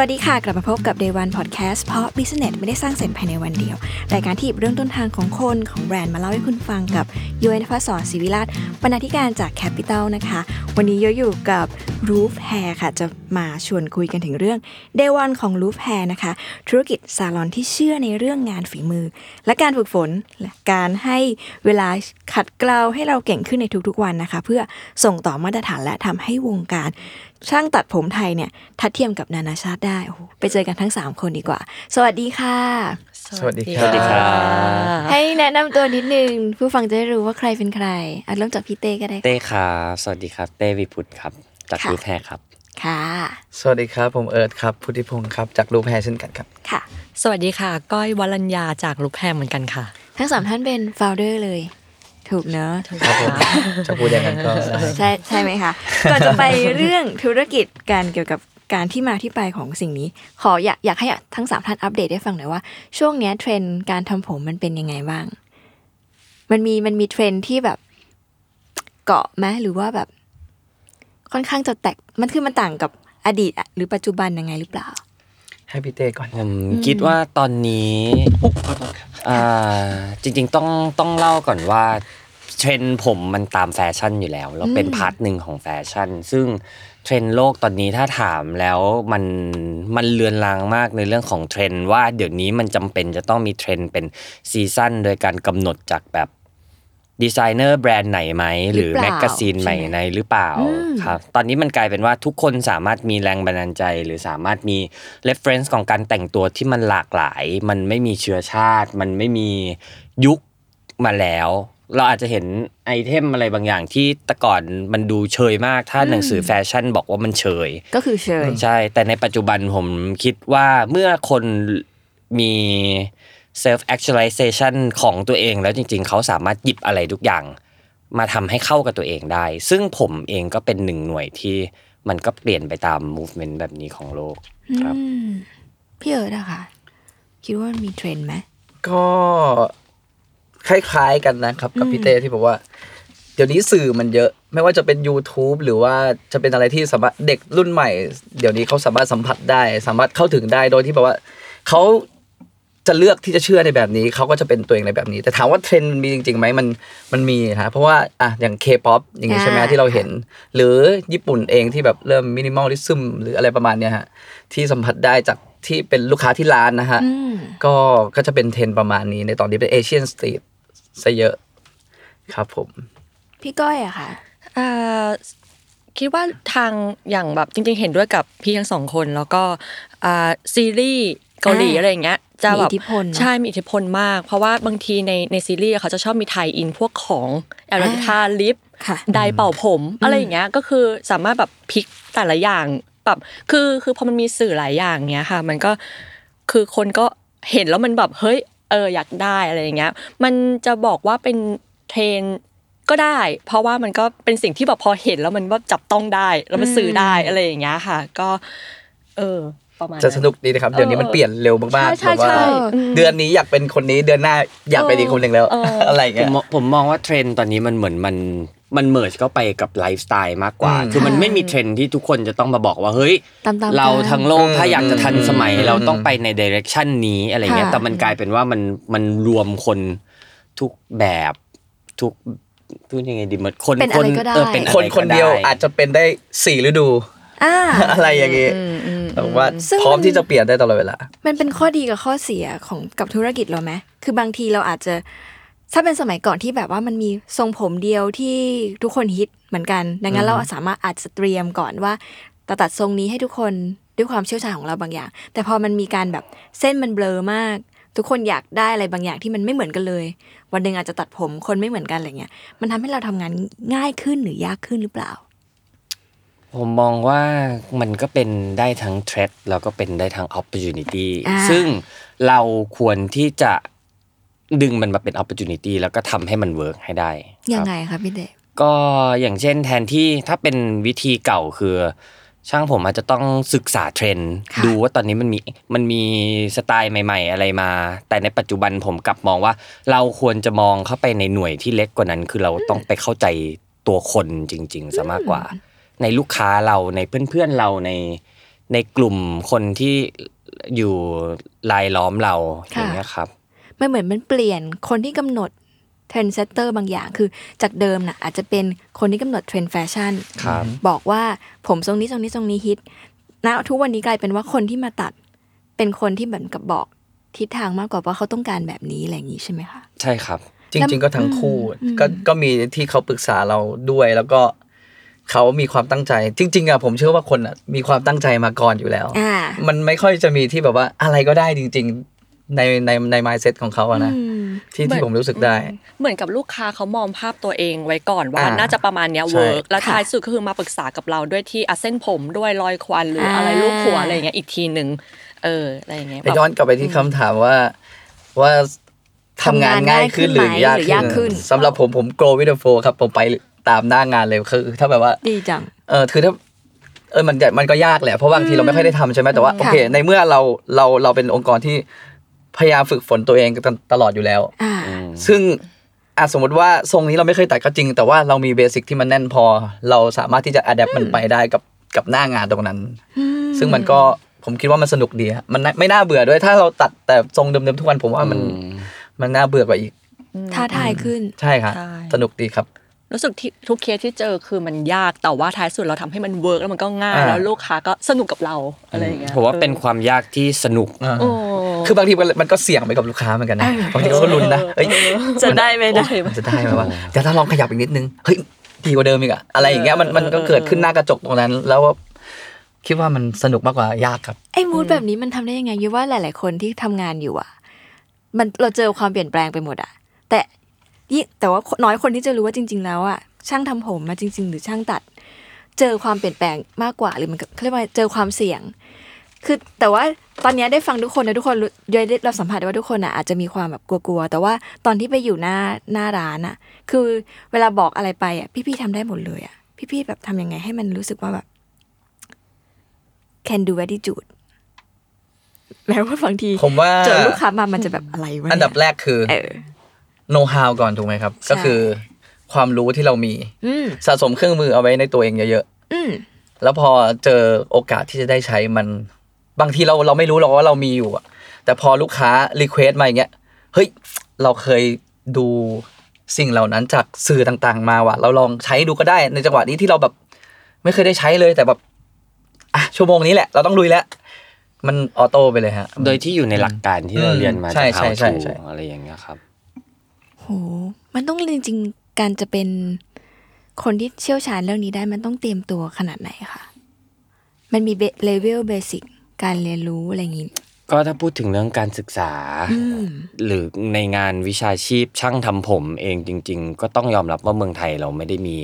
วัสดีค่ะ กลับมาพบกับ Day One Podcast เพราะ Business ไม่ได้สร้างเสร็จภายในวันเดียว รายการที่หยิบเรื่องต้นทางของคนของแบรนด์มาเล่าให้คุณฟังกับย้อยนภศรศิวิราชบรรณาธิการจาก Capital นะคะ วันนี้ย้อยอยู่กับ Roof Hair ค่ะ จะมาชวนคุยกันถึงเรื่อง Day One ของ Roof Hair นะคะ ธุรกิจซาลอนที่เชื่อในเรื่องงานฝีมือ และการฝึกฝนและการให้เวลาขัดเกลาให้เราเก่งขึ้นในทุกๆวันนะคะ เพื่อส่งต่อมาตรฐานและทำให้วงการช่างตัดผมไทยเนี่ยทัดเทียมกับนานาชาติได้โอ้โหไปเจอกันทั้ง 3 คนดีกว่า สวัสดีค่ะ สวัสดีครับสวัสดีครับให้แนะนำตัวนิดนึง ผู้ฟังจะได้รู้ว่าใครเป็นใครอะเริ่มจากพี่เต้ก็ได้ค่ะเต้ครับสวัสดีครับ เต้วิพุทธครับ จากค่ะรูปแพรครับ ค่ะสวัสดีครับผมเอิร์ธครับพุทธิพงศ์ครับจากรูปแพรเช่นกันครับค่ะ สวัสดีค่ะ ก้อยวรัญญาจากลูกแพรเหมือนกันค่ะ ทั้งสามท่านเป็นโฟลเดอร์เลย ถูกเนอะครับผมจะพูดอย่างนั้นก็ได้ใช่ใช่ไหมคะก่อนจะไปเรื่องธุรกิจการเกี่ยวกับการที่มาที่ไปของสิ่งนี้ ขออยากอยากให้ทั้งสามท่านอัปเดตให้ฟังหน่อยว่า ช่วงเนี้ยเทรนด์การทำผมมันเป็นยังไงบ้าง มันมีมันมีเทรนด์ที่แบบเกาะไหมหรือว่าแบบ ค่อนข้างจะแตกมันคือมันต่างกับอดีตอะหรือปัจจุบันยังไงหรือเปล่า ให้พี่เต้ก่อน ผมคิดว่าตอนนี้อ่าจริง ๆ ต้องต้องเล่าก่อนว่า เทรนด์ผมมันตามแฟชั่นอยู่แล้วแล้วเป็นพาร์ทหนึ่งของแฟชั่น ซึ่งเทรนด์โลกตอนนี้ถ้าถามแล้วมันมันเลือนลางมากในเรื่องของเทรนด์ว่าเดี๋ยวนี้มันจำเป็นจะต้องมีเทรนด์เป็นซีซั่นโดยการกำหนดจากแบบ ดีไซเนอร์แบรนด์ไหนไหม หรือหรือเปล่า magazine ใช่ไหมหรือเปล่าครับตอนนี้มันกลายเป็นว่าทุกคนสามารถมีแรงบันดาลใจ หรือสามารถมี reference ของการแต่งตัวที่มันหลากหลาย มันไม่มีเชื้อชาติ มันไม่มียุคมาแล้ว เราอาจจะเห็นไอเทมอะไรบางอย่างที่แต่ก่อนมันดูเชยมากถ้าหนังสือแฟชั่นบอกว่ามันเชย ก็คือเชยใช่ แต่ในปัจจุบันผมคิดว่าเมื่อคนมี self actualization ของตัวเอง แล้วจริง ๆ เขาสามารถหยิบอะไรทุกอย่าง มาทำให้เข้ากับตัวเองได้ ซึ่งผมเองก็เป็นหนึ่งหน่วยที่มันก็เปลี่ยนไปตาม movement แบบนี้ของโลกครับอืมพี่เอิร์ดอะค่ะ คิดว่ามันมีเทรนด์ไหมก็คล้าย ๆ กันนะครับ กับพี่เต้ที่บอกว่า เดี๋ยวนี้สื่อมันเยอะ ไม่ว่าจะเป็น YouTube หรือว่าจะเป็นอะไรที่สามารถเด็กรุ่นใหม่ เดี๋ยวนี้เขาสามารถสัมผัสได้ สามารถเข้าถึงได้โดยที่แบบว่าเขา จะเลือกที่จะเชื่อในแบบนี้เขาก็จะเป็นตัวเองในแบบนี้ แต่ถามว่าเทรนด์มันมีจริงๆไหมมันมันมีนะเพราะว่าอะอย่างเคป๊อปอย่างนี้ใช่ไหมอ่าที่เราเห็น หรือญี่ปุ่นเองที่แบบเริ่ม minimalism หรืออะไรประมาณเนี้ยฮะที่สัมผัสได้จากที่เป็นลูกค้าที่ร้านนะฮะอืมก็ก็จะเป็นเทรนด์ประมาณนี้ในตอนนี้เป็น Asian street ซะเยอะครับผม พี่ก้อยอะค่ะอ่าคิดว่าทางอย่างแบบจริง ๆ เห็นด้วยกับพี่ทั้งสองคน แล้วก็อ่าซีรีส์ เกาหลีอ่าอะไรอย่างเงี้ยจะแบบมีอิทธิพลเนอะใช่มีอิทธิพลมาก เพราะว่าบางทีในในซีรีส์เขาจะชอบมี tie-in พวกของแอลทาลิปค่ะไดร์เป่าผมอะไรอย่างเงี้ยก็คือสามารถแบบพลิกแต่ละอย่างแบบคือคือพอมันมีสื่อหลายอย่างเงี้ยค่ะ มันก็คือคนก็เห็นแล้วมันแบบเฮ้ยเอออยากได้อะไรอย่างเงี้ย มันจะบอกว่าเป็นเทรนด์ก็ได้ เพราะว่ามันก็เป็นสิ่งที่แบบพอเห็นแล้วมันว่าจับต้องได้แล้วมันสื่อได้อะไรอย่างเงี้ยค่ะ ก็ เออ ประมาณ จะสนุกดีนะครับ เดี๋ยวนี้มันเปลี่ยนเร็วมากๆใช่แบบว่าใช่อืมเดือนนี้อยากเป็นคนนี้เดือนหน้าอยากเป็นอีกคนหนึ่งแล้วเอออะไรอย่างเงี้ย ผมมองผมมองว่าเทรนด์ตอนนี้มันเหมือนมันมัน merge เข้าไปกับไลฟ์สไตล์มากกว่าอืมคือมันไม่มีเทรนด์ที่ทุกคนจะต้องมาบอกว่า เฮ้ยตามๆกันเราทั้งโลกอืมถ้าอยากจะทันสมัยอืมเราต้องไปใน direction นี้อะไรเงี้ยค่ะแต่มันกลายเป็นว่ามันมันรวมคนทุกแบบทุกพูดยังไงดีเหมือนคนเป็นคอะไรก็ได้เออเป็นอะไรก็ได้ คนเดียวอาจจะเป็นได้สี่ฤดูอ่าอะไรอย่างงี้ แบบว่าซึ่งพร้อมที่จะเปลี่ยนได้ตลอดเวลา มันเป็นข้อดีกับข้อเสียของกับธุรกิจเราไหมคือบางทีเราอาจจะ ถ้าเป็นสมัยก่อนที่แบบว่ามันมีทรงผมเดียวที่ทุกคนฮิตเหมือนกัน ดังนั้นเราสามารถอาจจะเตรียมก่อนว่าจะตัดทรงนี้ให้ทุกคนด้วยความเชี่ยวชาญของเราบางอย่าง แต่พอมันมีการแบบเส้นมันเบลอมาก ทุกคนอยากได้อะไรบางอย่างที่มันไม่เหมือนกันเลย วันหนึ่งอาจจะตัดผมคนไม่เหมือนกันอะไรเงี้ย มันทำให้เราทำงานง่ายขึ้นหรือยากขึ้นหรือเปล่า ผมมองว่ามันก็เป็นได้ทั้งเทรดแล้วก็เป็นได้ทั้ง opportunity อ่าซึ่งเราควรที่จะดึงมันมาเป็น opportunity แล้วก็ทำให้มัน work ให้ได้ ยังไงคะพี่เดชก็อย่างเช่นแทนที่ถ้าเป็นวิธีเก่าคือ ช่างผมอาจจะต้องศึกษาเทรนด์ค่ะดูว่าตอนนี้มันมีมันมีสไตล์ใหม่ ๆ อะไรมา แต่ในปัจจุบันผมกลับมองว่า เราควรจะมองเข้าไปในหน่วยที่เล็กกว่านั้น คือเราต้องไปเข้าใจตัวคนจริง ๆซะมากกว่า ในลูกค้าเราในเพื่อนๆเราในในกลุ่มคนที่อยู่รายล้อมเราอย่างเงี้ยครับมันเหมือนมันเปลี่ยนคนที่กำหนด trendsetter บางอย่างคือจากเดิมน่ะอาจจะเป็นคนที่กำหนดเทรนด์แฟชั่นครับบอกว่าผมทรงนี้ทรงนี้ทรงนี้ฮิตณทุกวันนี้กลายเป็นว่าคนที่มาตัดเป็นคนที่เหมือนกับบอกทิศทางมากกว่าว่าเขาต้องการแบบนี้อะไรอย่างนี้ใช่ไหมคะใช่ครับ จริง ๆ ก็ทั้งคู่อืมก็ก็มีที่เขาปรึกษาเราด้วยแล้วก็ เขามีความตั้งใจ จริง ๆอะผมเชื่อว่าคนอะมีความตั้งใจมาก่อนอยู่แล้ว อ่า มันไม่ค่อยจะมีที่แบบว่าอะไรก็ได้จริง ๆ ในในใน mindset ของเขาอะนะอืมที่ที่ผมรู้สึกได้ เหมือนกับลูกค้าเขามองภาพตัวเองไว้ก่อนว่าอ่าน่าจะประมาณเนี้ยใช่ เวิร์กแล้วค่ะท้ายสุดก็คือมาปรึกษากับเราด้วยที่อะเส้นผมด้วยรอยควันหรืออะไรอ่า ลูกหัวอะไรอย่างเงี้ยอีกทีหนึ่งเอออะไรอย่างเงี้ยไปย้อนกลับไปที่คำถามว่าว่าทำงานง่ายขึ้นหรือยากหรือยากขึ้ขึ้นนสำหรับผมผม grow with the flow ครับผมไป ตามหน้างานเลยคือถ้าแบบว่าดีจังเออคือถ้าเออมันจะมันก็ยากแหละเพราะบางทีเราไม่ค่อยได้ทำใช่ไหมแต่ว่าค่ะโอเค ในเมื่อเราเราเราเป็นองค์กรที่พยายามฝึกฝนตัวเองกันตลอดอยู่แล้วอ่าซึ่งอะสมมติว่าทรงนี้เราไม่เคยตัดก็จริง แต่ว่าเรามีเบสิกที่มันแน่นพอ เราสามารถที่จะอัดแอปมันไปได้กับกับหน้างานตรงนั้น ซึ่งมันก็ผมคิดว่ามันสนุกดีฮะมันไม่น่าเบื่อด้วยถ้าเราตัดแต่ทรงเดิมๆทุกวันผมว่ามันมันน่าเบื่อกว่าอีกท้าทายขึ้นใช่ครับใช่สนุกดีครับ รู้สึกที่ทุกเคสที่เจอคือมันยากแต่ว่าท้ายสุดเราทำให้มัน work แล้วมันก็ง่ายอ่าแล้วลูกค้าก็สนุกกับเราอะไรอย่างเงี้ยผมว่าเป็นความยากที่สนุกโอ้คือบางทีมันมันก็เสี่ยงไปกับลูกค้าเหมือนกันนะบางทีเขาก็ลุ้นนะเฮ้ยจะได้ไหมนะโอเคไหมมันจะได้ไหมวะเดี๋ยวถ้าลองขยับอีกนิดนึงเฮ้ยดีกว่าเดิมอีกอะอะไรอย่างเงี้ยมันมันก็เกิดขึ้นหน้ากระจกตรงนั้น แล้วว่าคิดว่ามันสนุกมากกว่ายากครับไอ้มูดแบบนี้มันทำได้ยังไงยูว่าหลาย ๆ คนที่ทำงานอยู่อะ มันเราเจอความเปลี่ยนแปลงไปหมดอะแต่ ยิ่งแต่ว่าน้อยคนที่จะรู้ว่าจริง ๆ แล้วอะช่างทำผมมาจริง ๆ หรือช่างตัด เจอความเปลี่ยนแปลงมากกว่าหรือมันก็เขาเรียกว่าเจอความเสี่ยง คือแต่ว่าตอนเนี้ยได้ฟังทุกคนนะทุกคนรู้ได้เราสัมผัสได้ว่าทุกคนอะอาจจะมีความแบบกลัวๆ แต่ว่าตอนที่ไปอยู่หน้าหน้าร้านอะ คือเวลาบอกอะไรไปอะพี่ๆทำได้หมดเลยอะพี่ๆแบบทำยังไงให้มันรู้สึกว่าแบบ can do attitude แม้ว่าบางทีผมว่าเจอลูกค้ามามันจะแบบอะไรวะเนี่ยอันดับแรกคือ เออ know how ก่อนถูกไหมครับใช่ก็คือความรู้ที่เรามีอืมสะสมเครื่องมือเอาไว้ในตัวเองเยอะอืมๆแล้วพอเจอโอกาสที่จะได้ใช้มันบางทีเราเราไม่รู้หรอกว่าเรามีอยู่อะแต่พอลูกค้ารีเควสมาอย่างเงี้ยเฮ้ยเราเคยดูสิ่งเหล่านั้นจากสื่อต่างๆ มาว่ะเราลองใช้ดูก็ได้ในจังหวะนี้ที่เราแบบ ไม่เคยได้ใช้เลยแต่แบบอะชั่วโมงนี้แหละ เราต้องลุยแล้วมัน auto ไปเลยฮะ โดยที่อยู่ในหลักการที่เราเรียนมาใช่จากใช่ How ใช่ to ใช่อะไรอย่างเงี้ยครับ โห มันต้องจริงๆ การจะเป็นคนที่เชี่ยวชาญเรื่องนี้ได้มันต้องเตรียมตัวขนาดไหนคะมันมี level basic การเรียนรู้อะไรอย่างงี้ก็ถ้าพูดถึงเรื่องการศึกษาอืมหรือในงานวิชาชีพช่างทำผมเองจริง ๆ ก็ต้องยอมรับว่าเมืองไทยเราไม่ได้มี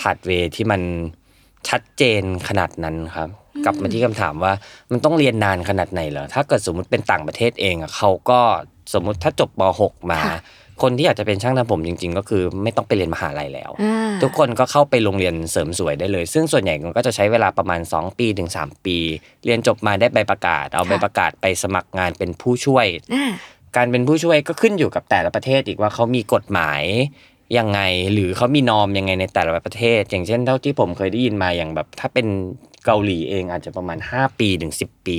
พาดเวที่มันชัดเจนขนาดนั้นครับ กลับมาที่คำถามว่ามันต้องเรียนนานขนาดไหนเหรอถ้าเกิดสมมุติเป็นต่างประเทศเองอะเขาก็สมมุติถ้าจบม .6 มา ค่ะคนที่อยากจะเป็นช่างทำผมจริง ๆ ก็คือไม่ต้องไปเรียนมหาลัยแล้วอ่าทุกคนก็เข้าไปโรงเรียนเสริมสวยได้เลย ซึ่งส่วนใหญ่มันก็จะใช้เวลาประมาณ 2 ปีถึง 3 ปี เรียนจบมาได้ใบประกาศ เอาใบประกาศไปสมัครงานเป็นผู้ช่วยอ่าการเป็นผู้ช่วยก็ขึ้นอยู่กับแต่ละประเทศอีกว่าเขามีกฎหมายยังไงหรือเขามีนอมยังไงในแต่ละประเทศ อย่างเช่นเท่าที่ผมเคยได้ยินมาอย่างแบบ ถ้าเป็นเกาหลีเองอาจจะประมาณ 5 ปีถึง10 ปี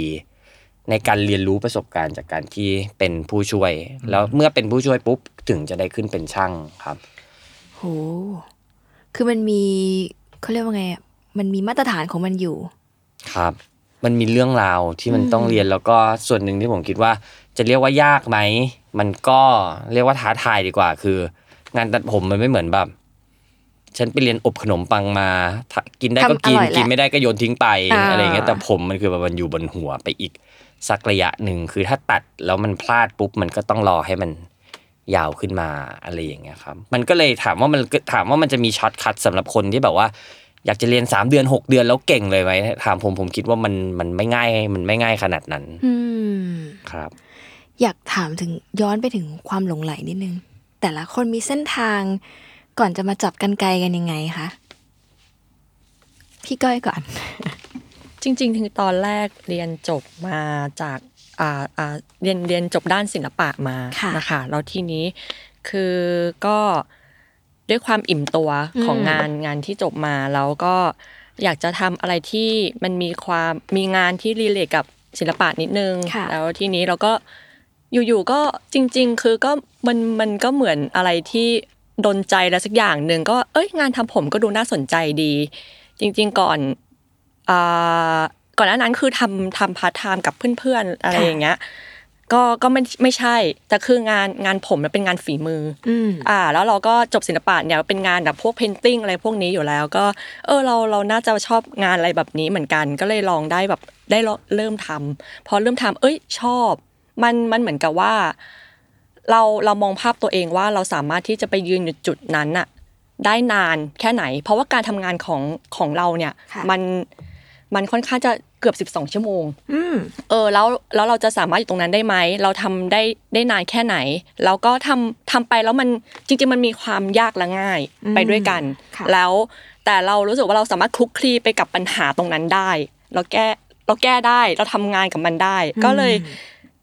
ในการเรียนรู้ประสบการณ์จากการที่เป็นผู้ช่วย แล้วเมื่อเป็นผู้ช่วยปุ๊บถึงจะได้ขึ้นเป็นช่างครับโหคือมันมีเขาเรียกว่าไงอะมันมีมาตรฐานของมันอยู่ ครับ มันมีเรื่องราวที่มันต้องเรียนแล้วก็ส่วนหนึ่งที่ผมคิดว่า จะเรียกว่ายากไหมมันก็เรียกว่าท้าทายดีกว่า คือ งานตัดผมมันไม่เหมือนแบบฉันไปเรียนอบขนมปังมาถ้ากินได้ก็กินทำอร่อยแหละกินไม่ได้ก็โยนทิ้งไปอ่าอะไรอย่างเงี้ยแต่ผมมันคือแบบมันอยู่บนหัวไปอีก สักระยะหนึ่งคือถ้าตัดแล้วมันพลาดปุ๊บมันก็ต้องรอให้มันยาวขึ้นมาอะไรอย่างเงี้ยครับ มันก็เลยถามว่ามันถามว่ามันจะมีช็อตคัทสำหรับคนที่แบบว่า อยากจะเรียนสามเดือนหกเดือนแล้วเก่งเลยไหมถามผมผมคิดว่ามันมันไม่ง่ายมันไม่ง่ายขนาดนั้นอครับ อยากถามถึงย้อนไปถึงความหลงไหลนิดนึง แต่ละคนมีเส้นทางก่อนจะมาจับกันไกลกันยังไงคะพี่ก้อยก่อน จริงๆถึงตอนแรกเรียนจบมาจากอ่าอ่าเรียนเรียนจบด้านศิลปะมาค่ะนะคะแล้วทีนี้คือก็ด้วยความอิ่มตัวของอืมงานงานที่จบมาแล้วก็อยากจะทำอะไรที่มันมีความมีงานที่รีเลทกับศิลปะนิดนึงค่ะแล้วทีนี้เราก็อยู่ๆก็จริง ๆ คือก็มันมันก็เหมือนอะไรที่ดนใจแล้วสักอย่างหนึ่งก็เอ้ยงานทำผมก็ดูน่าสนใจดี จริง ๆ ก่อนอ่า ก่อนหน้านั้นคือทำทำพาร์ทไทม์กับเพื่อนๆอะไรค่ะอย่างเงี้ยก็ก็ไม่ไม่ใช่แต่คืองานงานผมมันเป็นงานฝีมือออืมอ่า แล้วเราก็จบศิลปะเนี่ยเป็นงานแบบพวก painting อะไรพวกนี้อยู่แล้ว ก็ เออเราเราน่าจะชอบงานอะไรแบบนี้เหมือนกัน ก็เลยลองได้แบบได้ลองเริ่มทำพอเริ่มทำเอ้ยชอบ มันมันเหมือนกับว่า เราเรามองภาพตัวเองว่าเราสามารถที่จะไปยืนอยู่จุดนั้นน่ะได้นานแค่ไหน เพราะว่าการทำงานของของเราเนี่ยค่ะมัน มันค่อนข้างจะเกือบ 12 ชั่วโมงอืมเออแล้วแล้วเราจะสามารถอยู่ตรงนั้นได้ไหม เราทำได้ได้นานแค่ไหน แล้วก็ทำทำไปแล้วมันจริง ๆ มันมีความยากและง่ายอืมไปด้วยกันค่ะแล้วแต่เรารู้สึกว่าเราสามารถคลุกคลีไปกับปัญหาตรงนั้นได้ เราแก้เราแก้ได้เราทำงานกับมันได้ ก็เลย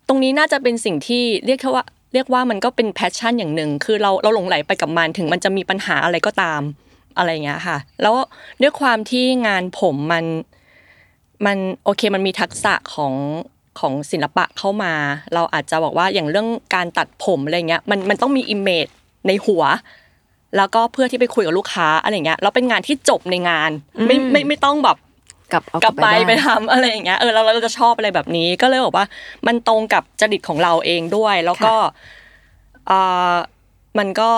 ตรงนี้น่าจะเป็นสิ่งที่เรียกแค่ว่า เรียกว่ามันก็เป็นแพชชั่นอย่างหนึ่งคือเราเราหลงไหลไปกับมันถึงมันจะมีปัญหาอะไรก็ตามอะไรอย่างเงี้ยค่ะ แล้วด้วยความที่งานผมมัน มันโอเคมันมีทักษะของของศิลปะเข้ามา เราอาจจะบอกว่าอย่างเรื่องการตัดผมอะไรเงี้ยมันมันต้องมีอิมเมจในหัว แล้วก็เพื่อที่ไปคุยกับลูกค้าอะไรเงี้ยแล้วเป็นงานที่จบในงานไม่อืมไม่ไม่ต้องแบบกลับเอากลับไปด้ไปทำอะไรอย่างเงี้ยเออเราเราจะชอบอะไรแบบนี้ก็เลยบอกว่า มันตรงกับจริตของเราเองด้วย แล้วก็อ่ามันก็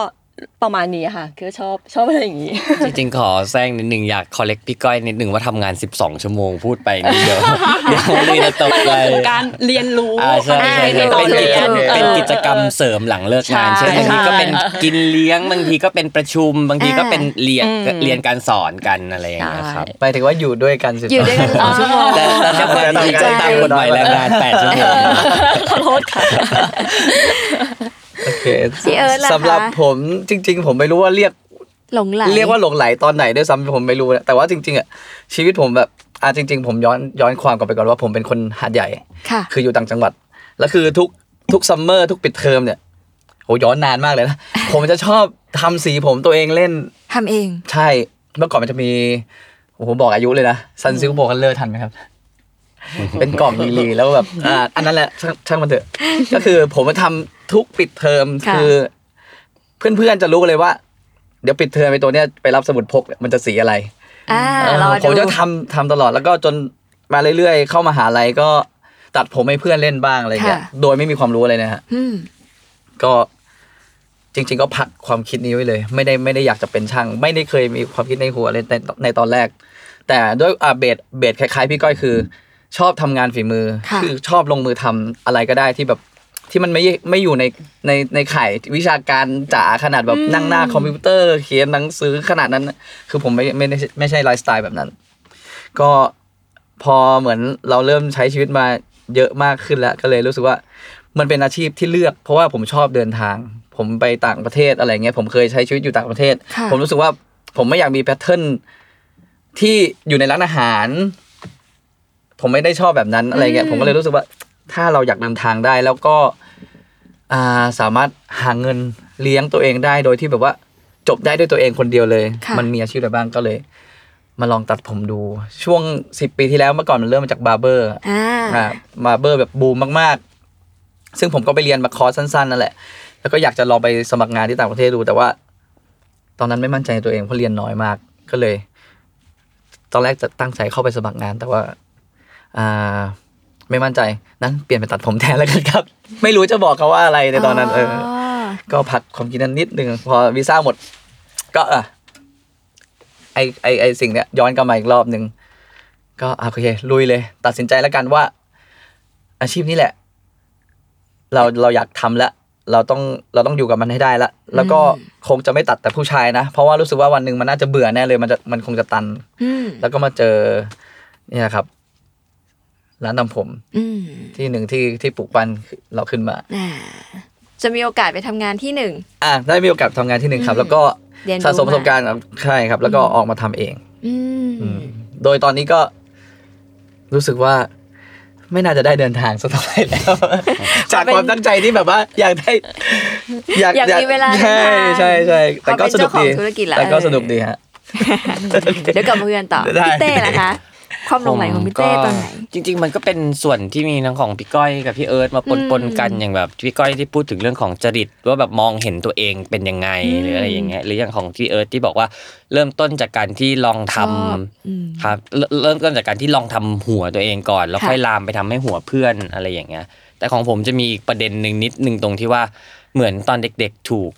ประมาณนี้ค่ะ คือชอบชอบอะไรอย่างงี้ จริงๆ ขอแซงนิดหนึ่งอยากคอลเลกพี่ก้อยนิดหนึ่งว่าทำงาน 12 ชั่วโมงพูดไปนิดเดียวเดี๋ยวนี่จะตกใจการเรียนรู้อ่าใช่ใช่ในใช่ตอนเป็นเรียนกิจเออเป็นกิจกรรมเสริมหลังเลิกงานใช่เช่นบางทีก็เป็นใช่กินเลี้ยงบางทีก็เป็นประชุมบางทีก็เป็นเรียนอืมเรียนการสอนกันอะไรอย่างเงี้ยครับหมายถึงว่าอยู่ด้วยกันสิอยู่ด้วยกันสองชั่วโมงแต่แต่ถ้าเป็นจริงๆก็ตามกฎหมายแรงงาน8ชั่วโมงขอโทษค่ะโอ เคพี่เอิร์ธล่ะคะ สำหรับผมจริง ๆ ผมไม่รู้ว่าเรียก หลงไหล เรียกว่าหลงไหลตอนไหนด้วยซ้ำผมไม่รู้นะแต่ว่าจริงๆอะชีวิตผมแบบอะจริง ๆ ผมย้อนย้อนความกลับไปก่อนว่าผมเป็นคนหาดใหญ่ ค่ะ คืออยู่ต่างจังหวัด แล้วคือทุกทุกซัมเมอร์ทุกปิดเทอมเนี่ยโหย้อนนานมากเลยนะ ผมจะชอบทำสีผมตัวเองเล่น ทำเอง ใช่เมื่อก่อนมันจะมีโอ้โหบอกอายุเลยนะซันซิลโบคัลเลอร์ทันไหมครับ เป็นกล่องลีลีแล้วแบบอ่าอันนั้นแหละช่างช่างมันเถอะ ก็คือผมมาทำ ทุกปิดเทอมค่ะคือ เพื่อนๆจะรู้เลยว่า เดี๋ยวปิดเทอมไปตัวเนี้ยไปรับสมุดพกเนี่ยมันจะสีอะไรอ่าเออรอดูผมจะทำทำตลอดแล้วก็จนมาเรื่อยๆเข้ามหาลัยก็ตัดผมให้เพื่อนเล่นบ้างอะไรเงี้ยค่ะโดยไม่มีความรู้อะไรนะฮะอืมก็จริง ๆ ก็พักความคิดนี้ไว้เลย ไม่ได้ไม่ได้อยากจะเป็นช่าง ไม่ได้เคยมีความคิดในหัวเลยในในตอนแรก แต่ด้วยอ่าเบสเบสคล้ายๆ พี่ก้อยคือ ชอบทำงานฝีมือค่ะอชอบลงมือทำอะไรก็ได้ที่แบบ ที่มันไม่ไม่อยู่ในในในข่ายวิชาการจ๋าขนาดแบบนั่งหน้าคอมพิวเตอร์ เขียนหนังสือขนาดนั้น คือผมไม่ไม่ได้ไม่ใช่ไลฟ์สไตล์แบบนั้น ก็พอเหมือนเราเริ่มใช้ชีวิตมาเยอะมากขึ้นแล้วก็เลยรู้สึกว่ามันเป็นอาชีพที่เลือก เพราะว่าผมชอบเดินทาง ผมไปต่างประเทศอะไรเงี้ยผมเคยใช้ชีวิตอยู่ต่างประเทศค่ะผมรู้สึกว่าผมไม่อยากมี pattern ที่อยู่ในร้านอาหาร ผมไม่ได้ชอบแบบนั้นอะไรเงี้ยอืมผมก็เลยรู้สึกว่า ถ้าเราอยากเดินทางได้แล้วก็อ่าสามารถหาเงินเลี้ยงตัวเองได้โดยที่แบบว่าจบได้ด้วยตัวเองคนเดียวเลยค่ะมันมีอาชีพอะไรบ้างก็เลย มาลองตัดผมดู ช่วงสิบปีที่แล้วเมื่อก่อนมันเริ่มมาจาก barber อ่าอ่า barber แบบบูมมากๆ ซึ่งผมก็ไปเรียนมาคอร์สสั้นๆนั่นแหละ แล้วก็อยากจะลองไปสมัครงานที่ต่างประเทศดู แต่ว่า ตอนนั้นไม่มั่นใจในตัวเองเพราะเรียนน้อยมากก็เลย ตอนแรกจะตั้งใจเข้าไปสมัครงาน แต่ว่า อ่า ไม่มั่นใจนั้นเปลี่ยนไปตัดผมแทนแล้วกันครับ ไม่รู้จะบอกเขาว่าอะไรในตอนนั้น เออ ก็พักความคิดนั้นนิดนึงพอวีซ่าหมด ก็อะไอไอไอสิ่งเนี้ยย้อนกลับมาอีกรอบหนึ่งก็อะโอเคลุยเลย ตัดสินใจแล้วกันว่า อาชีพนี้แหละ เราเราอยากทำแล้วเราต้องเราต้องอยู่กับมันให้ได้ละแล้วก็คงจะไม่ตัดแต่ผู้ชายนะ เพราะว่ารู้สึกว่าวันหนึ่งมันน่าจะเบื่อแน่เลย มันจะมันคงจะตันอืมแล้วก็มาเจอ เนี่ยครับ ร้านทำผมอืมที่หนึ่งที่ที่ปลูกปั้นเราขึ้นมาอ่าจะมีโอกาสไปทำงานที่หนึ่งอะได้มีโอกาสทำงานที่หนึ่งครับอืมแล้วก็เรียนรู้สะสมประสบการณ์ครับใช่ครับ แล้วก็ออกมาทำเองอืมอืมโดยตอนนี้ก็รู้สึกว่าไม่น่าจะได้เดินทางสักเท่าไหร่แล้ว จากความตั้งใจที่แบบว่า อยากได้ อยากมีเวลาเดินใช่ทางใช่ใช่แต่ก็พอเป็นสนุกดีเจ้าของธุรกิจแล้วแต่ก็เออสนุกดีฮะเดี๋ยวกลับมาคุยกันต่อได้พี่เต้ล่ะคะ ความหลงใหลของพี่เต้ตอนไหนจริง ๆ มันก็เป็นส่วนที่มีทั้งของพี่ก้อยกับพี่เอิร์ธมาปนอืมปนกันอย่างแบบพี่ก้อยที่พูดถึงเรื่องของจริตว่าแบบมองเห็นตัวเองเป็นยังไงอืมหรืออะไรอย่างเงี้ยหรืออย่างของพี่เอิร์ธที่บอกว่าเริ่มต้นจากการที่ลองทำชอบอืมครับเริ่มเริ่มต้นจากการที่ลองทำหัวตัวเองก่อน แล้วค่ะค่อยลามไปทำให้หัวเพื่อนอะไรอย่างเงี้ยแต่ของผมจะมีอีกประเด็นหนึ่งนิดนึงตรงที่ว่าเหมือนตอนเด็ก ๆ ถูก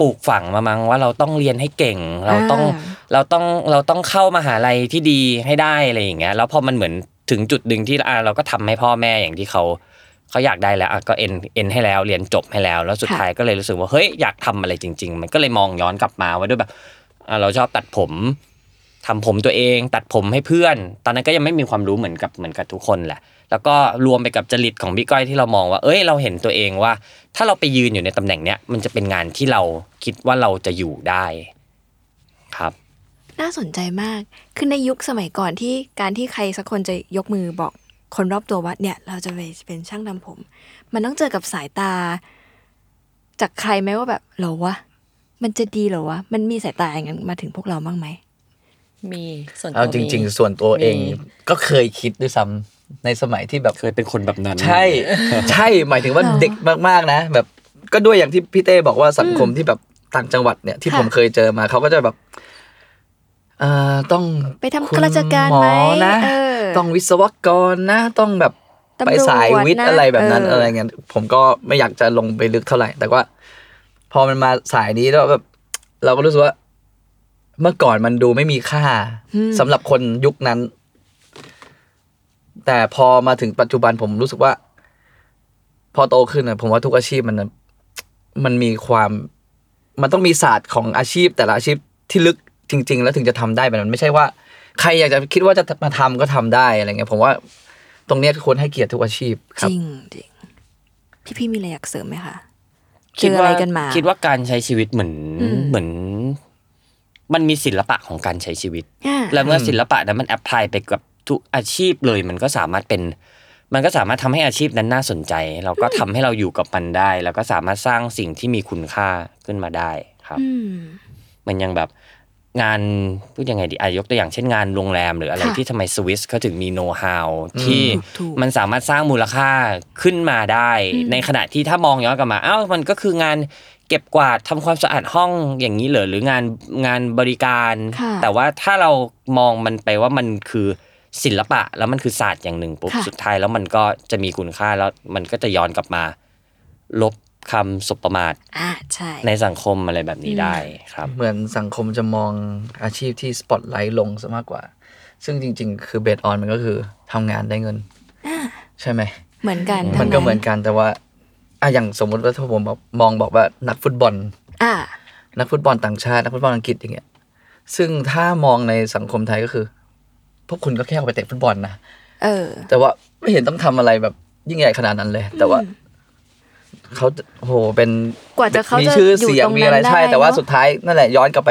ปลูกฝังมามั้งว่าเราต้องเรียนให้เก่ง เราต้องอ่าเราต้องเราต้องเข้ามหาลัยที่ดีให้ได้อะไรอย่างเงี้ยแล้วพอมันเหมือนถึงจุดหนึ่งที่อะเราก็ทำให้พ่อแม่อย่างที่เขาเขาอยากได้แล้วอะก็เอ็นเอ็นให้แล้วเรียนจบให้แล้ว แล้วสุดค่ะท้ายก็เลยรู้สึกว่าเฮ้ยอยากทำอะไรจริง ๆ มันก็เลยมองย้อนกลับมาว่าด้วยแบบอะเราชอบตัดผมทำผมตัวเอง ตัดผมให้เพื่อน ตอนนั้นก็ยังไม่มีความรู้เหมือนกับเหมือนกับทุกคนแหละ แล้วก็รวมไปกับจริตของพี่ก้อยที่เรามองว่า เอ้ยเราเห็นตัวเองว่า ถ้าเราไปยืนอยู่ในตำแหน่งเนี้ยมันจะเป็นงานที่เราคิดว่าเราจะอยู่ได้ครับ น่าสนใจมากคือในยุคสมัยก่อนที่การที่ใครสักคนจะยกมือบอกคนรอบตัวว่าเนี่ยเราจะไปเป็นช่างทำผม มันต้องเจอกับสายตา จากใครไหมว่าแบบเหรอวะมันจะดีเหรอวะมันมีสายตาอย่างนั้นมาถึงพวกเราบ้างไหมมีส่วนตัวเอาจริงมีๆส่วนตัวเองมีก็เคยคิดด้วยซ้ำ ในสมัยที่แบบเคยเป็นคนแบบนั้น ใช่ ใช่หมายถึงว่าเหรอเด็กมากๆนะ แบบก็ด้วยอย่างที่พี่เต้บอกว่าสังคมที่แบบต่างจังหวัดเนี่ยที่ค่ะผมเคยเจอมาเขาก็จะแบบเอ่อต้องไปทำคุณข้าราชการหมไหมอนะเออต้องวิศวกรนะ ต้องแบบตำรวจไปสายวิทย์นะอะไรแบบนั้นเออออะไรเงี้ยผมก็ไม่อยากจะลงไปลึกเท่าไหร่ แต่ว่า พอมันมาสายนี้แล้วแบบ เราก็รู้สึกว่า เมื่อก่อนมันดูไม่มีค่าสำหรับคนยุคนั้น แต่พอมาถึงปัจจุบันผมรู้สึกว่า พอโตขึ้นนะผมว่าทุกอาชีพมันน่ะมันมีความ มันต้องมีศาสตร์ของอาชีพ แต่ละอาชีพที่ลึกจริง ๆ แล้วถึงจะทำได้แบบนั้นไม่ใช่ว่า ใครอยากจะคิดว่าจะมาทำก็ทำได้อะไรเงี้ยผมว่าตรงเนี้ยควรให้เกียรติทุกอาชีพคจรับริงจริงพี่พี่มีอะไรอยากเสริมไหมคะเจคิดออะว่าไรกันมา คิดว่าการใช้ชีวิตเหมือนอืมเหมือน มันมีศิลปะของการใช้ชีวิตอ่าแล้วเมื่อศิลปะนั้นมันแอพพลายไปกับ ทุกอาชีพเลยมันก็สามารถเป็น มันก็สามารถทำให้อาชีพนั้นน่าสนใจ เราก็ทำให้เราอยู่กับมันได้ แล้วก็สามารถสร้างสิ่งที่มีคุณค่าขึ้นมาได้ครับอืมมันยังแบบงานพูดยังไงดีอายกตัวอย่างเช่นงานโรงแรม หรืออะไรค่ะที่ทำไมสวิสเขาถึงมีโน้ตฮาวที่ถูกๆมันสามารถสร้างมูลค่าขึ้นมาได้ ในขณะที่ถ้ามองย้อนกลับมาอ้าวมันก็คืองานเก็บกวาดทำความสะอาดห้องอย่างนี้เหรอหรืองานงานบริการค่ะแต่ว่าถ้าเรามองมันไปว่ามันคือ ศิลปะแล้วมันคือศาสตร์อย่างหนึ่งปุ๊บค่ะสุดท้ายแล้วมันก็จะมีคุณค่าแล้วมันก็จะย้อนกลับมา ลบคำสบประมาทอ่าใช่ในสังคมอะไรแบบนี้ได้ครับ เหมือนสังคมจะมองอาชีพที่สปอตไลท์ลงซะมากกว่า ซึ่งจริง ๆ คือ based on มันก็คือทำงานได้เงิน ใช่ไหม เหมือนกัน มันก็เหมือนกันแต่ว่าอะอย่างสมมุติว่าถ้าผมบอกมองบอกว่านักฟุตบอล อ่า นักฟุตบอลต่างชาติ นักฟุตบอลอังกฤษอย่างเงี้ย ซึ่งถ้ามองในสังคมไทยก็คือ พวกคุณก็แค่เอาไปเตะฟุตบอลนะเออ แต่ว่าไม่เห็นต้องทำอะไรแบบยิ่งใหญ่ขนาดนั้นเลย แต่ว่าเขาโอ้โหเป็นกว่าจะเขามีจะชื่ออยู่เสียงตรงมีอะไรนั้นได้ใช่ แต่ว่าเนอะสุดท้ายนั่นแหละย้อนกลับไป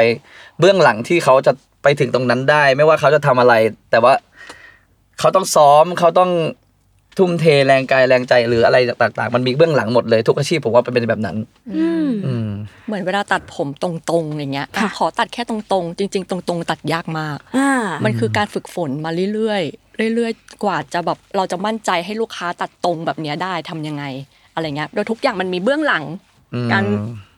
เบื้องหลังที่เขาจะไปถึงตรงนั้นได้ ไม่ว่าเขาจะทำอะไร แต่ว่าเขาต้องซ้อมเขาต้อง ทุ่มเทแรงกายแรงใจหรืออะไรต่าง ๆ มันมีเบื้องหลังหมดเลยทุกอาชีพผมว่าเป็นแบบนั้นอืมอืมเหมือนเวลาตัดผมตรงๆอย่างเงี้ยค่ะขอตัดแค่ตรงๆ จริง ๆ ตรงๆ ตัดยากมากอ่ามันคือการฝึกฝนมาเรื่อยๆเรื่อยๆ กว่าจะแบบเราจะมั่นใจให้ลูกค้าตัดตรงแบบเนี้ยได้ทำยังไงอะไรเงี้ยโดยทุกอย่างมันมีเบื้องหลังอืมการ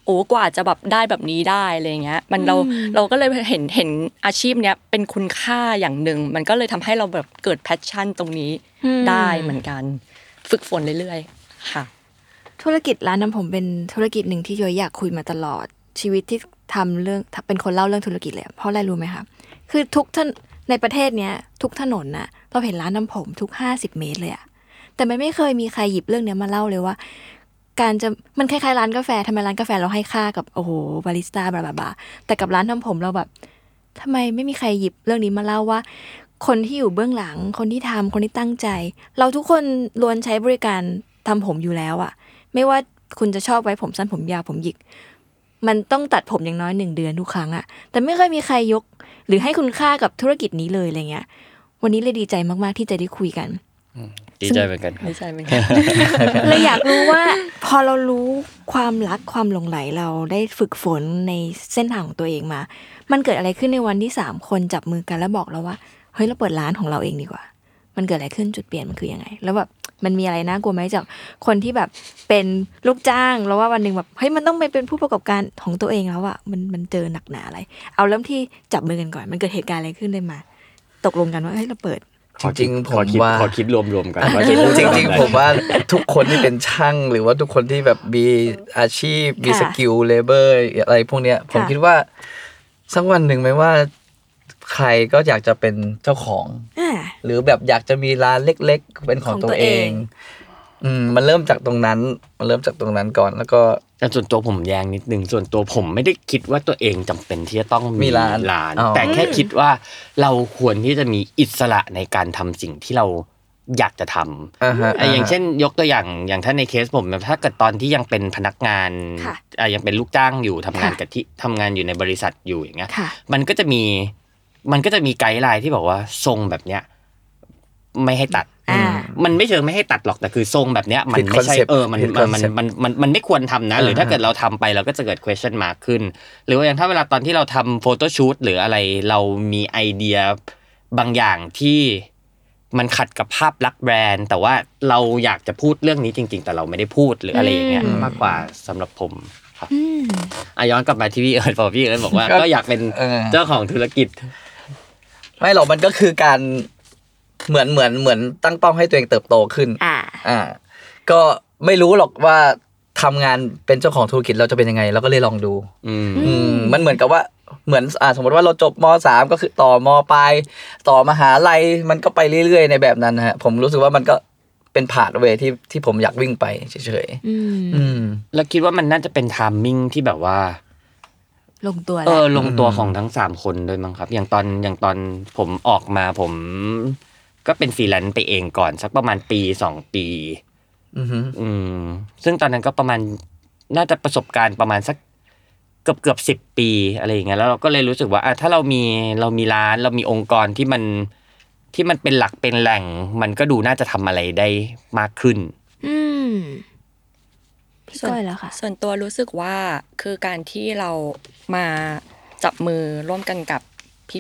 โอ้กว่าจะแบบได้แบบนี้ได้อะไรเงี้ยมันเราเราก็เลยเห็นเห็นอาชีพเนี้ยเป็นคุณค่าอย่างหนึ่งมันก็เลยทำให้เราแบบเกิดแพชชั่นตรงนี้อืมได้เหมือนกัน ฝึกฝนเรื่อยๆค่ะ ธุรกิจร้านน้ำผมเป็นธุรกิจหนึ่งที่ย้อยอยากคุยมาตลอดชีวิตที่ทำเรื่องเป็นคนเล่าเรื่องธุรกิจเลยอะเพราะอะไรรู้ไหมคะคือทุกท่านในประเทศเนี้ยทุกถนนน่ะเราเห็นร้านน้ำผมทุกห้าสิบเมตรเลยอะแต่มันไม่เคยมีใครหยิบเรื่องเนี้ยมาเล่าเลยว่า การจะมันคล้ายๆร้านกาแฟทำไมร้านกาแฟเราให้ค่ากับโอ้โหบาริสต้าบลาบลาบลาแต่กับร้านทำผมเราแบบทำไมไม่มีใครหยิบเรื่องนี้มาเล่าว่า คนที่อยู่เบื้องหลัง คนที่ทำคนที่ตั้งใจ เราทุกคนล้วนใช้บริการทำผมอยู่แล้วอะไม่ว่าคุณจะชอบไว้ผมสั้นผมยาวผมหยิก มันต้องตัดผมอย่างน้อยหนึ่งเดือนทุกครั้งอะแต่ไม่เคยมีใครยก หรือให้คุณค่ากับธุรกิจนี้เลยอะไรเงี้ย วันนี้เลยดีใจมากๆที่จะได้คุยกัน ดีใจเหมือนกันครับไม่ใช่เหมือนกันเลยอยากรู้ว่า พอเรารู้ความรักความหลงไหลเราได้ฝึกฝนในเส้นทางของตัวเองมา มันเกิดอะไรขึ้นในวันที่สามคนจับมือกันแล้วบอกเราว่าเฮ้ยเราเปิดร้านของเราเองดีกว่า มันเกิดอะไรขึ้นจุดเปลี่ยนมันคือยังไง แล้วแบบมันมีอะไรน่ากลัวไหมจากคนที่แบบเป็นลูกจ้าง แล้วว่าวันหนึ่งแบบเฮ้ยมันต้องไปเป็นผู้ประกอบการของตัวเองแล้วอะมันมันเจอหนักหนาอะไร เอาเริ่มที่จับมือกันก่อน มันเกิดเหตุการณ์อะไรขึ้นเลยมา ตกลงกันว่าเฮ้ยเราเปิด จริงๆผขอมคิดว่าขอคิดรวมๆกันว่าจริงจะจริงทำจริงอะๆผมว่าทุกคนที่เป็นช่างหรือว่าทุกคนที่แบบมีอาชีพมีค่ะสกิลเลเบอร์อะไรพวกเนี้ย ผมค่ะคิดว่าสักวันหนึ่งไม่ว่าใครก็อยากจะเป็นเจ้าของอ่าหรือแบบอยากจะมีร้านเล็ก ๆ เป็นของของตัตัววเอเองง อืมมันเริ่มจากตรงนั้น มันเริ่มจากตรงนั้นก่อนแล้วก็แต่ส่วนตัวผมแยงนิดนึงส่วนตัวผมไม่ได้คิดว่าตัวเองจำเป็นที่จะต้องมีร้านร้านอ๋อแต่แค่คิดว่าเราควรที่จะมีอิสระในการทำสิ่งที่เราอยากจะทำอ่าฮะอะอย่างเช่น ยกตัวอย่างอย่างถ้าในเคสผมถ้าเกิดตอนที่ยังเป็นพนักงานค่ะอะยังเป็นลูกจ้างอยู่ทำงานค่ะกับที่ทำงานอยู่ในบริษัทอยู่อย่างเงี้ยค่ะมันก็จะมีมันก็จะมีไกด์ไลน์ที่บอกว่าทรงแบบเนี้ย ไม่ให้ตัด อ่ามันไม่เชิงไม่ให้ตัดหรอกแต่คือทรงแบบเนี้ยมันผิดไม่ใช่ concept เออมันผิดมันมัน concept มันมันมันไม่ควรทำนะ หรือถ้าอ่าฮะเกิดเราทำไปเราก็จะเกิด question mark ขึ้น หรือว่าอย่างถ้าเวลาตอนที่เราทำโฟโต้ชูตหรืออะไรเรามีไอเดียบางอย่างที่มันขัดกับภาพลักษณ์แบรนด์ แต่ว่าเราอยากจะพูดเรื่องนี้จริง ๆ แต่เราไม่ได้พูดหรืออะไรอย่างเงี้ยอืมมากกว่าสำหรับผมครับอืมอะย้อนกลับมาที่พี่เอิร์ธพอพี่เอิร์ธบอกว่าครับก็อยากเป็นเออเจ้าของธุรกิจ ไม่หรอกมันก็คือการ เหมือนเหมือนเหมือนตั้งเป้าให้ตัวเองเติบโตขึ้น อ่า อ่า ก็ไม่รู้หรอกว่าทำงานเป็นเจ้าของธุรกิจเราจะเป็นยังไง เราก็เลยลองดู อืม อืมมันเหมือนกับว่าเหมือนอ่าสมมติว่าเราจบมสามก็คือต่อมปลายต่อมหาลัยมันก็ไปเรื่อยๆ ในแบบนั้นนะฮะผมรู้สึกว่ามันก็เป็นผ่านเวที่ที่ผมอยากวิ่งไปเฉยอืมๆอืม แล้วคิดว่ามันน่าจะเป็น timing ที่แบบว่า ลงตัวแล้ว เออลงตัวของทั้งสามคนด้วยมั้งครับ อย่างตอนอย่างตอนผมออกมาผม ก็เป็นฟรีแลนซ์ไปเองก่อน สักประมาณปีสองปีอือฮึอืมซึ่งตอนนั้นก็ประมาณน่าจะประสบการณ์ประมาณสักเกือบเกือบสิบปีอะไรอย่างเงี้ยแล้วเราก็เลยรู้สึกว่าอะถ้าเรามีเรามีร้านเรามีองค์กรที่มันที่มันเป็นหลักเป็นแหล่ง มันก็ดูน่าจะทำอะไรได้มากขึ้น อืมพี่ก้อยแล้วค่ะ ส่วนตัวรู้สึกว่าคือการที่เรามาจับมือร่วมกันกับ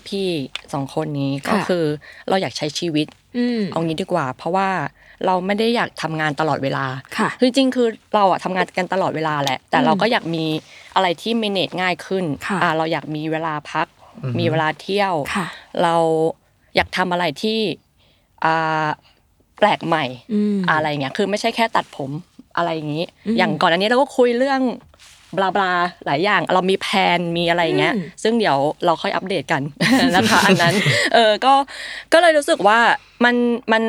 พี่ๆสองคนนี้ก็ค่ะคือเราอยากใช้ชีวิตอืมเอางี้ดีกว่า เพราะว่าเราไม่ได้อยากทำงานตลอดเวลาค่ะคือจริงๆคือเราอะทำงานกันตลอดเวลาแหละ แต่เราก็อยากมีอะไรที่ manage ง่ายขึ้นค่ะอ่าเราอยากมีเวลาพัก มีเวลาเที่ยวค่ะเราอยากทำอะไรที่อ่าแปลกใหม่อืมอะไรอย่างเงี้ยคือไม่ใช่แค่ตัดผมอะไรอย่างงี้อืมอย่างก่อนอันนี้เราก็คุยเรื่อง บลาบลาหลายอย่างเรามีแผนมีอะไรอย่างเงี้ยอืมซึ่งเดี๋ยวเราค่อยอัปเดตกันนะคะอันนั้นเออก็ก็เลยรู้สึกว่ามันมัน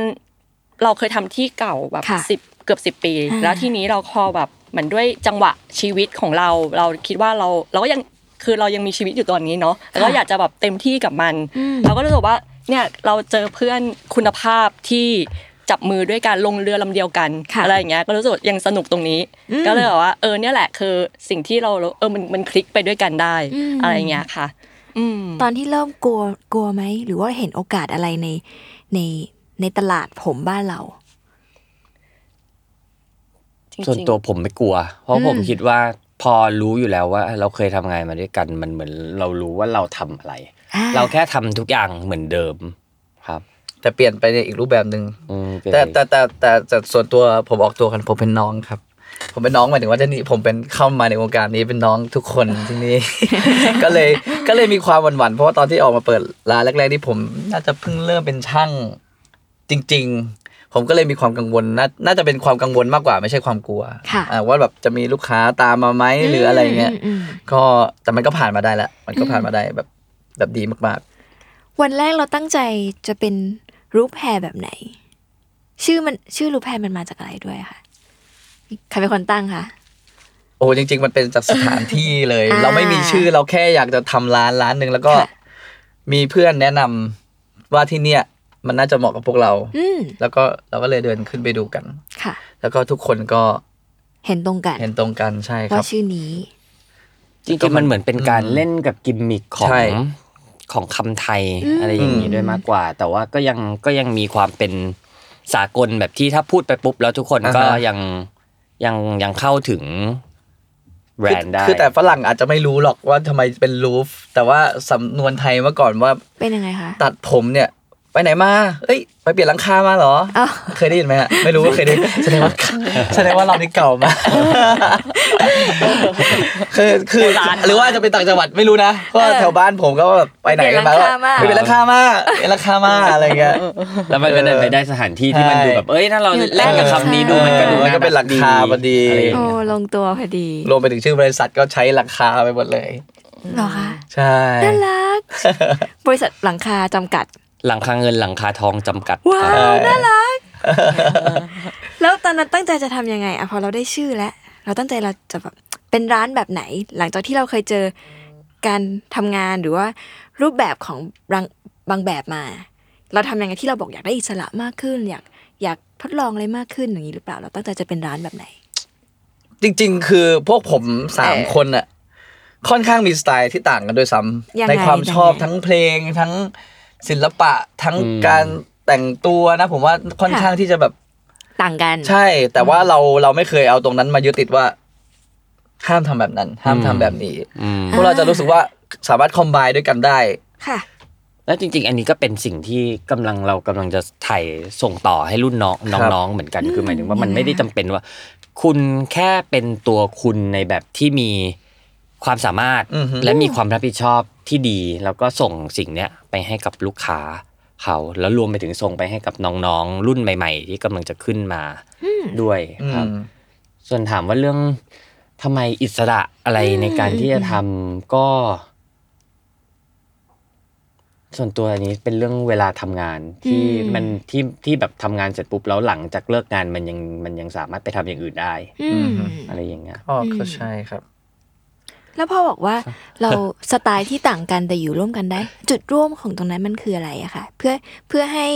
เราเคยทำที่เก่าแบบค่ะสิบเกือบสิบปีอ่าแล้วทีนี้เราพอแบบเหมือนด้วยจังหวะชีวิตของเรา เราคิดว่าเราเราก็ยังคือเรายังมีชีวิตอยู่ตอนนี้เนาะแล้วก็อยากจะแบบเต็มที่กับมันอืมเราก็รู้สึกว่าเนี่ยเราเจอเพื่อนคุณภาพที่ จับมือด้วยการลงเรือลำเดียวกันค่ะอะไรอย่างเงี้ยก็รู้สึกยังสนุกตรงนี้อืมก็เลยแบบว่าเออเนี่ยแหละคือสิ่งที่เราเออมันมันคลิกไปด้วยกันได้อืมอะไรอย่างเงี้ยค่ะอืมตอนที่เริ่มกลัวกลัวไหมหรือว่าเห็นโอกาสอะไรในในในตลาดผมบ้านเราจริงๆส่วนตัวผมไม่กลัว เพราะอืมผมคิดว่าพอรู้อยู่แล้วว่า เราเคยทำงานมาด้วยกันมันเหมือนเรารู้ว่าเราทำอะไรอ่เราแค่ทำทุกอย่างเหมือนเดิมครับ แต่เปลี่ยนไปในอีกรูปแบบหนึ่งอืมเป็นแต่แต่แต่แต่แต่ส่วนตัวผมออกตัวกันผมเป็นน้องครับ ผมเป็นน้องหมายถึงว่าจะนี่ผมเป็นเข้ามาในวงการนี้เป็นน้องทุกคนที่นี่ ก็เลยก็เลยมีความหวั่นๆเพราะว่าตอนที่ออกมาเปิดร้านแรกๆที่ผมน่าจะเพิ่งเริ่มเป็นช่างจริง ๆ ผมก็เลยมีความกังวลน่าน่าจะเป็นความกังวลมากกว่าไม่ใช่ความกลัวค่ะ อ่าว่าแบบจะมีลูกค้าตามมาไหมหรืออะไรเงี้ยมอืมก็แต่มันก็ผ่านมาได้แล้ว มันก็ผ่านมาได้แบบแบบดีมากวันแรกเราตั้งใจจะเป็น รูปแพรแบบไหน ชื่อมันชื่อรูปแพรมันมาจากอะไรด้วยคะใครเป็นคนตั้งคะๆโอ้จริง ๆ มันเป็นจากสถานที่เลยอ่าเราไม่มีชื่อเราแค่อยากจะทำร้านร้านหนึ่งแล้วก็ค่ะมีเพื่อนแนะนำว่าที่เนี่ย มันน่าจะเหมาะกับพวกเราอืมแล้วก็เราก็เลยเดินขึ้นไปดูกันค่ะ แล้วก็ทุกคนก็เห็นตรงกัน เห็นตรงกันใช่คว่ารับชื่อนี้จริงๆมันเหมือนเป็นการเล่นกับกิมมิคของใช่ ของคำไทยอะไรอย่างนี้ด้วยมากกว่า แต่ว่าก็ยังก็ยังมีความเป็นสากลแบบที่ถ้าพูดไปปุ๊บแล้วทุกคนก็อ่าฮะยังยังยังเข้าถึงแบรนด์ได้คือแต่ฝรั่งอาจจะไม่รู้หรอกว่าทำไมเป็นรูฟแต่ว่าสำนวนไทยเมื่อก่อนว่าเป็นยังไงคะตัดผมเนี่ย ไปไหนมาเอ้ย ไปเปลี่ยนหลังคามาเหรออ้าวเคยได้ยินไหมฮะไม่รู้ว่าเคยได้แสดงว่าแสดงว่าเรานี่เก่ามากคือคือโบราณหรือว่าจะเป็นต่างจังหวัดไม่รู้นะเพราะว่าแถวบ้านผมก็แบบไปไหนกันมาเปลี่ยนหลังคามาไปเปลี่ยนหลังคามาเปลี่ยนหลังคามาอะไรเงี้ยแล้วมันก็เดินไปได้สถานที่ที่มันใช่ดูแบบเอ้ยถ้าเราแลกกับคำนี้ดูมันก็ดูมันก็เป็นหลังคาพอดีอะไรอย่างโอ้เงี้ยลงตัวพอดีรวมไปถึงชื่อบริษัทก็ใช้หลังคาไปหมดเลยเหรอคะใช่น่ารัก บริษัทหลังคาจำกัด หลังคาเงินหลังคาทองจำกัดว้าครับวน่ารัก แล้วตอนนั้นตั้งใจจะทำยังไงอะพอเราได้ชื่อแล้ว เราตั้งใจเราจะแบบเป็นร้านแบบไหน หลังจากที่เราเคยเจอการทำงานหรือว่ารูปแบบของบางบางแบบมา เราทำยังไงที่เราบอกอยากได้อิสระมากขึ้น อยากอยากทดลองอะไรมากขึ้นอย่างนี้หรือเปล่า เราตั้งใจจะเป็นร้านแบบไหน จริง ๆ คือพวกผมสามเออคนอะค่อนข้างมีสไตล์ที่ต่างกันด้วยซ้ยังำไงในความชอบยังไง ทั้งเพลงทั้ง ศิลปะทั้งอืมการแต่งตัวนะผมว่าค่อนค่ะข้างที่จะแบบต่างกัน ใช่ แต่ว่าเราเราไม่เคยเอาตรงนั้นมายึดติดว่า ห้ามทำแบบนั้น ห้ามทำแบบนี้อืมพวกเราจะรู้สึกว่าสามารถคอมไบด้วยกันได้ค่ะแล้วจริง ๆ อันนี้ก็เป็นสิ่งที่กำลังเรากำลังจะถ่ายส่งต่อให้รุ่นน้องครับน้องๆเหมือนกันคือหมายถึงว่ามันยังไงไม่ได้จำเป็นว่า คุณแค่เป็นตัวคุณในแบบที่มี ความสามารถอือฮึและมีความรับผิดชอบที่ดี แล้วก็ส่งสิ่งเนี้ยไปให้กับลูกค้าเขาแล้วรวมไปถึงส่งไปให้กับน้องๆ รุ่นใหม่ ๆ ที่กำลังจะขึ้นมาด้วยอืครับมส่วนถามว่าเรื่องทำไมอิสระอะไรในการที่จะทำก็ ส่วนตัวอันนี้เป็นเรื่องเวลาทำงานที่อืมมันที่ที่แบบทำงานเสร็จปุ๊บแล้วหลังจากเลิกงานมันยังมันยังสามารถไปทำอย่างอื่นได้อืมอืมอะไรอย่างเงี้ยอ๋อก็อืมใช่ครับ แล้วพ่อบอกว่าเราสไตล์ที่ต่างกันแต่อยู่ร่วมกันได้ จุดร่วมของตรงนั้นมันคืออะไรอะคะเพื่อเพื่อให้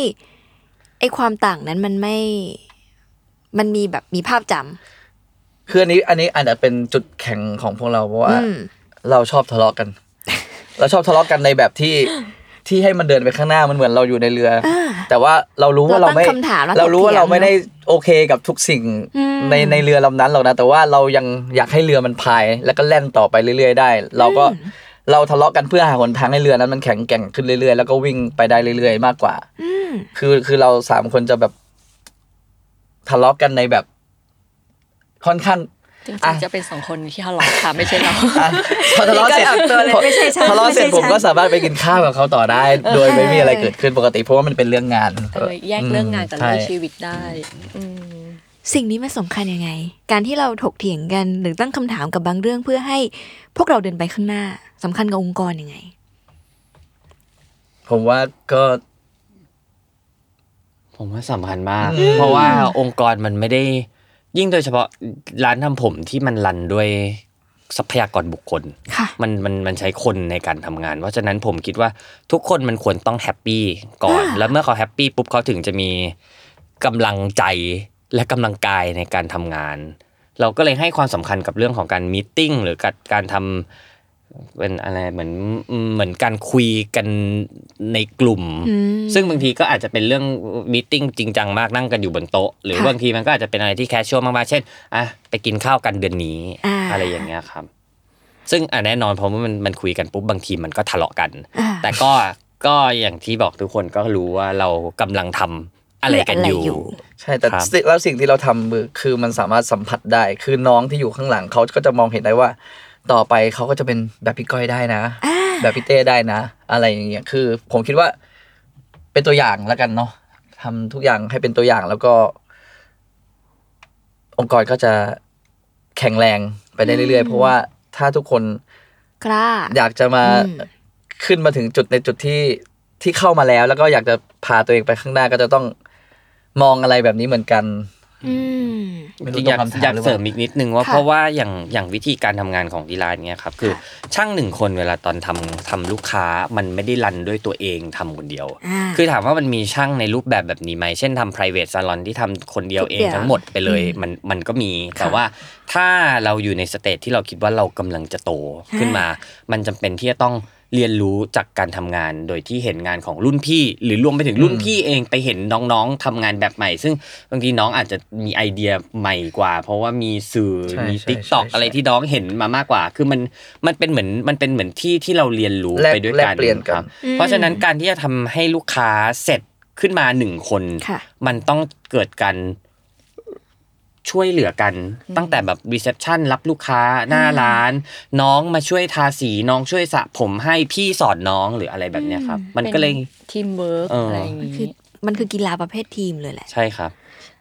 ไอความต่างนั้นมันไม่มันมีแบบมีภาพจำคืออันนี้อันนี้อาจจะเป็นจุดแข็งของพวกเราเพราะว่าอืมเราชอบทะเลาะกัน เราชอบทะเลาะกันในแบบที่ ที่ให้มันเดินไปข้างหน้ามันเหมือนเราอยู่ในเรือออ่าแต่ว่าเรารู้ว่าเราเราตั้งไม่คำถามแล้วเรารู้ว่าถกเถียงเราไม่ได้โอเคกับทุกสิ่งอืมในในเรือลำนั้นหรอกนะแต่ว่าเรายังอยากให้เรือมันพาย แล้วก็แล่นต่อไปเรื่อย ๆ ได้ เราก็เราทะเลาะกันเพื่อหาหนทางให้เรือนั้นมันแข็งแกร่งขึ้นเรื่อยๆแล้วก็วิ่งไปได้เรื่อยๆมากกว่าอืมคือคือเราสามคนจะแบบทะเลาะกันในแบบค่อนข้าง จริงอะๆจะเป็นสองคนที่ทะเลาะค่ะไม่ใช่เราอะพอทะเลาะเสร็จมีการออกตัวเลยไม่ใช่ฉันทะเลาะเสร็จไม่ใช่ผมฉันก็สามารถไปกินข้าวกับเขาต่อได้ โดยไม่มีอะไรเกิดขึ้นปกติเพราะว่ามันเป็นเรื่องงานเออแยกเรื่องงานกับเรื่องใช่ชีวิตได้อืมสิ่งนี้มันสำคัญยังไง การที่เราถกเถียงกันหรือตั้งคำถามกับบางเรื่องเพื่อให้พวกเราเดินไปข้างหน้าสำคัญกับองค์กรยังไง ผมว่าก็ ผมว่าสำคัญมากอืมเพราะว่าองค์กรมันไม่ได้ ยิ่งโดยเฉพาะร้านทำผมที่มันรันด้วยทรัพยากรบุคคลค่ะมันมันมันใช้คนในการทำงาน เพราะฉะนั้นผมคิดว่าทุกคนมันควรต้องแฮปปี้ก่อนอ่าแล้วเมื่อเขาแฮปปี้ปุ๊บเขาถึงจะมีกำลังใจและกำลังกายในการทำงาน เราก็เลยให้ความสำคัญกับเรื่องของการ meeting หรือการการทำ เป็นอะไรเหมือนเหมือนการคุยกันในกลุ่มอืมซึ่งบางทีก็อาจจะเป็นเรื่อง meeting จริงจังมากนั่งกันอยู่บนโต๊ะ หรือค่ะบางทีมันก็อาจจะเป็นอะไรที่ casual มากๆเช่นอะไปกินข้าวกันเดือนนี้อ่าอะไรอย่างเงี้ยครับ ซึ่งอะแน่นอนเพราะว่ามันมันคุยกันปุ๊บบางทีมันก็ทะเลาะกันอ่าแต่ก็ก็อย่างที่บอกทุกคนก็รู้ว่าเรากำลังทำอะไรกันอยู่อะไรอยู่ใช่แต่ครับสิ่งแล้วสิ่งที่เราทำมือคือมันสามารถสัมผัสได้ คือน้องที่อยู่ข้างหลังเขาก็จะมองเห็นได้ว่า ต่อไปเขาก็จะเป็นแบบพี่ก้อยได้นะอ่าแบบพี่เต้ได้นะ อะไรอย่างเงี้ยคือ ผมคิดว่า เป็นตัวอย่างแล้วกันเนาะทำทุกอย่างให้เป็นตัวอย่างแล้วก็ องค์กรก็จะแข็งแรงไปได้เรื่อยๆ เพราะว่าถ้าทุกคนกล้าอยากจะมาอืมขึ้นมาถึงจุดในจุดที่ที่เข้ามาแล้ว แล้วก็อยากจะพาตัวเองไปข้างหน้าก็จะต้องมองอะไรแบบนี้เหมือนกันอืมไม่ จรู้ริงตอรยางกคำถามอยากหรือเสเปริล่ามอีกนิดนึงว่าค่ะเพราะว่าอย่างอย่างวิธีการทำงานของที่ร้านเนี้ยครับคือค่ะช่างหนึ่งคนเวลาตอนทำทำลูกค้ามันไม่ได้รันด้วยตัวเองทำคนเดียวอ่าคือถามว่ามันมีช่างในรูปแบบแบบนี้ไหมเช่นทำ private salon ที่ทำคนเดียวทุกเอองย่างทั้งหมดไปเลยอืมมันมันก็มีค่ะแต่ว่าถ้าเราอยู่ในสเตจที่เราคิดว่าเรากำลังจะโตขึ้นมา มันจำเป็นที่จะต้อง เรียนรู้จากการทำงาน โดยที่เห็นงานของรุ่นพี่ หรือรวมไปถึงรุ่นพี่เองไปเห็นน้องๆทำงานแบบใหม่ ซึ่งบางทีน้องอาจจะมีไอเดียใหม่กว่า เพราะว่ามีสื่อใช่มีใช่ติ๊กต็อกใช่อะไรที่น้องเห็นมามากกว่า คือมันมันเป็นเหมือนมันเป็นเหมือนที่ที่เราเรียนรู้แลกไปด้วยแลกักนเปลี่ยนกันครับเพราะฉะนั้นการที่จะทำให้ลูกค้าเสร็จขึ้นมาหนึ่งคนค่ะมันต้องเกิดการ ช่วยเหลือกัน ตั้งแต่แบบ reception รับลูกค้าหน้าร้าน น้องมาช่วยทาสีน้องช่วยสระผมให้พี่สอนน้องหรืออะไรแบบเนี้ยครับ มันก็เลยทีมเวิร์กเอออะไรอย่างงี้มันคือมันคือกีฬาประเภททีมเลยแหละ ใช่ครับ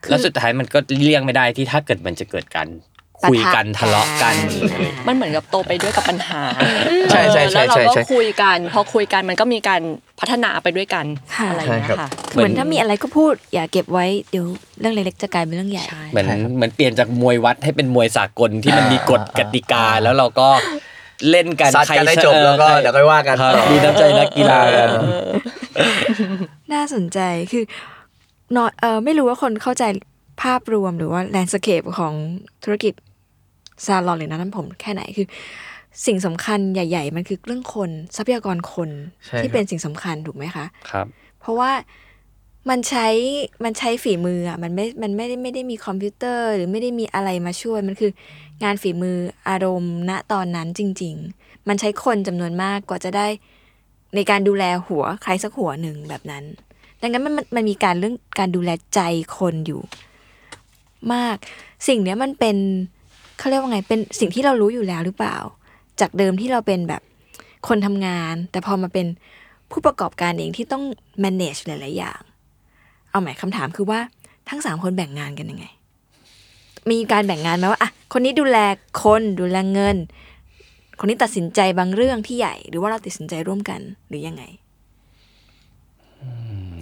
คือแล้วสุดท้ายมันก็เลี่ยงไม่ได้ที่ถ้าเกิดมันจะเกิดการปะทะ คุยกันทะเลาะกันกันหรืออะไรมันเหมือนกับโตไปด้วยกับปัญหาใช่ใช่ใช่เออแล้วเราใช่ก็ใช่คุยกัน พอคุยกันมันก็มีการพัฒนาไปด้วยกันค่ะอะไรอย่างเงี้ยใช่ครับค่ะเหมือนถ้ามีอะไรก็พูด อย่าเก็บไว้เดี๋ยวเรื่องเล็กๆจะกลายเป็นเรื่องใหญ่ใช่เหมือนใช่ครับเหมือนเปลี่ยนจากมวยวัดให้เป็นมวยสากลที่มันมีกฎอ่ากติกาแล้วเราก็เล่นกันซัดกันได้จบแล้วก็เดี๋ยวค่อยว่ากันครับต่อมีน้ำใจนักกีฬากันน่าสนใจคือนอยเออไม่รู้ว่าคนเข้าใจภาพรวมหรือว่าแลนด์สเคปของธุรกิจ ซาลอนหรือร้านน้ำผมแค่ไหนคือ สิ่งสำคัญใหญ่ ๆ มันคือเรื่องคนทรัพยากรคนใช่ที่ครับเป็นสิ่งสำคัญถูกไหมคะครับ เพราะว่ามันใช้มันใช้ฝีมืออะมันไม่ มันไม่ได้ไม่ได้มีคอมพิวเตอร์ หรือไม่ได้มีอะไรมาช่วย มันคืองานฝีมืออารมณ์ณตอนนั้นจริง ๆ มันใช้คนจำนวนมากกว่าจะได้ในการดูแลหัวใครสักหัวหนึ่งแบบนั้น ดังนั้นมันมันมันมีการเรื่องการดูแลใจคนอยู่ มาก สิ่งเนี้ยมันเป็น เขาเรียกว่าไงเป็นสิ่งที่เรารู้อยู่แล้วหรือเปล่า จากเดิมที่เราเป็นแบบคนทำงาน แต่พอมาเป็นผู้ประกอบการเองที่ต้อง manage หลาย ๆ อย่าง เอาหมายคำถามคือว่าทั้งสามคนแบ่งงานกันยังไง มีการแบ่งงานไหมว่าอะคนนี้ดูแลคนดูแลเงิน คนนี้ตัดสินใจบางเรื่องที่ใหญ่ หรือว่าเราตัดสินใจร่วมกันหรือยังไง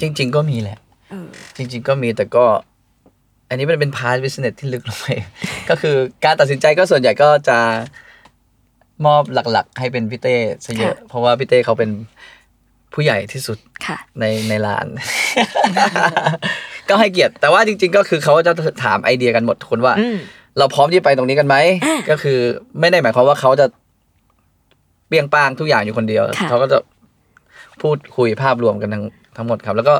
จริง ๆ ก็มีแหละเออจริง ๆ ก็มีแต่ก็ อันนี้มันเป็น part business ที่ลึกลงไป ก็คือการตัดสินใจก็ส่วนใหญ่ก็จะมอบหลักๆ ให้เป็นพี่เต้ซะเยอะ เพราะว่าพี่เต้เขาเป็นผู้ใหญ่ที่สุดค่ะในในร้าน ก็ให้เกียรติ แต่ว่าจริง ๆ ก็คือเขาจะถามไอเดียกันหมดทุกคนว่าอืมเราพร้อมที่ไปตรงนี้กันไหมอ่าก็คือไม่ได้หมายความว่าเขาจะเปรียงป้างทุกอย่างอยู่คนเดียวค่ะเขาก็จะพูดคุยภาพรวมกันทั้ง ทั้งหมดครับ แล้วก็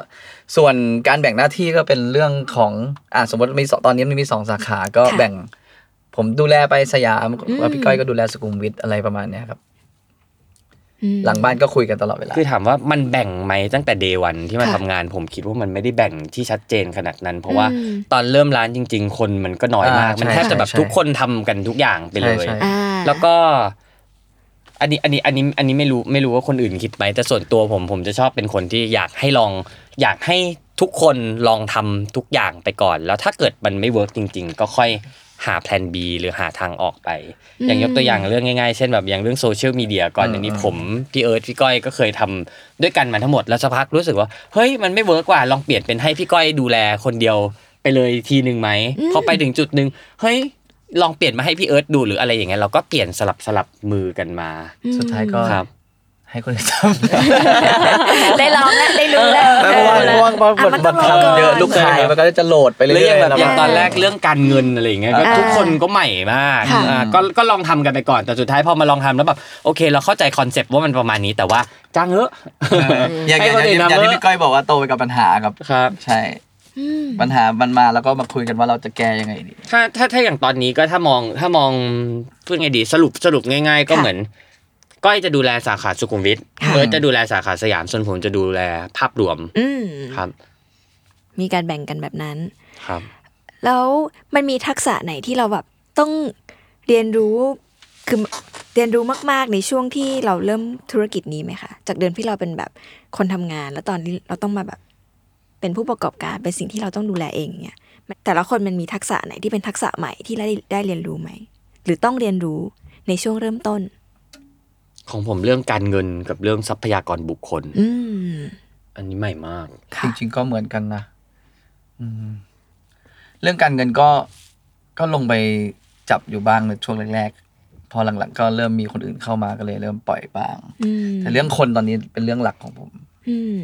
ส่วนการแบ่งหน้าที่ก็เป็นเรื่องของอ่าสมมติมีสองตอนนี้มันมีสองสาขาก็ค่ะแบ่ง ผมดูแลไปสยามอืมว่าพี่ก้อยก็ดูแลสุขุมวิทอะไรประมาณเนี้ยครับอืมหลังบ้านก็คุยกันตลอดเวลา คือถามว่ามันแบ่งไหมตั้งแต่เดวันที่มาค่ะทำงาน ผมคิดว่ามันไม่ได้แบ่งที่ชัดเจนขนาดนั้น เพราะว่าอืมตอนเริ่มร้านจริง ๆ คนมันก็น้อยมากอ่ามันใช่แทบจะแบบใช่ทุกคนทำกันทุกอย่างไปเลยใช่ใช่อ่าแล้วก็ อันนี้อันนี้อันนี้อันนี้ไม่รู้ไม่รู้ว่าคนอื่นคิดไหมแต่ส่วนตัวผมผมจะชอบเป็นคนที่อยากให้ลอง อยากให้ทุกคนลองทำทุกอย่างไปก่อน แล้วถ้าเกิดมันไม่ work จริง ๆ ก็ค่อยหาแผน B หรือหาทางออกไป อย่างยกตัวอย่างเรื่องง่ายๆ เช่นแบบอย่างเรื่องโซเชียลมีเดียก่อนอืมอันนี้ผมพี่เอิร์ธพี่ก้อยก็เคยทำด้วยกันมาทั้งหมดแล้วสักพักรู้สึกว่าเฮ้ยมันไม่ work ว่าลองเปลี่ยนเป็นให้พี่ก้อยดูแลคนเดียวไปเลยทีหนึ่งไหมพอไปถึงจุดหนึ่งเฮ้ย ลองเปลี่ยนมาให้พี่เอิร์ธดูหรืออะไรอย่างเงี้ยเราก็เปลี่ยนสลับสลับมือกันมา สุดท้ายก็ครับ ให้คนอื่นทได้ลองแล้วได้รู้แล้วำเพราะว่าเพราะว่าเพราะอะว่ามันมัต้อนงลองก่อนทำเยอะลูกค้ามันก็จะโหลดไปหเรื่รืออย่างอยแบบๆแล้วอย่างมันตอนแรกเรื่องการเงินอะไรอย่างเงี้ยก็อ่าทุกคนก็ใหม่มากค่ะอ่าก็ก็ลองทำกันไปก่อนแต่สุดท้ายพอมาลองทำแล้วแบบโอเค เราเข้าใจคอนเซปต์ว่ามันประมาณนี้แต่ว่าจ้างเถอะอย่างอย่างให้คนอื่นอย่างที่ทำเถอะพี่ก้อยบอกว่าโตไปกับปัญหาครับครับ ใช่ ปัญหามันมาแล้วก็มาคุยกันว่าเราจะแก้ยังไงดีถ้าถ้าถ้าอย่างตอนนี้ก็ถ้ามองถ้ามองพูดไงดีสรุปสรุปง่าย ๆ ก็ค่ะเหมือนก้อยจะดูแลสาขาสุขุมวิทค่ะเอิร์ธจะดูแลสาขาสยามส่วนผมจะดูแลภาพรวมอืมครับ มีการแบ่งกันแบบนั้นครับ แล้วมันมีทักษะไหนที่เราแบบต้องเรียนรู้คือเรียนรู้มาก ๆ ในช่วงที่เราเริ่มธุรกิจนี้ไหมคะ จากเดิมที่เราเป็นแบบคนทำงาน แล้วตอนนี้เราต้องมาแบบ เป็นผู้ประกอบการเป็นสิ่งที่เราต้องดูแลเองเนี่ยแต่ละคนมันมีทักษะไหนที่เป็นทักษะใหม่ที่ได้ได้เรียนรู้ไหมหรือต้องเรียนรู้ในช่วงเริ่มต้น ของผมเรื่องการเงินกับเรื่องทรัพยากรบุคคล อืมอันนี้ใหม่มากจริงๆก็เหมือนกันนะอืมเรื่องการเงินก็ก็ลงไปจับอยู่บ้างในช่วงแรกๆ พอหลังๆ ก็เริ่มมีคนอื่นเข้ามาก็เลย เริ่มปล่อยบ้างอืมแต่เรื่องคนตอนนี้เป็นเรื่องหลักของผมอืมอืม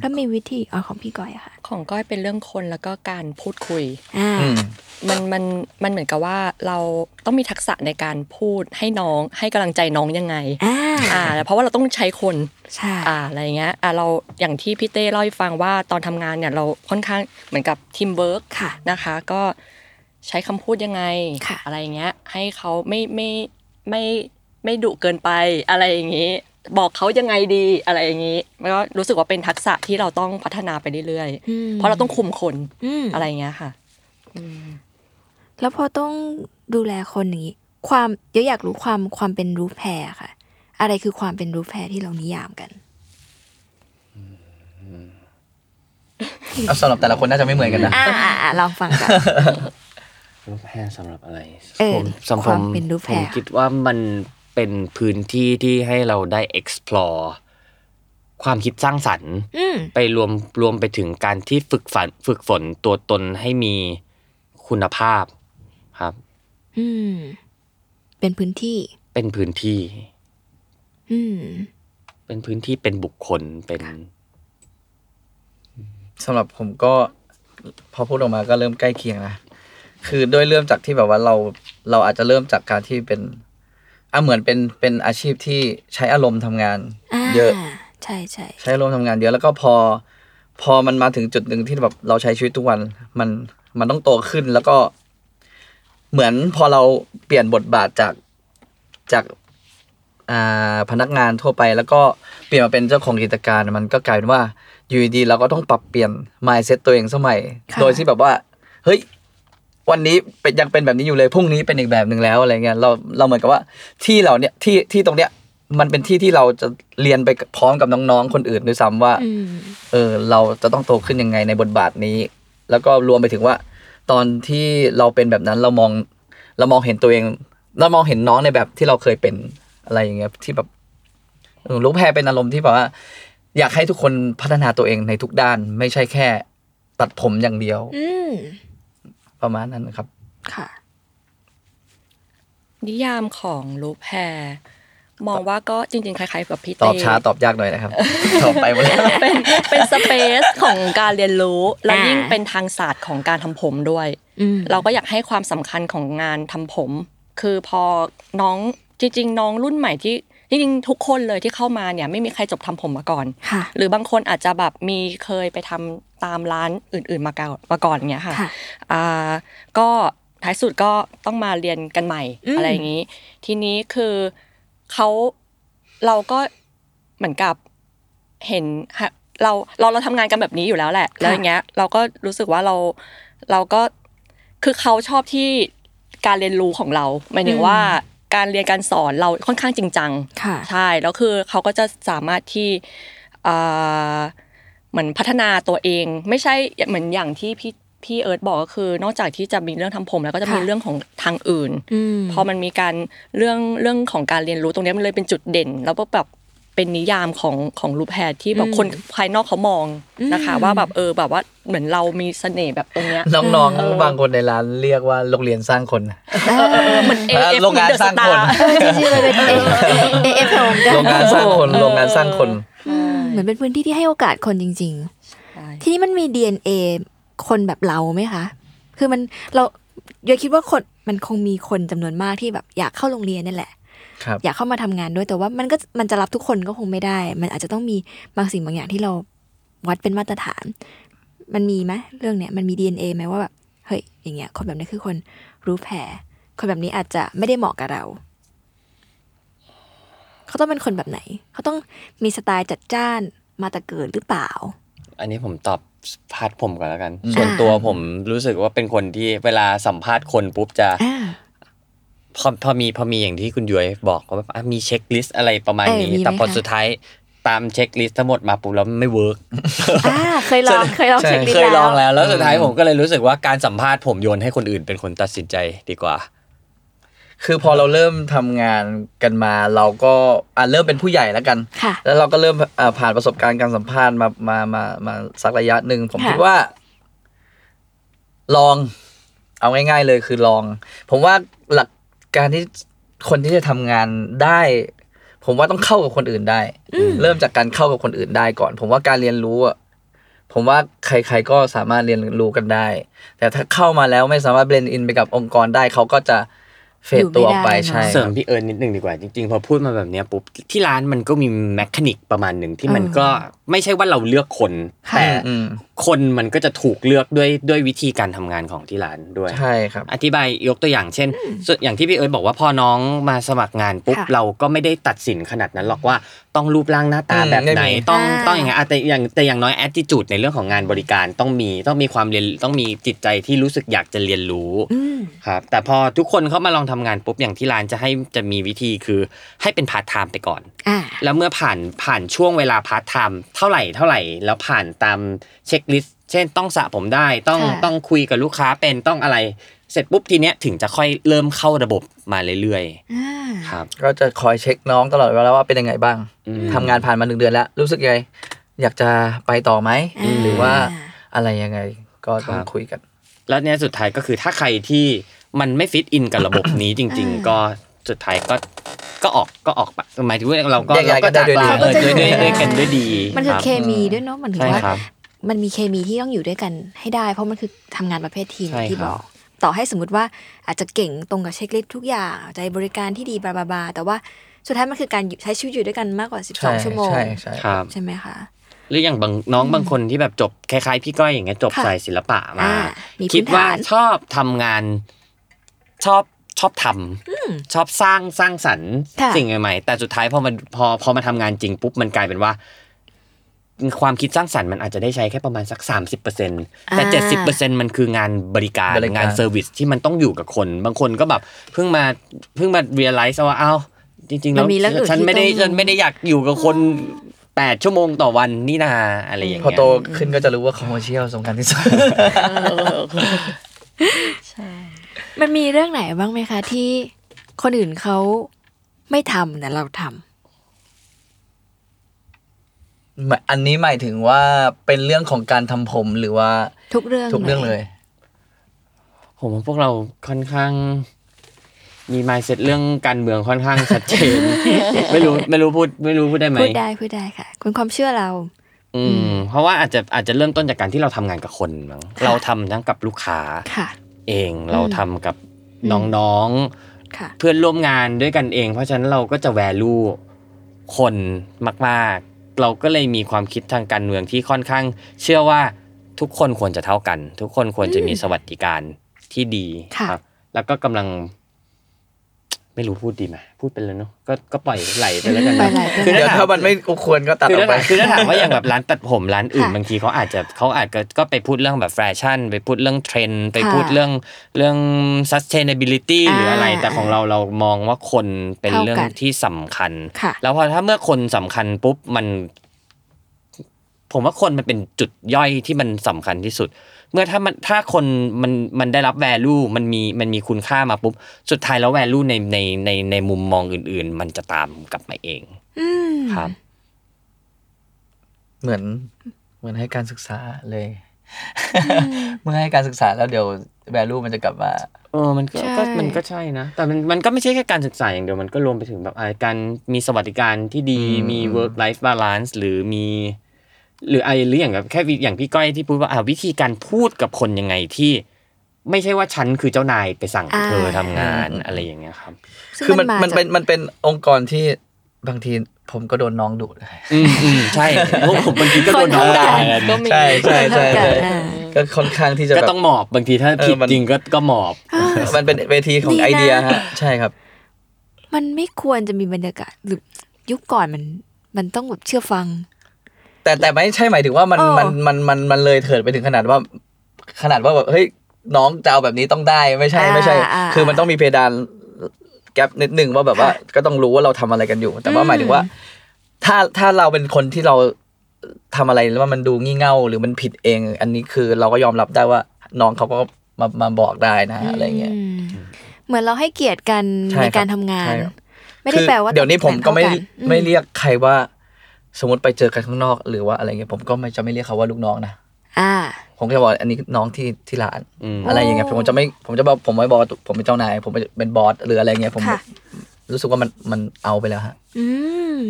แล้วมีวิธีอ๋อของพี่ก้อยอะค่ะ ของก้อยเป็นเรื่องคนแล้วก็การพูดคุยอ่าอืมมันมันมันเหมือนกับว่าเราต้องมีทักษะในการพูดให้น้องให้กำลังใจน้องยังไงอ่าอ่าเพราะว่าเราต้องใช้คนใช่อ่าอะไรเงี้ยอ่าเราอย่างที่พี่เต้เล่าให้ฟังว่าตอนทำงานเนี่ยเราค่อนข้างเหมือนกับทีมเวิร์กค่ะนะคะ ก็ใช้คำพูดยังไงค่ะอะไรเงี้ย ให้เขาไม่ไม่ไม่ไม่ดุเกินไปอะไรอย่างนี้ บอกเขายังไงดีอะไรอย่างนี้มันก็รู้สึกว่าเป็นทักษะที่เราต้องพัฒนาไปเรื่อยอืมๆเพราะเราต้องคุมคนอืมอะไรเงี้ยค่ะแล้วพอต้องดูแลคนอย่างนี้ความเดี๋ยวอยากรู้ความความเป็นรูปแพรค่ะ อะไรคือความเป็นรูปแพรที่เรานิยามกันเอาสำหรับแต่ละคนน่าจะไม่เหมือนกันนะอ่าอ่าอ่าลองฟังกันรูปแพรสำหรับอะไรเออผมสำหรับคผวามมเป็นรูปแพผรมคิดว่ามัน เป็นพื้นที่ที่ให้เราได้ explore ความคิดสร้างสรรค์อืมไปรวมรวมไปถึงการที่ฝึกฝันฝึกฝนตัวตนให้มีคุณภาพครับ อืม เป็นพื้นที่ เป็นพื้นที่ อืม เป็นพื้นที่เป็นบุคคลเป็นสำหรับผมก็พอพูดออกมาก็เริ่มใกล้เคียงนะคือด้วยเริ่มจากที่แบบว่าเราเราอาจจะเริ่มจากการที่เป็น อะเหมือนเป็นเป็นอาชีพที่ใช้อารมณ์ทำงานอ่าเยอะใช่ใช่ใช้อารมณ์ทำงานเยอะแล้วก็พอ พอมันมาถึงจุดหนึ่งที่แบบเราใช้ชีวิตทุกวัน มันมันต้องโตขึ้นแล้วก็ เหมือนพอเราเปลี่ยนบทบาทจากจากอ่าพนักงานทั่วไป แล้วก็เปลี่ยนมาเป็นเจ้าของกิจการมันก็กลายเป็นว่าอยู่ดีๆเราก็ต้องปรับเปลี่ยน mindset ตัวเองสมัย โดยที่แบบว่า เฮ้ย วันนี้เป็นยังเป็นแบบนี้อยู่เลยพรุ่งนี้เป็นอีกแบบหนึ่งแล้วอะไรเงี้ยเราเราเหมือนกับว่าที่เราเนี่ยที่ที่ตรงเนี้ยมันเป็นที่ที่เราจะเรียนไปพร้อมกับน้องๆ คนอื่นด้วยซ้ำว่าอืมเออเราจะต้องโตขึ้นยังไงในบทบาทนี้ แล้วก็รวมไปถึงว่า ตอนที่เราเป็นแบบนั้นเรามองเรามองเห็นตัวเอง เรามองเห็นน้องในแบบที่เราเคยเป็นอะไรอย่างเงี้ยที่แบบเออลูกแพรเป็นอารมณ์ที่แบบว่า อยากให้ทุกคนพัฒนาตัวเองในทุกด้าน ไม่ใช่แค่ ตัดผมอย่างเดียวอืม ประมาณนั้นครับ ค่ะ นิยามของรูปแพรมองว่าก็จริงๆ คล้ายๆ กับพี่ตอบเต้ช้าตอบยากหน่อยนะครับ ตอบไปหมดแล้วเป็นเป็นสเปซของการเรียนรู้ และอ่ายิ่ยิ่งเป็นทางศาสตร์ของการทำผมด้วยอืมเราก็อยากให้ความสำคัญของงานทำผม คือพอน้องจริง ๆ น้องรุ่นใหม่ที่จริงๆทุกคนเลยที่เข้ามาเนี่ยไม่มีใครจบทำผมมาก่อนค่ะหรือบางคนอาจจะแบบมีเคยไปทำ ตามร้านอื่น ๆ มาก่อนมาก่อนอย่างเงี้ยค่ะค่ะอ่าก็ท้ายสุดก็ต้องมาเรียนกันใหม่อืมอะไรอย่างนี้ ทีนี้คือเขาเราก็เหมือนกับเห็นฮะเราเราเราทำงานกันแบบนี้อยู่แล้วแหละแล้วอย่างเงี้ย เราก็รู้สึกว่าเราเราก็คือเขาชอบที่การเรียนรู้ของเราหมายถึงว่าการเรียนการสอนเราค่อนข้างจริงจังค่ะใช่แล้วคือเขาก็จะสามารถที่อ่า เหมือนพัฒนาตัวเอง ไม่ใช่เหมือนอย่างที่พี่พี่เอิร์ธบอกก็คือ นอกจากที่จะมีเรื่องทำผมแล้วก็จะมีค่ะเรื่องของทางอื่นอืมพอมันมีการเรื่องเรื่องของการเรียนรู้ตรงเนี้ยมันเลยเป็นจุดเด่น แล้วก็แบบเป็นนิยามของของรูปแพทย์ที่แบบอืมคนภายนอกเขามองนะคะอืมว่าแบบเออแบบว่าเหมือนเรามีเสน่ห์แบบตรงเนี้ยน้องเออๆบางคนในร้านเรียกว่าโรงเรียนสร้างคนเออเหมือน AF โรงงานสร้างคนเออจริงๆเลยเป็นเออ AF เหมือนกันโรงงานสร้างคนโรงงานสร้างคนอืม เหมือนเป็นพื้นที่ที่ให้โอกาสคนจริง ๆ ทีนี้มันมี DNA คนแบบเราไหมคะ คือมันเราโยคิดว่าคนมันคงมีคนจำนวนมากที่แบบอยากเข้าโรงเรียนนั่นแหละครับอยากเข้ามาทำงานด้วยแต่ว่ามันก็มันจะรับทุกคนก็คงไม่ได้ มันอาจจะต้องมีบางสิ่งบางอย่างที่เราวัดเป็นมาตรฐาน มันมีไหมเรื่องเนี้ยมันมี DNA ไหมว่าแบบเฮ้ยอย่างเงี้ยคนแบบนี้คือคนรู้แผลคนแบบนี้อาจจะไม่ได้เหมาะกับเรา เขาต้องเป็นคนแบบไหน เขาต้องมีสไตล์จัดจ้านมาแต่เกิดหรือเปล่า อันนี้ผมตอบ part ผมก่อนแล้วกันอืมส่วนตัวผมรู้สึกว่าเป็นคนที่เวลาสัมภาษณ์คนปุ๊บจะอ่าพอพอมีพอมีอย่างที่คุณย้อยบอกว่าแบบอะมี checklist อะไรประมาณเออนี้มีไหมแต่พอคะสุดท้ายตาม checklist ทั้งหมดมาปุ๊บแล้วไม่ workอ่าเคยลองเคยลองใช่ checklist เคยลองแล้วแล้ว แล้วสุดท้ายผมก็เลยรู้สึกว่าการสัมภาษณ์ผมโยนให้คนอื่นเป็นคนตัดสินใจดีกว่า คือพอเราเริ่มทำงานกันมา เราก็อะเริ่มเป็นผู้ใหญ่แล้วกันค่ะแล้วเราก็เริ่มอ่าผ่านประสบการณ์การสัมภาษณ์มามามามาสักระยะหนึ่งผมค่ะคิดว่า ลอง เอาง่าย ๆ เลยคือลอง ผมว่าหลักการที่คนที่จะทำงานได้ ผมว่าต้องเข้ากับคนอื่นได้ เริ่มจากการเข้ากับคนอื่นได้ก่อน ผมว่าการเรียนรู้อะผมว่าใครๆก็สามารถเรียนรู้กันได้ แต่ถ้าเข้ามาแล้วไม่สามารถเบลนอินไปกับองค์กรได้เขาก็จะ เฟดตัวออกไปอยู่ไม่ได้ใช่เสริคมรับพี่เอิญนิดหนึ่งดีกว่าจริงๆ พอพูดมาแบบเนี้ยปุ๊บที่ร้านมันก็มีแมคานิกประมาณหนึ่งที่มันก็ไม่ใช่ว่าเราเลือกคนค่ะแต่อืม คนมันก็จะถูกเลือกด้วยด้วยวิธีการทำงานของที่ร้านด้วยใช่ครับ อธิบายยกตัวอย่างเช่นส่วนอย่างที่พี่เอิร์ธบอกว่าพอน้องมาสมัครงานปุ๊บค่ะเราก็ไม่ได้ตัดสินขนาดนั้นหรอกว่าต้องรูปร่างหน้าตาอืมแบบไหนไม่มีต้องอ่าต้องอย่างไงอะแต่อย่างแต่อย่างน้อยแอ t i t u d e ในเรื่องของงานบริการต้องมีต้องมีความเรียนต้องมีจิตใจที่รู้สึกอยากจะเรียนรู้อืมครับแต่พอทุกคนเข้ามาลองทำงานปุ๊บอย่างที่ร้านจะให้จะมีวิธีคือให้เป็นพาร์ทไทม์ไปก่อนอ่าแล้วเมื่อผ่านผ่านช่วงเวลาพาร์ทไทม์เท่าไหร่เท่าไหร่ แล้วผ่านตาม checklist เช่นต้องสระผมได้ต้องค่ะต้องคุยกับลูกค้าเป็นต้องอะไร เสร็จปุ๊บทีเนี้ยถึงจะค่อยเริ่มเข้าระบบมาเรื่อยอ่าๆครับ ก็จะคอยเช็คน้องตลอดเวลาว่าเป็นยังไงบ้างอืมทำงานผ่านมาหนึ่งเดือนแล้ว รู้สึกยังไงอยากจะไปต่อไหมอืมหรือว่าอะไรยังไงก็ต้องครับคุยกัน แล้วเนี้ยสุดท้ายก็คือถ้าใครที่มันไม่ fit in กับระบบนี้จริง ๆ ก็สุดท้ายก็ก็ออกก็ออกปะหมายถึงว่าเราก็แยกย้าเรายกัก็นได้จากลาด้วยดีเออด้วยด้วยด้วยกันด้วยดี มันคือรับเคมีด้วยเนาะมันถึงใช่ว่าครับ มันมีเคมีที่ต้องอยู่ด้วยกันให้ได้ เพราะมันคือทำงานประเภททีมใช่ที่ครับบอก ต่อให้สมมติว่าอาจจะเก่งตรงกับ checklist ทุกอย่างใจบริการที่ดี blah blah blah แต่ว่าสุดท้ายมันคือการอยู่ใช้ชีวิตอยู่ด้วยกันมากกว่าใช่12 ชั่วโมงใช่ใช่ครับใช่ไหมคะหรืออย่างบางน้องบางคนที่แบบจบคล้ายๆพี่ก้อยอย่างเงี้ยจบค่ะสายศิลปะมาอ่ามีคิดพื้นว่าฐานชอบทำงานชอบชอบทำชอบสร้างสร้างสรรค์ค่ะสิ่งใหม่ๆแต่สุดท้ายพอมันพอพอมาทำงานจริงปุ๊บมันกลายเป็นว่า ความคิดสร้างสรรค์มันอาจจะได้ใช้แค่ประมาณสัก 30%แต่ 70%มันคืองานบริการบริการงานเซอร์วิสที่มันต้องอยู่กับคน บางคนก็แบบเพิ่งมาเพิ่งมา realize ว่าอ้าวจริงๆมัแล้วนมีเรื่องอื่นฉันที่ไม่ได้ต้องฉันไม่ได้อยากอยู่กับคนแปดชั่วโมงต่อวันนี่นาอะไรอย่างพอเงี้ยโตขึ้นก็จะรู้ว่าคอมเมอร์เชียลสำคัญที่สุดมันมีเรื่องไหนบ้างไหมคะ ที่คนอื่นเขาไม่ทำแต่เราทำหมาย อันนี้หมายถึงว่าเป็นเรื่องของการทำผมหรือว่าทุกเรื่องทุกเรื่องเลย ผมว่าพวกเราค่อนข้าง มี mindset เรื่องการเมืองค่อนข้างชัดเจน ไม่รู้ไม่รู้พูด ไม่รู้พูดได้ไหมพูดได้พูดได้ค่ะคุณความเชื่อเรา อืม เพราะว่าอาจจะอาจจะเริ่มต้นจากการที่เราทำงานกับคนมั้งเราทำทั้งกับลูกค้าค่ะเองเราทำกับน้องค่ะๆเพื่อนร่วมงานด้วยกันเอง เพราะฉะนั้นเราก็จะ value คนมาก ๆ เราก็เลยมีความคิดทางการเมืองที่ค่อนข้าง เชื่อว่าทุกคนควรจะเท่ากัน ทุกคนควรจะมีสวัสดิการที่ดีค่ะครับ แล้วก็กำลัง ไม่รู้พูดดีไหมพูดไปเลยเนาะก็ก็ปล่อยไหลไปแล้วกันปล่เนอยอะไหลไปคือเดี๋ยวถ้าถ้ามันไม่ควรก็ตัดคือออกถ้าไปถามคือถ้าถามว่าอย่างแบบร้านตัดผมร้านอื่นค่ะบางทีเขาอาจจะเขาอาจจะก็ไปพูดเรื่องแบบแฟชั่น ไปพูดเรื่องเทรนด์ไปค่ะพูดเรื่องเรื่อง sustainability อ่าหรืออะไร แต่ของเราเรามองว่าคนเป็นเท่ากันเรื่องที่สำคัญค่ะแล้วพอถ้าเมื่อคนสำคัญปุ๊บมัน ผมว่าคนมันเป็นจุดย่อยที่มันสำคัญที่สุด เมื่อถ้ามันถ้าคนมันมันได้รับ value มันมีมันมีคุณค่ามาปุ๊บสุดท้ายแล้ว value ในในในในมุมมองอื่น ๆ มันจะตามกลับมาเองอืมครับ เหมือนเหมือนให้การศึกษาเลย เมื่อให้การศึกษาแล้วเดี๋ยว value มันจะกลับมาเออมันก็ใช่ก็มันก็ใช่นะ แต่มันมันก็ไม่ใช่แค่การศึกษาอย่างเดียวมันก็รวมไปถึงแบบอ่าการมีสวัสดิการที่ดีอืมมี work life balance หรือมี หรือไอหรืออย่างแบบแค่วิอย่างพี่ก้อยที่พูดว่าอ่าวิธีการพูดกับคนยังไงที่ไม่ใช่ว่าฉันคือเจ้านายไปสั่งอ่าเธอทำงานอะไรอย่างเงี้ยครับซึ่งคือมันามันจากเป็นมันเป็นองค์กรที่บางทีผมก็โดนน้องดุเลยอืมอืมใช่เพราะผมบางทีก็โดนน้องด่าคนเท่ากันก็มีใช่ใช่ใช่ใช่อ่าก็ค่อนข้างที่จะก็แบบต้องหมอบบางทีถ้าเออผิดมันจริงก็ก็หมอบ มันเป็นเวทีของดีนะไอเดียฮะใช่ครับ มันไม่ควรจะมีบรรยากาศหรือยุคก่อนมัน มันต้องแบบเชื่อฟัง แต่แต่ไม่ใช่หมายถึงว่ามันเออ มันมันมันมันเลยเถิดไปถึงขนาดว่า ขนาดว่าแบบเฮ้ยน้องจะเอาแบบนี้ต้องได้ไม่ใช่ไม่ใช่อ่าคือมันต้องมีเพดานแกลบนิดหนึ่งว่าแบบว่า ก็ต้องรู้ว่าเราทำอะไรกันอยู่ แต่ว่าอืม หมายถึงว่า ถ้าถ้าเราเป็นคนที่เราทำอะไรแล้วมันดูงี่เง่าหรือมันผิดเอง อันนี้คือเราก็ยอมรับได้ว่าน้องเขาก็มามาบอกได้นะอะไรเงี้ย มเหมือนเราให้เกียรติกันใช่ในครับการทำงาน ใช่ครับ ไม่ได้แปลว่าคือเดี๋ยวนี้ผมก็ไม่ต้องแบ่งเท่ากัน ไม่เรียกใครว่า สมมติไปเจอกันข้างนอก หรือว่าอะไรเงี้ยผมก็ไม่จะไม่เรียกเขาว่าลูกน้องนะอ่าผผมก็จะบอกอันนี้น้องที่ที่ร้าน อืม อะไรอย่างเงี้ยผมจะไม่ผมจะบอกผมไม่บอกว่าผมเป็นเจ้านาย ผมเป็นบอสหรืออะไรเงี้ยผม ค่ะ รู้สึกว่ามันมันเอาไปแล้วฮะ อืม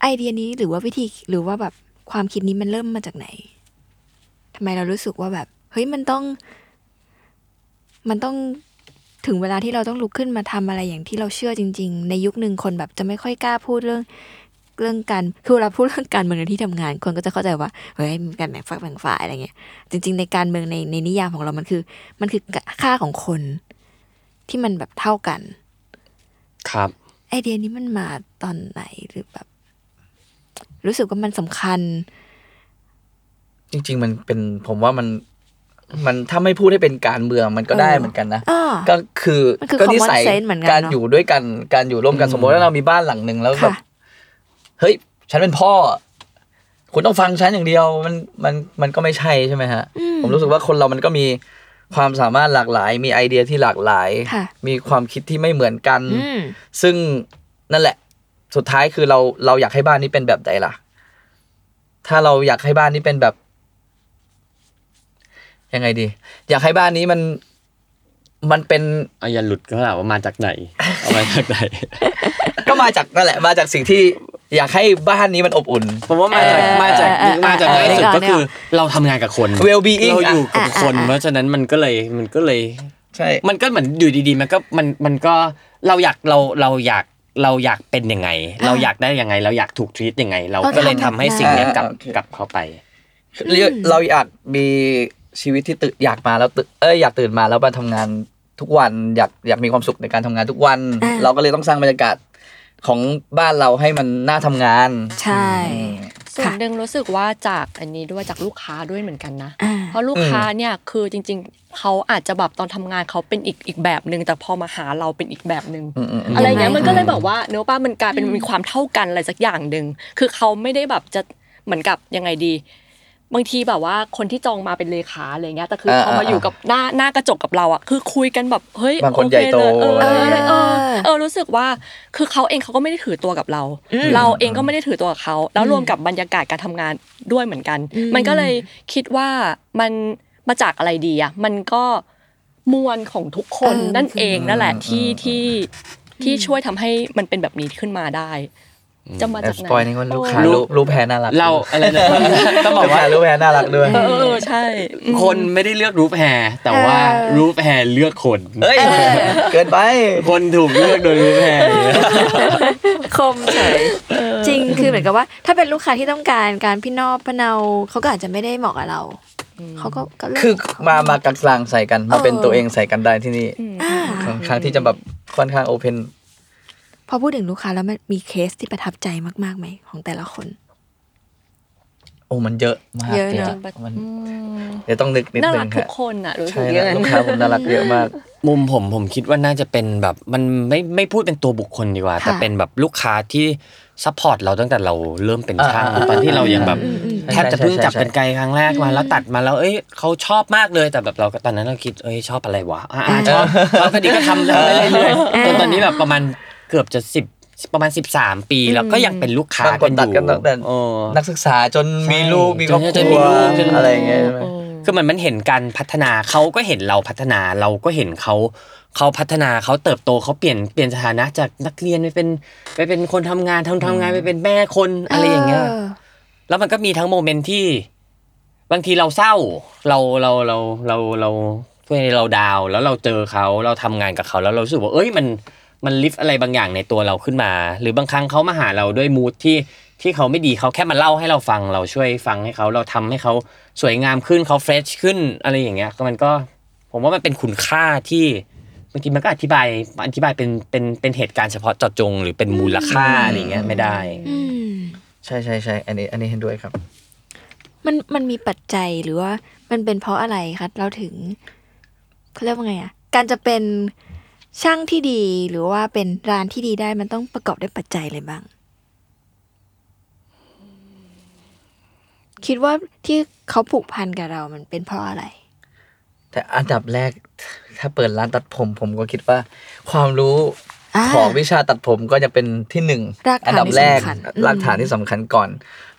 ไอเดียนี้หรือว่าวิธีหรือว่าแบบความคิดนี้มันเริ่มมาจากไหนทำไมเรารู้สึกว่าแบบ เฮ้ยมันต้อง มันต้อง ถึงเวลาที่เราต้องลุกขึ้นมาทำอะไรอย่างที่เราเชื่อจริง ๆ ในยุคหนึ่งคนแบบจะไม่ค่อยกล้าพูดเรื่องเรื่องการคือเวลาพูดเรื่องการเมืองในที่ทำงาน คนก็จะเข้าใจว่าเฮ้ยมีการแบ่งฝักแบ่งฝ่ายอะไรเงี้ย จริง ๆ ในการเมืองในในนิยามของเรามันคือ มันคือค่าของคนที่มันแบบเท่ากัน ครับ ไอเดียนี้มันมาตอนไหนหรือแบบ รู้สึกว่ามันสำคัญ จริง ๆ มันเป็นผมว่ามัน มันถ้าไม่พูดให้เป็นการเมืองมันก็ได้เออเหมือนกันนะอ่าก็คือมันคือก็นิสัย common sense เหมือนกันการเนอะอยู่ด้วยกันการอยู่ร่วมกันอืมสมมติว่าเรามีบ้านหลังหนึ่งแล้วแบบค่ะเฮ้ย ฉันเป็นพ่อ คุณต้องฟังฉันอย่างเดียวมันมันมันก็ไม่ใช่ใช่ไหมฮะอืมผมรู้สึกว่าคนเรามันก็มีความสามารถหลากหลาย มีไอเดียที่หลากหลายค่ะมีความคิดที่ไม่เหมือนกันอืมซึ่งนั่นแหละ สุดท้ายคือเราเราอยากให้บ้านนี้เป็นแบบไหนล่ะ ถ้าเราอยากให้บ้านนี้เป็นแบบ ยังไงดี อยากให้บ้านนี้มันมันเป็นเอาอย่าหลุดก็ถามว่ามาจากไหนเอามาจากไหน ก็มาจากนั่นแหละมาจากสิ่งที่อยากให้บ้านนี้มันอบอุ่น ผมว่ามาจากเออมาจากเออเออมาจากเออง่ายสุดเออก็คือเราทำงานกับคน well-being เราอยู่กับอะคนอะอะเพราะฉะนั้นมันก็เลยมันก็เลยใช่ มันก็เหมือนอยู่ดีๆ มันก็มันมันก็เราอยากเราเราอยากเราอยากเป็นยังไง เราอยากได้ยังไง เราอยากถูกทรีตยังไง เราก็เลยทำให้สิ่งเนี้ยกลับโอเคกลับเข้าไปเราเราอยากมี ชีวิตที่ตื่นอยากมาแล้วตื่นเอ้ยอยากตื่นมาแล้วมาทำงานทุกวันอยากอยากมีความสุขในการทำงานทุกวันอ่าเราก็เลยต้องสร้างบรรยากาศของบ้านเราให้มันน่าทำงาน ใช่ส่วนหนึ่งรู้สึกว่าจากอันนี้ด้วยจากลูกค้าด้วยเหมือนกันนะอ่าเพราะลูกค้าเนี่ยคือจริง ๆเขาอาจจะแบบตอนทำงานเขาเป็นอีกอีกแบบหนึ่งแต่พอมาหาเราเป็นอีกแบบหนึ่งอืมอืมอืมอะไรเงี้ยยังไงมันก็เลยคะแบบว่าเนื้อป้ามันกลายเป็นมีความเท่ากันอะไรสักอย่างหนึ่งคือเขาไม่ได้แบบจะเหมือนกับยังไงดี บางทีแบบว่าคนที่จองมาเป็นเลขาอะไรเงี้ยแต่คือพอมาอยู่กับหน้าหน้ากระจกกับเราอะคือคุยกันแบบเฮ้ยบางคนโอใหญ่โตเลยเอออะไรเออเงี้ย เออเออรู้สึกว่าคือเขาเองเขาก็ไม่ได้ถือตัวกับเราเราเองก็ไม่ได้ถือตัวกับเขาแล้วรวมกับบรรยากาศการทำงานด้วยเหมือนกัน อืม มันก็เลยคิดว่ามันมาจากอะไรดีอะมันก็มวลของทุกคนเออนั่นเองนั่นแหละอืมที่อืมที่ที่ช่วยทำให้มันเป็นแบบนี้ขึ้นมาได้ จะมาแอจาบกสไหนปอยนี่ว่าลูกค้ารูรูปปรูปแพ้น่ารัก เราอะไรนะต้องบอกว่าลูกค้รูปแพ้น่ารักด้วย เออเออใช่อืมคนไม่ได้เลือกรูปแฮร์แต่ว่าเออรูปแฮร์เลือกคนเฮ้ยเกินไป คนถูกเลือกโดยรูปแฮร์คมเฉยจริงคือเหมือนกับว่า ถ้าเป็นลูกค้าที่ต้องการการพี่นอบพะเนาเขาก็อาจจะไม่ได้เหมาะกับเราเขาก็ก็เลือกคือมามากลางๆใส่กันมาเป็นเออตัวเองใส่กันได้ที่นี่อ่าค่อนข้างที่จะแบบค่อนข้างโอเพนพ อพูดถึงลูกค้าแล้วมันมีเคสที่ประทับใจมากๆไหมของแต่ละคน โอ้มันเยอะมากเยอะเนอะจริงๆมันเดี๋ยวต้องนึกนิดน่านึรักงทุฮะกคนอะรู้สึใช่กอย่างนะนั้นลูกค้าผมน่ารักเยอะมาก มุมผมผมคิดว่าน่าจะเป็นแบบมันไม่ไม่พูดเป็นตัวบุคคลดีกว่าค่ะแต่เป็นแบบลูกค้าที่ support เราตั้งแต่เราเริ่มเป็นช่างอ่าตอนที่เรายังแบบอืมอืมแทบจะเพิ่งจับใช่ใช่เป็นไกลครั้งแรกมาแล้วตัดมาแล้วเอ้ยเขาชอบมากเลยแต่แบบเราก็ตอนนั้นเราคิดเอ้ยชอบอะไรวะอ่าอ่าชอบชอบพอดีก็ทำทำไปเรื่อยๆจนตอนนี้แบบประมาณเกือบจะสิบประมาณ 13 ปี แล้วก็ยังเป็นลูกค้าบางคนตัดกันตั้งแต่โอ้นักศึกษาจนมีลูกมีครอบคจนรัมีวลูกจนอะไรอย่างเงี้ยใช่ไหมคือเหมือนมันเห็นการพัฒนาเขาก็เห็นเราพัฒนาเราก็เห็นเขาเขาพัฒนาเขาเติบโตเขาเปลี่ยนเปลี่ยนสถานะจากนักเรียนไปเป็นไปเป็นคนทำงานทำทำงานไปเป็นแม่คนอะไรอย่างเงี้ยแล้วมันก็มีทั้งโมเมนต์ที่ บางทีเราเศร้า เราเราเราเราเราเพื่อนเราดาวน์แล้วเราเจอเขาเราทำงานกับเขาแล้วเรารู้สึกว่าเอ้ยมัน มันลิฟต์อะไรบางอย่างในตัวเราขึ้นมา หรือบางครั้งเขามาหาเราด้วยมูทที่ที่เขาไม่ดีเขาแค่มาเล่าให้เราฟังเราช่วยฟังให้เขาเราทำให้เขาสวยงามขึ้นเขาเฟรชขึ้นอะไรอย่างเงี้ยก็มันก็ผมว่ามันเป็นคุณค่าที่บางทีมันก็อธิบายอธิบายเป็นเป็นเป็นเหตุการณ์เฉพาะเจาะจง หรือเป็นมูลค่าอะไรอย่างเงี้ยไม่ได้อืมใช่ใช่ใช่อันนี้อันนี้เห็นด้วยครับ มันมันมีปัจจัยหรือว่ามันเป็นเพราะอะไรคะเราถึงเขาเรียกว่าไงอะการจะเป็น ช่างที่ดีหรือว่าเป็นร้านที่ดีได้มันต้องประกอบด้วยปัจจัยอะไรบ้าง คิดว่าที่เขาผูกพันกับเรามันเป็นเพราะอะไร แต่อันดับแรก ถ้าเปิดร้านตัดผม ผมก็คิดว่า ความรู้อ่าของวิชาตัดผมก็จะเป็นที่หนึ่งรากฐานอัดับแรกที่สำคัญอืมรากฐานที่สำคัญก่อน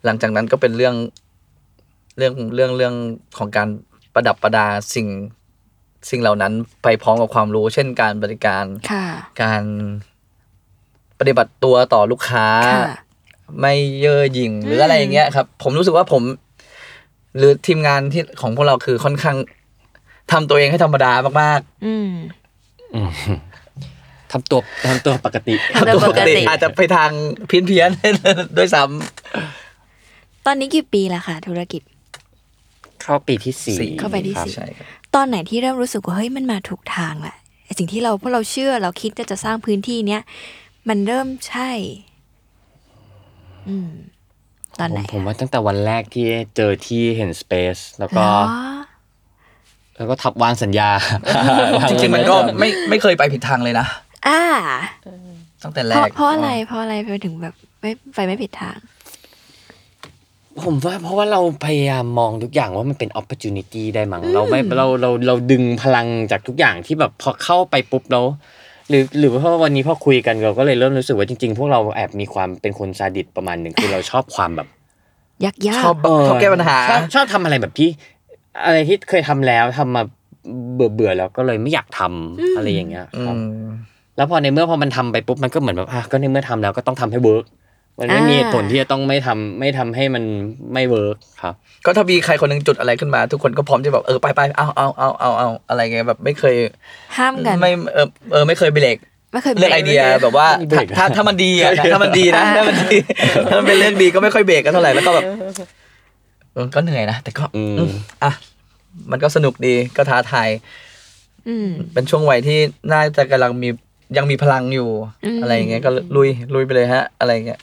หลังจากนั้นก็เป็นเรื่องเรื่องเรื่องเรื่องของการประดับประดาสิ่ง สิ่งเหล่านั้นไปพร้อมกับความรู้ เช่นการบริการค่ะการปฏิบัติตัวต่อลูกค้าค่ะไม่เย่อหยิ่งหรืออะไรอย่างเงี้ยครับ ผมรู้สึกว่าผม หรือทีมงานที่ของพวกเราคือค่อนข้างทำตัวเองให้ธรรมดามากอืมอืมทำตัวทำตัวปกติๆทำตัวปกติ อาจจะไปทางเพี้ยนเพียนๆด้วยซ้ตอนนี้กี่ปีแล้วค่ะธุรกิจ เข้าปีที่สี่สี่เข้าไปที่ครับสี่ำใช่ครับตอนไหนที่เริ่มรู้สึกว่าเฮ้ยมันมาถูกทางแหละไอ้สิ่งที่เราพวกเราเชื่อเราคิดจะจะสร้างพื้นที่เนี้ยมันเริ่มใช่ อืม ตอนไหนผมผมว่าตั้งแต่วันแรกที่เจอที่เห็นสเปซแล้วก็ เหรอ แล้วก็ทับวางสัญญา จริงๆมันก็ไม่ไม่เคยไปผิดทางเลยนะอ่าตั้งแต่เพแรราะกเพราะอะไรเพราะอะไรไปถึงแบบไม่ไปไม่ผิดทาง ผมว่าเพราะว่าเราพยายามมองทุกอย่างว่ามันเป็น opportunity ได้มั้งเราไม่เราเราเราดึงพลังจากทุกอย่างที่แบบพอเข้าไปปุ๊บแล้วหรือหรือว่าเพราะว่าวันนี้พอคุยกันเราก็เลยเริ่มรู้สึกว่าจริงๆ พวกเราแอบมีความเป็นคนซาดิสประมาณหนึ่งคือเราชอบความแบบยากยากชอบชอบแก้ปัญหาชอบชอบทำอะไรแบบที่ อะไรที่เคยทำแล้วทำมาเบื่อเบื่อๆแล้วก็เลยไม่อยากทำอะไรอย่างเงี้ยอืมครับแล้วพอในเมื่อพอมันทำไปปุ๊บมันก็เหมือนแบบอะก็ในเมื่อทำแล้วก็ต้องทำให้ work มันไม่มีเหตุผลที่จะต้องไม่ทำไม่ทำให้มันไม่ work ครับ ก็ถ้ามีใครคนหนึ่งจุดอะไรขึ้นมา ทุกคนก็พร้อมที่แบบเออไปไปเอาเอาเอาเอาเอาอะไรเงี้ยแบบไม่เคย ห้ามกันไม่เออเออไม่เคยเบรกไม่เคยเรื่องไอเดียแบบว่าไม่เบรกถ้าถ้าถ้ามันดีอะนะถ้ามันดีนะถ้ามันดีถ้ามันเป็นเรื่องดีก็ไม่ค่อยเบรกกันเท่าไหร่แล้วก็แบบเออก็เหนื่อยนะแต่ก็อืมอืมอะมันก็สนุกดีก็ท้าทายอืมเป็นช่วงวัยที่น่าจะกำลังมียังมีพลังอยู่อืมอะไรอย่างเงี้ยก็ลุยลุยไปเลยฮะ อะไรอย่างเงี้ย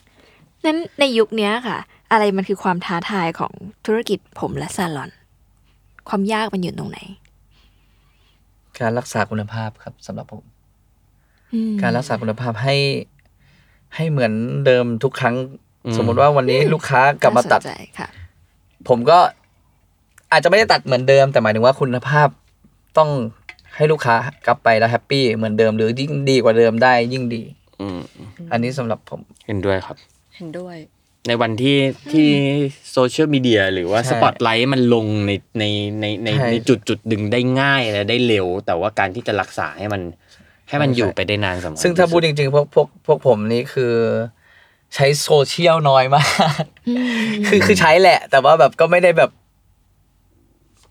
นั้นในยุคเนี้ยค่ะ อะไรมันคือความท้าทายของธุรกิจผมและซาลอน ความยากมันอยู่ตรงไหน การรักษาคุณภาพครับสำหรับผมอืมการรักษาคุณภาพให้ ให้เหมือนเดิมทุกครั้งอืมสมมติว่าวันนี้ลูกค้ากลับมาตัดน่สนใจค่ะผมก็อาจจะไม่ได้ตัดเหมือนเดิม แต่หมายถึงว่าคุณภาพต้องให้ลูกค้ากลับไปแล้ว happy เหมือนเดิมหรือยิ่งดีกว่าเดิมได้ยิ่งดีอืมอันนี้สำหรับผมเห็นด้วยครับเห็นด้วย ในวันที่ที่ social media หรือว่าใช่สปอตไลท์มันลงในในในในใช่ในจุดจุดดึงได้ง่ายและได้เร็ว แต่ว่าการที่จะรักษาให้มัน ให้มันอยู่ไปได้นานสำคัญซึ่งถ้าพูดที่จริงๆพวกพวกพวกผมนี่คือ ใช้โซเชียลน้อยมาก คือคือใช้แหละ แต่ว่าแบบก็ไม่ได้แบบ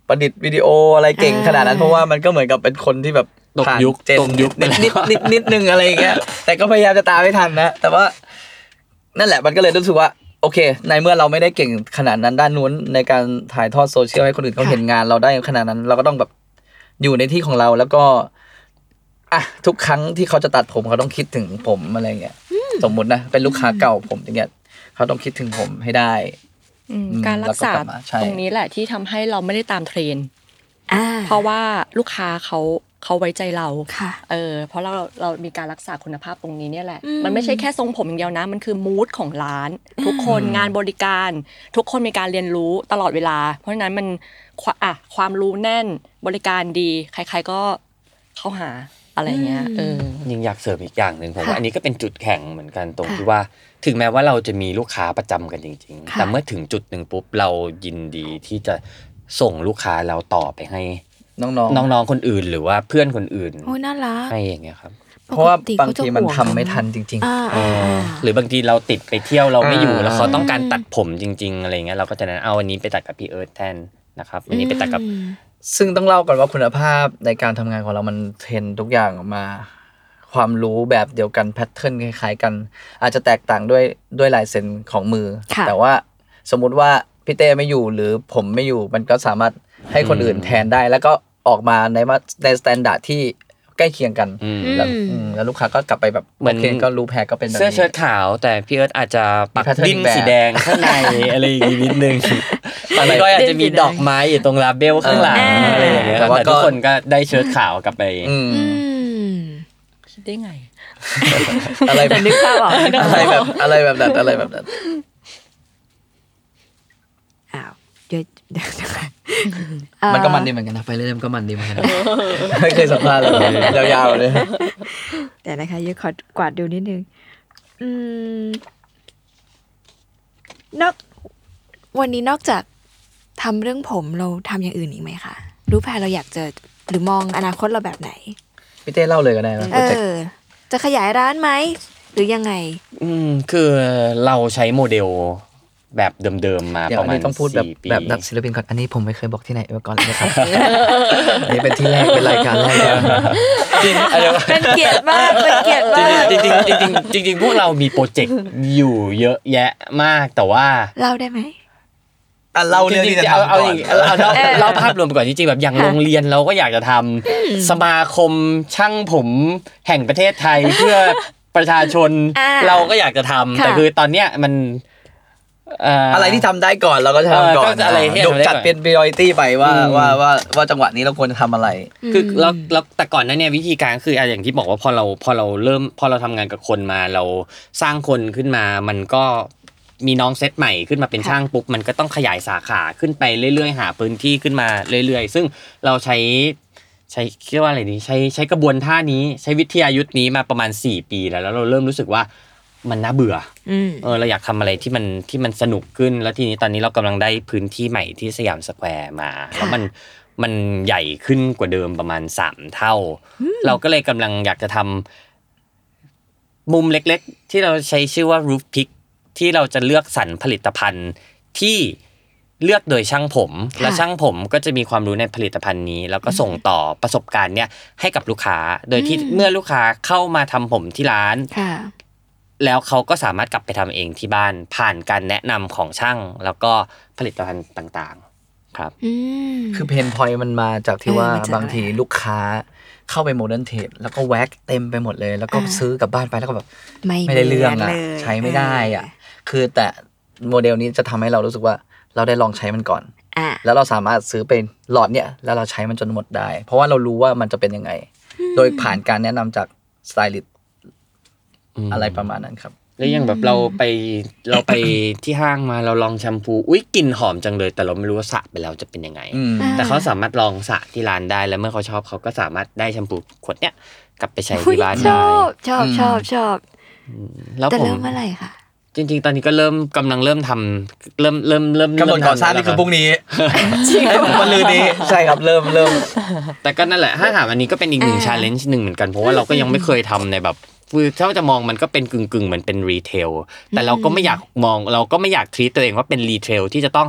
ประดิษฐ์วิดีโออะไรเก่งอ่าขนาดนั้นเพราะว่ามันก็เหมือนกับเป็นคนที่แบบตกผ่านยุคเจนตกยุคไปนิดแล้วนิดนิดนิดนึงอะไรอย่างเงี้ยแต่ก็พยายามจะตามไม่ทันนะแต่ว่า นั่นแหละมันก็เลยรู้สึกว่าโอเค ในเมื่อเราไม่ได้เก่งขนาดนั้นด้านนู้นในการถ่ายทอดโซเชียลให้คนอื่นเขาเห็นงานเราได้ขนาดนั้น เราก็ต้องแบบอยู่ในที่ของเราแล้วก็อะทุกครั้งที่เขาจะตัดผมเขาต้องคิดถึงผมอะไรเงี้ยสมมุตินะเป็นลูกค้าเก่าผมอย่างเงี้ยเขาต้องคิดถึงผมให้ได้อืมอืมการรักษาแล้วก็กลับมาใช่ตรงนี้แหละที่ทำให้เราไม่ได้ตามเทรนด์อ่าเพราะว่าลูกค้าเขา เขาไว้ใจเราค่ะเออเพราะเราเรามีการรักษาคุณภาพตรงนี้เนี่ยแหละอืมมันไม่ใช่แค่ทรงผมอย่างเดียวนะ มันคือมูดของร้าน ทุกคนงานบริการ ทุกคนมีการเรียนรู้ตลอดเวลา เพราะฉะนั้นมันควอะความรู้แน่นบริการดี ใคร ๆก็เข้าหาอะไรเงี้ยเออยิ่งอยากเสริมอีกอย่างหนึ่งผมค่ะว่าอันนี้ก็เป็นจุดแข็งเหมือนกันตรงค่ะที่ว่า ถึงแม้ว่าเราจะมีลูกค้าประจำกันจริงๆค่ะแต่เมื่อถึงจุดหนึ่งปุ๊บเรายินดีที่จะส่งลูกค้าเราต่อไปให้ น้องน้องๆ คนอื่นหรือว่าเพื่อนคนอื่นโอ้ยน่ารักให้อย่างเงี้ยครับๆเพราะว่าปกติบางเขจะทีมันห่วทำไม่ทันจริงอ่าเออ่าออ่าหรือบางทีเราติดไปเที่ยวเราไม่อยู่อ่าแล้วเขาต้องการตัดผมจริง ๆ อะไรเงี้ยเราก็จะนั้นเอาวันนี้ไปตัดกับพี่เอิร์ธแทนนะครับวันนี้ไปตัดกับอืมๆซึ่งต้องเล่าก่อนว่าคุณภาพในการทำงานของเรามัน train ทุกอย่างออกมา ความรู้แบบเดียวกัน pattern คล้ายๆ กัน อาจจะแตกต่างด้วยด้วยลายเซ็นของมือค่ะแต่ว่าสมมุติว่าพี่เต้ไม่อยู่หรือผมไม่อยู่มันก็สามารถ ให้คนอื่นแทนได้ แล้วก็ออกมาในมาใน standard ที่ใกล้เคียงกันอืมแล้วอืมแล้วลูกค้าก็กลับไปแบบเหมือนโอเคก็รู้แพ้ก็เป็นแบบเสื้อนี้เชิ้ตขาว แต่พี่เอิร์ธอาจจะปักมี pattern ดิ้นแบบสีแดงข้างในอะไรอย่างงี้นิดนึงอะอะไรไรก็อาจจะมีดอกไม้อยู่ตรงลาเบลข้างหลังอ่าอะไรอย่างเงี้ยแต่ว่าแต่ก็ทุกคนก็ได้เชิ้ตขาวกลับไปอืมอืมคิดได้ไง อะไรแบแต่บนึกภาพออกอะไรแบบอะไรแบบนั้นอะไรแบบนั้นอ้าวเดี๋ยวเดี๋ยวเดี๋ยว มันก็มันดีเหมือนกันนะไปเรื่อยๆมันก็มันดีเหมือนกันนะไม่เคยสัมภาษณ์เลยยาวๆเลยแต่นะคะเยอะขอกวาดดูนิดนึง อืมนอกวันนี้นอกจากทำเรื่องผมเราทำอย่างอื่นอีกไหมคะรู้แผนเราอยากจะหรือมองอนาคตเราแบบไหนพี่เต้เล่าเลยก็ได้นะโปเอรเจกต์อจะขยายร้านไหมหรือยังไง อืมคือเราใช้โมเดล แบบเดิมๆมาเดี๋ยปวระอันมาณนี้ต้องพูดแบบสี่ปีแบบนักศิลปินก่อนอันนี้ผมไม่เคยบอกที่ไหนมาก่อนเลยนะครับอันนี้เป็นที่แรกเป็นรายการแรกเลยจริงอะไรวะเป็นเกียรติมากเป็นเกียรติมากจริงๆจริงๆจริงๆจริงๆพวกเรามีโปรเจกต์อยู่เยอะแยะมากแต่ว่าเล่าได้ไหมอะเล่าเรื่องที่จะเอาทำเอาก่ออนย่างงี้เอาเอาเอาเออเล่าภาพรวมไปก่อนจริงๆแบบอย่างค่ะโรงเรียนเราก็อยากจะทำสมาคมช่างผมแห่งประเทศไทยเพื่อประชาชนอ่าเราก็อยากจะทำค่ะแต่คือตอนเนี้ยมันเอะไรที่ทำได้ก่อนเราก็จะทำก่อนเออก็อะไรที่ยกทำได้ก่อนจัดเป็น priority ไปว่าอืมว่าว่าว่าจังหวะนี้เราควรจะทำอะไร คือแล้วแล้วแต่ก่อนหน้านั้นเนี่ยวิธีการคืออะอย่างที่บอกว่าพอเราพอเราเริ่มพอเราทำงานกับคนมาเราสร้างคนขึ้นมามันก็มีน้องเซตใหม่ขึ้นมาเป็นค่ะช่างปุ๊บมันก็ต้องขยายสาขาขึ้นไปเรื่อยๆ หาพื้นที่ขึ้นมาเรื่อยๆ ซึ่งเราใช้ใช้เรียกว่าอะไรดีใช้ใช้กระบวนท่านี้ใช้วิทยายุทธ์นี้มาประมาณ 4 ปีแล้วแล้วเราเริ่มรู้สึกว่า มันน่าเบื่ออืมเออเราอยากทำอะไรที่มันที่มันสนุกขึ้น แล้วทีนี้ตอนนี้เรากำลังได้พื้นที่ใหม่ที่สยามสแควร์มาแล้วมันมันใหญ่ขึ้นกว่าเดิมประมาณสามเท่า เราก็เลยกำลังอยากจะทำมุมเล็ก ๆ ที่เราใช้ชื่อว่า roof pick ที่เราจะเลือกสรรผลิตภัณฑ์ที่เลือกโดยช่างผม และช่างผมก็จะมีความรู้ในผลิตภัณฑ์นี้ แล้วก็ส่งต่อประสบการณ์เนี่ยให้กับลูกค้า โดยที่เมื่อลูกค้าเข้ามาทำผมที่ร้านค่ะ แล้วเขาก็สามารถกลับไปทำเองที่บ้านผ่านการแนะนำของช่าง แล้วก็ผลิตภัณฑ์ต่างๆ ครับอืมคือ pain pointมันมาจากที่เออว่ามาจากบางทีลูกค้าเข้าไป modern trade แล้วก็แว็กเต็มไปหมดเลย แล้วก็อ่าซื้อกลับบ้านไปแล้วก็แบบไม่ไม่ได้เรื่องเหมืนอะลยใช้ไม่ได้อะ คือแต่โมเดลนี้จะทำให้เรารู้สึกว่าเราได้ลองใช้มันก่อนอะแล้วเราสามารถซื้อเป็นหลอดเนี่ย แล้วเราใช้มันจนหมดได้ เพราะว่าเรารู้ว่ามันจะเป็นยังไง โดยผ่านการแนะนำจากสไตลิสต์ อืมอะไรประมาณนั้นครับแล้วอย่างแบบเราไปเราไปที่ห้างมาเราลองแชมพูอุ้ยกลิ่นหอมจังเลย แต่เราไม่รู้ว่าสระไปแล้วจะเป็นยังไงอืมแต่เขาสามารถลองสระที่ร้านได้แล้วเมื่อเขาชอบเขาก็สามารถได้แชมพูขวดเนี้ยกลับไปใช้อุ๊ยที่บ้านชได้อบชอบอืมชอบชอบแล้วแต่ผมเริ่มเมื่อไหร่คะจริงๆ ตอนนี้ก็เริ่มกำลังเริ่มทำเริ่มเริ่มเริ่มกำหนดก่อสร้างนี่คือพรุ่งนี้ให้ผมวันลืนนี้ใช่ครับเริ่มเริ่มแต่ก็นั่นแหละถ้าถามอันนี้ก็เป็นอีกหนึ่งอ่าชาเลนจ์หนึ่งเหมือนกันเพราะว่าเราก็ยังไม่เคยทำในแบบ คือถ้าจะมองมันก็เป็นกึ่งกึ่งๆเหมือนเป็น retail แต่เราก็ไม่อยากมองเราก็ไม่อยาก treat ตัวเองว่าเป็น retail ที่จะต้อง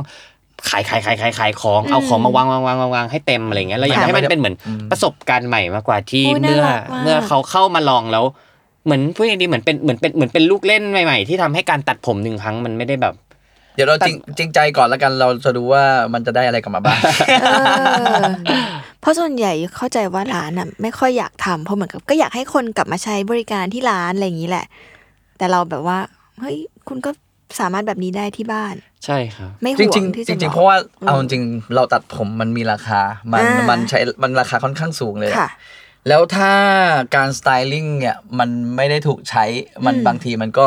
ขายขายขายขายขายของเอาของมาวางวางวางวางวางให้เต็มอะไรเงี้ยเราอยากให้มันเป็นเหมือนประสบการณ์ใหม่มากกว่าที่โอ้ยน่าเมื่อรักมากเมื่อเขาเข้ามาลองแล้ว เหมือนพูดอย่างดีเหมือนเป็นเหมือนเป็นเหมือนเป็นลูกเล่นใหม่ ๆ ที่ทำให้การตัดผมหนึ่งครั้งมันไม่ได้แบบ เดี๋ยวเราจริงจริงใจก่อนแล้วกันเราจะดูว่ามันจะได้อะไรกลับมาบ้างเออเพราะส่วนใหญ่เข้าใจว่าร้านอะ ไม่ค่อยอยากทำเพราะเหมือนกับก็อยากให้คนกลับมาใช้บริการที่ร้านอะไรอย่างนี้แหละ แต่เราแบบว่าเฮ้ยคุณก็สามารถแบบนี้ได้ที่บ้าน ใช่ครับไม่จห่วริงงๆที่จจะริงบๆอกเพราะว่าเอาจริงๆเราตัดผมมันมีราคา มันอ่ามัมันใช้มันราคาค่อนข้างสูงเลยอะค่ะแล้วถ้าการสไตลิ่งเนี่ยมันไม่ได้ถูกใช้มันอืมบางทีมันก็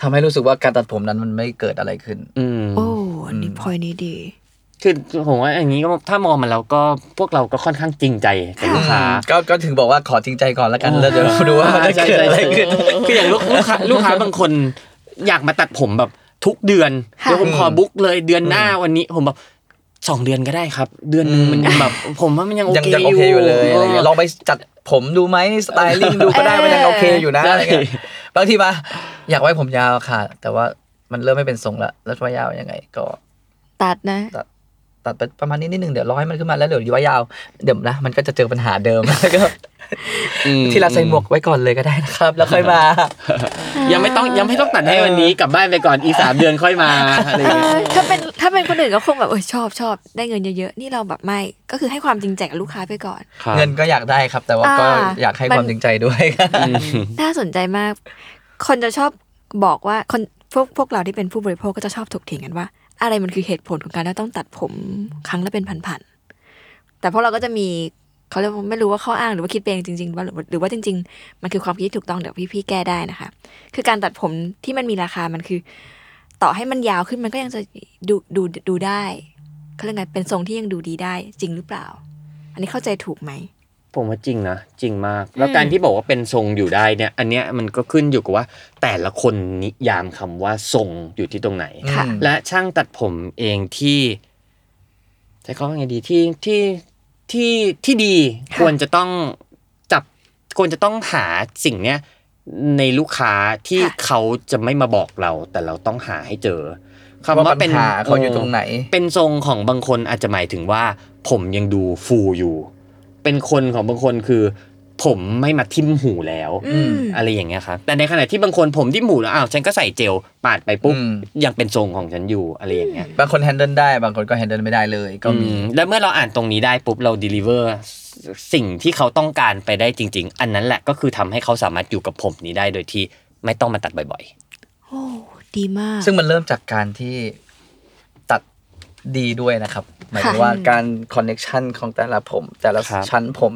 ทำให้รู้สึกว่าการตัดผมนั้นมันไม่เกิดอะไรขึ้น อืมโอ้อันนี้พอยนี้ดี คือผมว่าอย่างนี้ก็ถ้ามองมันแล้วก็พวกเราก็ค่อนข้างจริงใจกับลูกค้าก็ก็ถึงบอกว่าขอจริงใจก่อนแล้วกันแล้วเดี๋ยวดูว่ามันจะใช่เกิดใช่อะไรใช่ขึ้นคืออย่างลูกลูกค้าลูกค้าบางคนอยากมาตัดผมแบบทุกเดือนค่ะเดี๋ยวผมขอบุ๊กเลยเดือนหน้าวันนี้ผมแบบสองเดือนก็ได้ครับ เดือนหนึงมันยังแบบ ผมว่ามันยังโอยังเคยังโอเคอยู่เลยอะไรเงี้ยลองไปจัดผมดูไหมสไตลิ่งดูก็ได้มันยังโอเคอยู่นะอะไรเงี้ยบางทีมา อยากไว้ผมยาวค่ะ แต่ว่ามันเริ่มไม่เป็นทรงละแล้วจะไว้ยาวยังไง ก็ ตัดนะตัดไปประมาณนี้นิดนึงเดี๋ยวรอให้มันขึ้นมาแล้วเดี๋ยวไว้ยาวเดี๋ยวนะมันก็จะเจอปัญหาเดิมแล้วก็อืมที่เราใส่หมวกไว้ก่อนเลยก็ได้นะครับ แล้วค่อยมา ยังไม่ต้องยังไม่ต้องตัดให้วันนี้กลับบ้านไปก่อนอีกสามเดือนค่อยมาอะไรอย่างเอเงี้ยอถ้าเป็นถ้าเป็นคนอื่นก็คงแบบเออชอบชอบได้เงินเยอะๆนี่เราแบบไม่ก็คือให้ความจริงใจกับลูกค้าไปก่อนครับเงินก็อยากได้ครับ แต่ว่าก็อ่าอยากให้มันความจริงใจด้วยอืมน่าสนใจมาก คนจะชอบบอกว่าคนพวกพวกเราที่เป็นผู้บริโภคก็จะชอบถกเถียงกันว่า อะไรมันคือเหตุผลของการที่ต้องตัดผมครั้งละเป็นพันๆแต่พวกเราก็จะมีเขาเรียกไม่รู้ว่าข้ออ้างหรือว่าคิดเองจริงๆว่าหรือหรือว่าจริง ๆ มันคือความคิดที่ถูกต้องเดี๋ยวพี่ๆแก้ได้นะคะ คือการตัดผมที่มันมีราคามันคือ ต่อให้มันยาวขึ้นมันก็ยังจะดูดูดูได้เขาเรียกไงเป็นทรงที่ยังดูดีได้จริงหรือเปล่า อันนี้เข้าใจถูกไหม ผมว่าจริงนะจริงมาก แล้วการที่บอกว่าเป็นทรงอยู่ได้เนี่ย อันเนี้ยมันก็ขึ้นอยู่กับว่า แต่ละคนนิยามคำว่าทรงอยู่ที่ตรงไหนค่ะอืมและช่างตัดผมเองที่ช้คำว่าไงดีที่ที่ที่ที่ดีควรจะต้องจับควรจะต้องหาสิ่งเนี้ยในลูกค้าที่เขาจะไม่มาบอกเรา แต่เราต้องหาให้เจอคำว่าว่าปัเป็นญหาเขาอยู่ตรงไหน เป็นทรงของบางคนอาจจะหมายถึงว่า ผมยังดูฟูอยู่ เป็นคนของบางคนคือ ผมไม่มาทิ่มหูแล้วอืมอะไรอย่างเงี้ยครับแต่ในขณะที่บางคนผมที่หมูแล้วอ้าวฉันก็ใส่เจลปาดไปปุ๊บอืมยังเป็นทรงของฉันอยู่อะไรอย่างเงี้ยบางคนแฮนเดิลได้บางคนก็แฮนเดิลไม่ได้เลยก็มีอืมแล้วเมื่อเราอ่านตรงนี้ได้ปุ๊บเรา deliver สิ่งที่เขาต้องการไปได้จริง ๆ อันนั้นแหละก็คือทำให้เขาสามารถอยู่กับผมนี้ได้โดยที่ไม่ต้องมาตัดบ่อยโอ้ดีมาก ซึ่งมันเริ่มจากการที่ตัด ดีด้วยนะครับ หมายถึงค่ะว่าการคอนเน็ชันของแต่ละผม แต่ละครับ ชั้นผม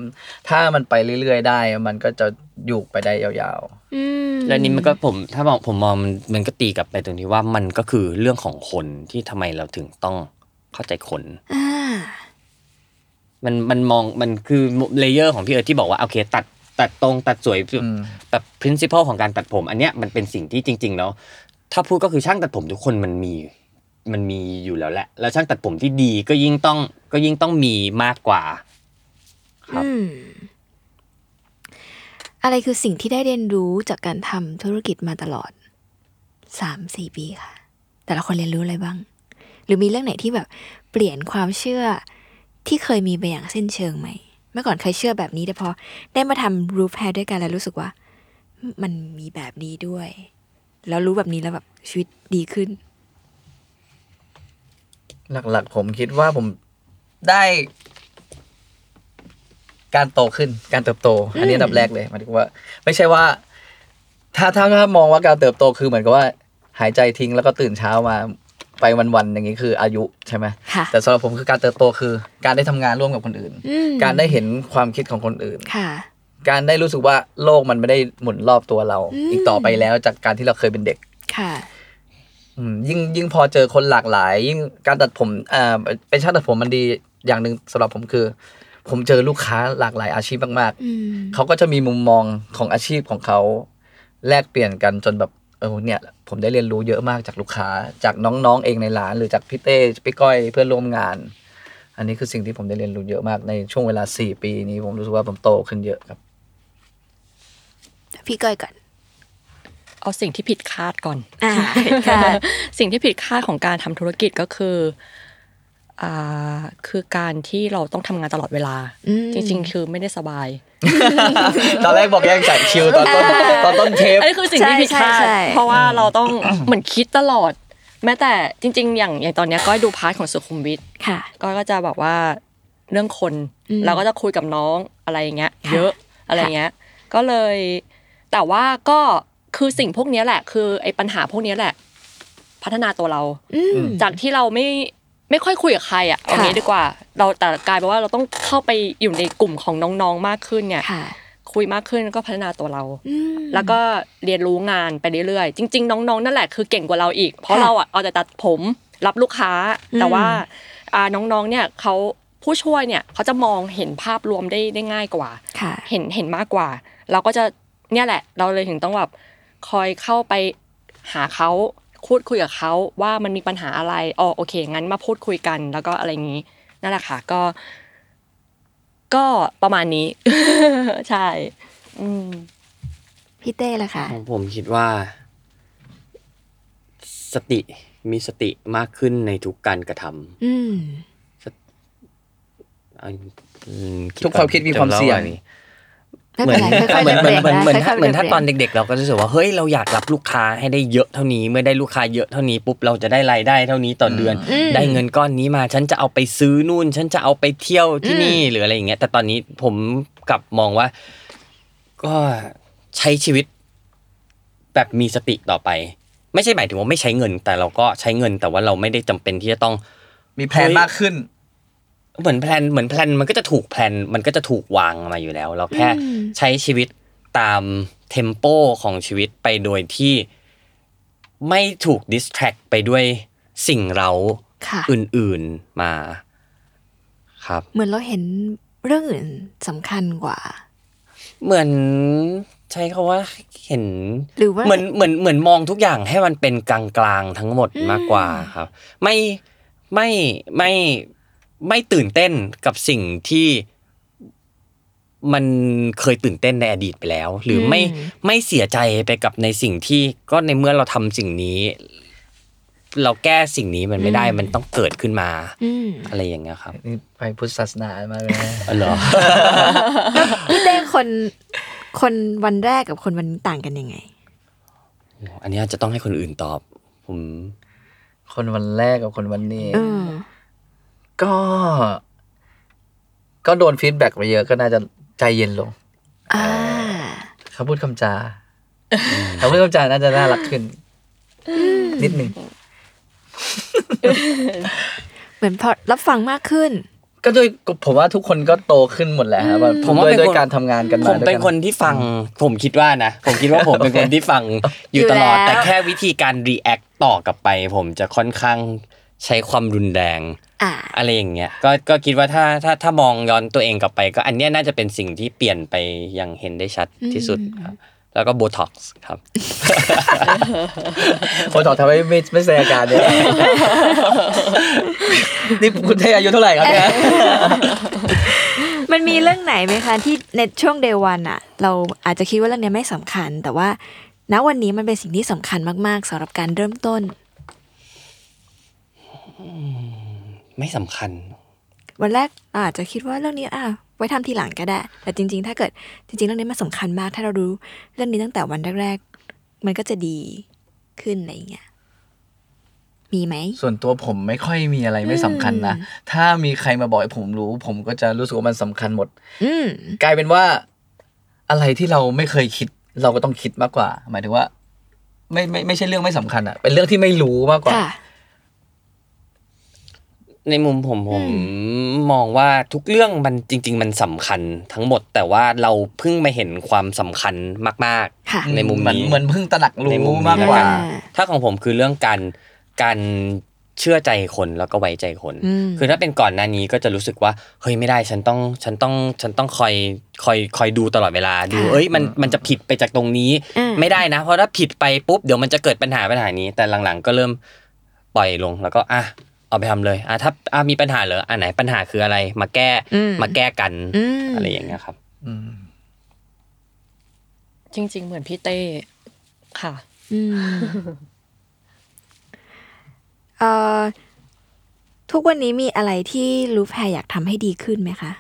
ถ้ามันไปเรื่อยๆ ได้ มันก็จะอยู่ไปได้ยาวอืมๆแล้วนี่มันก็ผมถ้ามองผมมองมันมันก็ตีกลับไปตรงที่ว่ามันก็คือเรื่องของคนที่ทำไมเราถึงต้องเข้าใจคน อ่า มันมันมองมันคือเลเยอร์ของพี่เอิร์ธที่บอกว่าโอเค ตัดตัดตรงตัดสวยอืม แบบ principle ของการตัดผม อันเนี้ยมันเป็นสิ่งที่จริง ๆ แล้ว ถ้าพูดก็คือช่างตัดผมทุกคนมันมี มันมีอยู่แล้วแหละ แล้วช่างตัดผมที่ดีก็ยิ่งต้องก็ยิ่งต้องมีมากกว่า ครับออะไรคือสิ่งที่ได้เรียนรู้จากการทำธุรกิจมาตลอดสามสี่ปีค่ะ แต่ละคนเรียนรู้อะไรบ้าง หรือมีเรื่องไหนที่แบบเปลี่ยนความเชื่อที่เคยมีไปอย่างเส้นเชิงไหม เมื่อก่อนเคยเชื่อแบบนี้แต่พอได้มาทำรูปแพรด้วยกันแล้วรู้สึกว่า มันมีแบบนี้ด้วย แล้วรู้แบบนี้แล้วแบบชีวิตดีขึ้น หลักๆ ผมคิดว่าผมได้ การโตขึ้น การเติบโต อันนี้อันดับแรกเลยหมายถึงว่า ไม่ใช่ว่า ถ้าถ้าถ้ามองว่าการเติบโตคือเหมือนกับว่า หายใจทิ้งแล้วก็ตื่นเช้ามาไปวันๆอย่างนี้คืออายุใช่ไหมค่ะแต่สำหรับผมคือการเติบโตคือ การได้ทำงานร่วมกับคนอื่นอืมการได้เห็นความคิดของคนอื่นค่ะการได้รู้สึกว่าโลกมันไม่ได้หมุนรอบตัวเราอืมอีกต่อไปแล้วจากการที่เราเคยเป็นเด็กค่ะอืม ยิ่งยิ่งพอเจอคนหลากหลาย ยิ่งการตัดผมอ่าเป็นช่างตัดผมมันดีอย่างหนึ่งสำหรับผมคือ ผมเจอลูกค้าหลากหลายอาชีพมากอืมๆเขาก็จะมีมุมมองของอาชีพของเขาแลกเปลี่ยนกันจนแบบเออเนี่ย ผมได้เรียนรู้เยอะมากจากลูกค้า จากน้องๆเองในร้าน หรือจากพี่เต้พี่ก้อยเพื่อนร่วมงาน อันนี้คือสิ่งที่ผมได้เรียนรู้เยอะมากในช่วงเวลาสี่ปีนี้ผมรู้สึกว่าผมโตขึ้นเยอะครับ พี่ก้อยก่อน เอาสิ่งที่ผิดคาดก่อนอ่าค่ะสิ่งที่ผิดคาดของการทำธุรกิจก็คืออ่าคือการที่เราต้องทำงานตลอดเวลาอืมจริง ๆ คือไม่ได้สบาย ตอนแรกบอกยังจัดคิวตอนต้นตอนต้นเทปอันนี้คือสิ่งที่ผิดคาดใช่ใช่เพราะว่าเราต้องเหมือนคิดตลอด แม้แต่จริง ๆ อย่างอย่างตอนเนี้ยก้อยดูพาร์ทของสุขุมวิทค่ะก้อยก็จะแบบว่าเรื่องคนอืมเราก็จะคุยกับน้องอะไรอย่างเงี้ยค่ะเยอะอะไรเงี้ย ก็เลย แต่ว่าก็ คือสิ่งพวกเนี้ยแหละ คือไอ้ปัญหาพวกเนี้ยแหละ พัฒนาตัวเราอืมจากที่เราไม่ไม่ค่อยคุยกับใครอะเอาค่ะงี้ดีกว่า เราแต่กลายเป็นว่าเราต้องเข้าไปอยู่ในกลุ่มของน้องๆมากขึ้นเนี่ยค่ะคุยมากขึ้นก็พัฒนาตัวเราอืมแล้วก็เรียนรู้งานไปเรื่อยๆ จริง ๆ น้องๆนั่นแหละคือเก่งกว่าเราอีก เพราะค่ะเราอะเอาแต่ตัดผมรับลูกค้าอืมแต่ว่าอ่าน้องๆเนี่ยเขาผู้ช่วยเนี่ยเขาจะมองเห็นภาพรวมได้ได้ง่ายกว่าค่ะเห็นเห็นมากกว่า เราก็จะเนี่ยแหละ เราเลยถึงต้องแบบ คอยเข้าไปหาเขาพูดคุยกับเขาว่ามันมีปัญหาอะไรอ๋อโอเค งั้นมาพูดคุยกัน แล้วก็อะไรอย่างนี้นั่นแหละค่ะก็ ก็ประมาณนี้ ใช่ อืมพี่เต้ละค่ะของผมคิดว่า สติมีสติมากขึ้นในทุกการกระทำอืมเอาอืมทุกความคิดมีความเสี่ยงไม่ เหมืเป็อนนไรค่อยๆเหมือนเหมือนเหมือนเหมือนค่อยๆเหมือนถ้าเบรกตอนเด็ก ๆ เราก็รู้สึกว่าเฮ้ยเราอยากรับลูกค้าให้ได้เยอะเท่านี้เมื่อได้ลูกค้าเยอะเท่านี้ปุ๊บเราจะได้รายได้เท่านี้ต่อเดือนอืมได้เงินก้อนนี้มาฉันจะเอาไปซื้อนู่น ฉันจะเอาไปเที่ยวที่นี่หรืออะไรอย่างเงี้ย แต่ตอนนี้ผมกลับมองว่า ก็ใช้ชีวิต แบบมีสติต่อไป ไม่ใช่หมายถึงว่าไม่ใช้เงิน แต่เราก็ใช้เงินแต่ว่าเราไม่ได้จำเป็นที่จะต้องมีแผนมากขึ้น เหมือน plan เหมือน plan มันก็จะถูก plan มันก็จะถูกวางมาอยู่แล้ว เราแค่อืมใช้ชีวิตตาม tempo ของชีวิตไปโดยที่ไม่ถูก distract ไปด้วยสิ่งเร้าค่ะอื่นๆมา ครับ เหมือนเราเห็นเรื่องอื่นสำคัญกว่า เหมือนใช้คาว่าเห็นหรือว่าเหมือนเหมือนเหมือนมองทุกอย่างให้มันเป็นกลางๆทั้งหมดอืมมากกว่าครับ ไม่ไม่ไม่ ไม่ตื่นเต้นกับสิ่งที่มันเคยตื่นเต้นในอดีตไปแล้ว หรือไม่อืมไม่เสียใจไปกับในสิ่งที่ก็ในเมื่อเราทำสิ่งนี้ เราแก้สิ่งนี้มันไม่ได้มันต้องเกิดขึ้นมาอืมอะไรอย่างเงี้ยครับนี่ไปพุทธศาสนามาเลยนะอ๋อเหรอพี่เต้คนคนวันแรกกับคนวันนี้ต่างกันยังไง อันนี้อาจจะต้องให้คนอื่นตอบ ผม คนวันแรกกับคนวันนี้เออ ก็ ก็โดนฟีดแบ็กไปเยอะก็น่าจะใจเย็นลงอ่าเขาพูดคำจาเขาพูดคำจาน่าจะน่ารักขึ้น นิดหนึ่งเหมือนพอรับฟังมากขึ้น ก็ด้วยผมว่าทุกคนก็โตขึ้นหมดแหละครับว่าผมว่าด้วยเป็นด้วยคนการทำงานกันมาผมเป็นด้วยกัคนที่ฟัง ผมคิดว่านะ ผมคิดว่าผมเป็นคนที่ฟังอยู่ตลอดอยู่แล้วแต่แค่วิธีการ react ต่อกลับไป ผมจะค่อนข้างใช้ความรุนแรง อ่าอะไรอย่างเงี้ยก็ก็คิดว่าถ้าถ้าถ้ามองย้อนตัวเองกลับไป ก็อันเนี้ยน่าจะเป็นสิ่งที่เปลี่ยนไปอย่างเห็นได้ชัดที่สุดครับแล้วก็โบท็อกซ์ครับคนต่อทำให้ไม่ไม่แสดงอาการเนี่ยนี่คุณเทอายุเท่าไหร่ครับเนี่ยมันมีเรื่องไหนไหมคะที่ในช่วงเดวันอะเราอาจจะคิดว่าเรื่องเนี้ยไม่สำคัญ แต่ว่าณวันนี้มันเป็นสิ่งที่สำคัญมาก ๆสำหรับการเริ่มต้น ไม่สำคัญ วันแรกเราอาจจะคิดว่าเรื่องนี้อะไว้ทำทีหลังก็ได้ แต่จริง ๆ ถ้าเกิดจริง ๆ เรื่องนี้มันสำคัญมาก ถ้าเรารู้เรื่องนี้ตั้งแต่วันแรกๆมันก็จะดีขึ้นอะไรอย่างเงี้ยมีไหมส่วนตัวผมไม่ค่อยมีอะไรไม่สำคัญนะถ้ามีใครมาบอกให้ผมรู้ ผมก็จะรู้สึกว่ามันสำคัญหมด อืมกลายเป็นว่า อะไรที่เราไม่เคยคิด เราก็ต้องคิดมากกว่า หมายถึงว่า ไม่ไม่ไม่ใช่เรื่องไม่สำคัญอะเป็นเรื่องที่ไม่รู้มากกว่าค่ะ ในมุมผมผมมองว่าทุกเรื่องมันจริง ๆ มันสำคัญทั้งหมดแต่ว่าเราเพิ่งมาเห็นความสำคัญมากค่ะๆในมุมเหมือนนี้เหมือนเพิ่งตระหนักในมุรู้มมากกว่านี้แล้วนถ้าของผมคือเรื่องการการเชื่อใจคนแล้วก็ไว้ใจคนอืมคือถ้าเป็นก่อนหน้านี้ก็จะรู้สึกว่าเฮ้ยไม่ได้ฉันต้องฉันต้องฉันต้องคอยคอยคอยดูตลอดเวลาดูค่ะเอ้ยมันมันจะผิดไปจากตรงนี้อืมไม่ได้นะ เพราะถ้าผิดไปปุ๊บเดี๋ยวมันจะเกิดปัญหาปัญหานี้ แต่หลังๆ ก็เริ่มปล่อยลงแล้วก็อะ เอาไปทำเลยอะถ้าอะมีปัญหาเหรออะไหนปัญหาคืออะไร มาแก้อืมมาแก้กันอืมอะไรอย่างเงี้ยครับอืมจริง ๆ เหมือนพี่เต้ค่ะอืมเอ่อทุกวันนี้มีอะไรที่รู้แพรอยากทำให้ดีขึ้นไหมคะ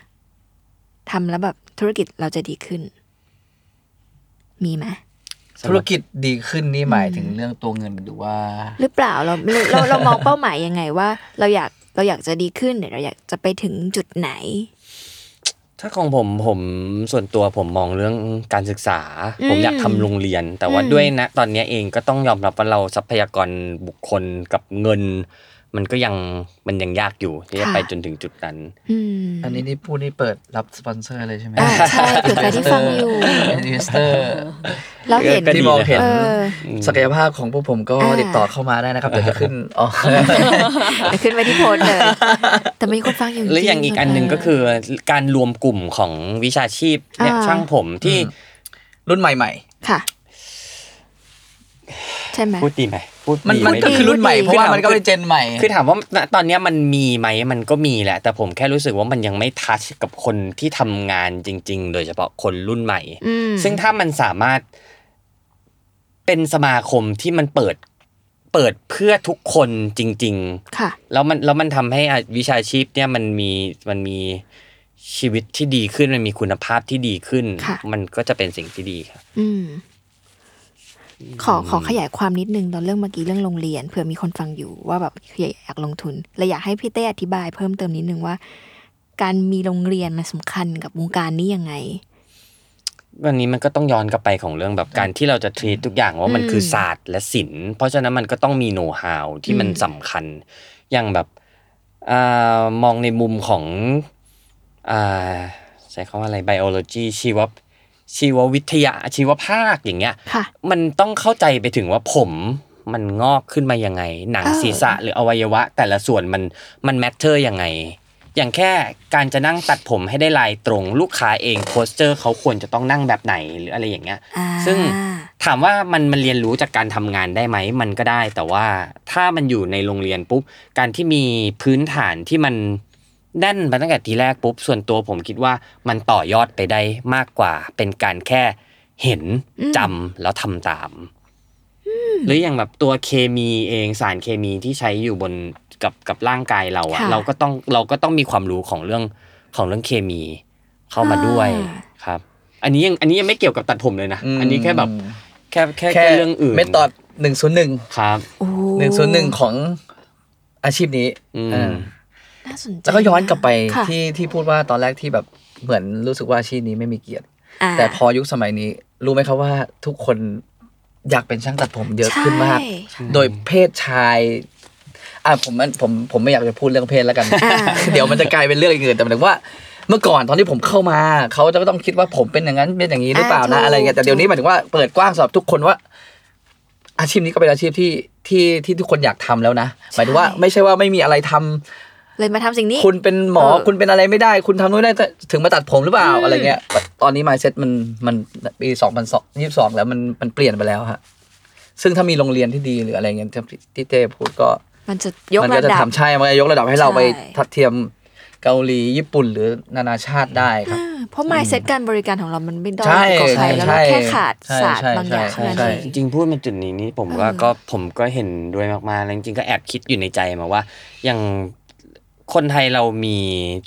ทำแล้วแบบธุรกิจเราจะดีขึ้น มีไหม ธุรกิจดีขึ้นนี่หมายถึงเรื่องตัวเงินหรือว่า หรือเปล่าเราเราเราเรามองเป้าหมายยังไงว่า เราอยากเราอยากจะดีขึ้นเนี่ยเราอยากจะไปถึงจุดไหน ถ้าของผมผมส่วนตัวผมมองเรื่องการศึกษาอืมผมอยากทำโรงเรียน แต่ว่าอืมด้วยนะ ตอนนี้เองก็ต้องยอมรับว่าเราทรัพยากรบุคคลกับเงิน มันก็ยังมันยังยากอยู่ที่จะไปจนถึงจุดนั้นอืมอันนี้นี่พูดนี่เปิดรับสปอนเซอร์เลยใช่ไหมอ่าใช่เผื่อใครที่ฟังอยู่ investorเราเห็นก็ดีที่มองเห็นเออศักยภาพของพวกผมก็อ่าติดต่อเข้ามาได้นะครับเดี๋ยวจะขึ้นอ๋อเดี๋ยวขึ้นไปที่โพสต์เลยแต่มีคนฟังอยู่หรืออย่างจริอีกอันหนึ่งก็คือการรวมกลุ่มของวิชาชีพเนี่ยอ่าช่างผมที่อืมรุ่นใหม่ค่ะ ใช่ไหมพูดดีไหม พูดๆมันดีมันไหก็คือรุ่นใหม่พูดดีเพราะว่ามันก็เป็นเจนใหม่ คือถามว่าณตอนเนี้ยมันมีไหมมันก็มีแหละ แต่ผมแค่รู้สึกว่ามันยังไม่ทัชกับคนที่ทำงานจริง ๆ โดยเฉพาะคนรุ่นใหม่อืมซึ่งถ้ามันสามารถเป็นสมาคมที่มันเปิดเปิดเพื่อทุกคนจริงค่ะๆแล้วมันแล้วมันทำให้อะวิชาชีพเนี่ยมันมีมันมีชีวิตที่ดีขึ้นมันมีคุณภาพที่ดีขึ้นค่ะมันก็จะเป็นสิ่งที่ดีครับ อืม ขอขอขยายความนิดนึงตอนเรื่องเมื่อกี้เรื่องโรงเรียนเผื่อมีคนฟังอยู่ว่าแบบอยากลงทุนเลยอยากให้พี่เต้อธิบายเพิ่มเติมนิดนึงว่า การมีโรงเรียนมันสำคัญกับวงการนี้ยังไงวันนี้มันก็ต้องย้อนกลับไปของเรื่องแบบการที่เราจะทรีตทุกอย่างว่ามันอืมคือศาสตร์และศิลป์เพราะฉะนั้นมันก็ต้องมีโน้ตฮาวที่มันอืมสำคัญอย่างแบบอามองในมุมของอ่าใช้คำว่าอะไร biology ชีว ชีววิทยาชีวภาพอย่างเงี้ยค่ะมันต้องเข้าใจไปถึงว่าผมมันงอกขึ้นมายังไง หนังเออศีรษะหรืออวัยวะ แต่ละส่วนมันมัน matter ยังไง อย่างแค่การจะนั่งตัดผมให้ได้ลายตรงลูกค้าเอง posture เขาควรจะต้องนั่งแบบไหนหรืออะไรอย่างเงี้ยอ่าซึ่งถามว่ามันมันเรียนรู้จากการทำงานได้ไหมมันก็ได้ แต่ว่าถ้ามันอยู่ในโรงเรียนปุ๊บการที่มีพื้นฐานที่มัน แน่นมาตั้งแต่ทีแรกปุ๊บส่วนตัวผมคิดว่ามันต่อยอดไปได้มากกว่า เป็นการแค่เห็นจำแล้วทำตาม หรืออย่างแบบตัวเคมีเองสารเคมีที่ใช้อยู่บนกับกับร่างกายเราอะค่ะเราก็ต้องเราก็ต้องมีความรู้ของเรื่องของเรื่องเคมีเข้ามาด้วยอ่าครับ อันนี้ยังอันนี้ยังไม่เกี่ยวกับตัดผมเลยนะ อันนี้แค่แบบแค่แค่แค่แค่เรื่องอื่นเมธอดหนึ่งศูนย์หนึ่งครับโอ้หนึ่งศูนย์หนึ่งของอาชีพนี้อืมอ่า น่าสนใจแล้วก็ย้อนกลับไปค่ะที่ที่พูดว่าตอนแรกที่แบบเหมือนรู้สึกว่าอาชีพนี้ไม่มีเกียรติอ่าแต่พอยุคสมัยนี้ รู้ไหมครับว่าทุกคนอยากเป็นช่างตัดผมเยอะขึ้นมากใช่โดยเพศชายอะผมมันผมผมไม่อยากจะพูดเรื่องเพศแล้วกันอ่าเดี๋ยวมันจะกลายเป็นเรื่องอื่นแต่หมายถึงว่าเมื่อก่อนตอนที่ผมเข้ามา เขาจะก็ต้องคิดว่าผมเป็นอย่างนั้นเป็นอย่างนี้หรือเปล่านะอ่าถูกอะไรเงี้ยแต่เดี๋ยวนี้หมายถึงว่าเปิดกว้างสำหรับทุกคนว่า อาชีพนี้ก็เป็นอาชีพที่ที่ที่ทุกคนอยากทำแล้วนะหมายถึงว่าไม่ใช่ว่าไม่มีอะไรทำ เลยมาทำสิ่งนี้ คุณเป็นหมอเออคุณเป็นอะไรไม่ได้ คุณทำนู่นได้ถึงมาตัดผมหรือเปล่าอืมอะไรเงี้ย ตอนนี้มาเซ็ตมันมันปีสองพันสองยี่สิบสองแล้วมันมันเปลี่ยนไปแล้วฮะซึ่งถ้ามีโรงเรียนที่ดีหรืออะไรเงี้ยที่ที่เต้พูดก็ มันจะยกมัระก็จะดับทำใช่มันจะยกระดับให้เราใช่ไปทัดเทียมเกาหลีญี่ปุ่นหรือนานาชาติได้ครับอ่าเพราะ mindset การบริการของเรามันไม่ด้อยใช่กว่าใครแล้วเราใช่แค่ขาดใช่ศาสตร์ใช่บางอย่างใช่เท่านั้นใช่เองจริงๆพูดมาจุดนี้นี่ผมก็เออก็ผมก็เห็นด้วยมากๆแล้วจริงๆก็แอบคิดอยู่ในใจมาว่าอย่าง คนไทยเรามี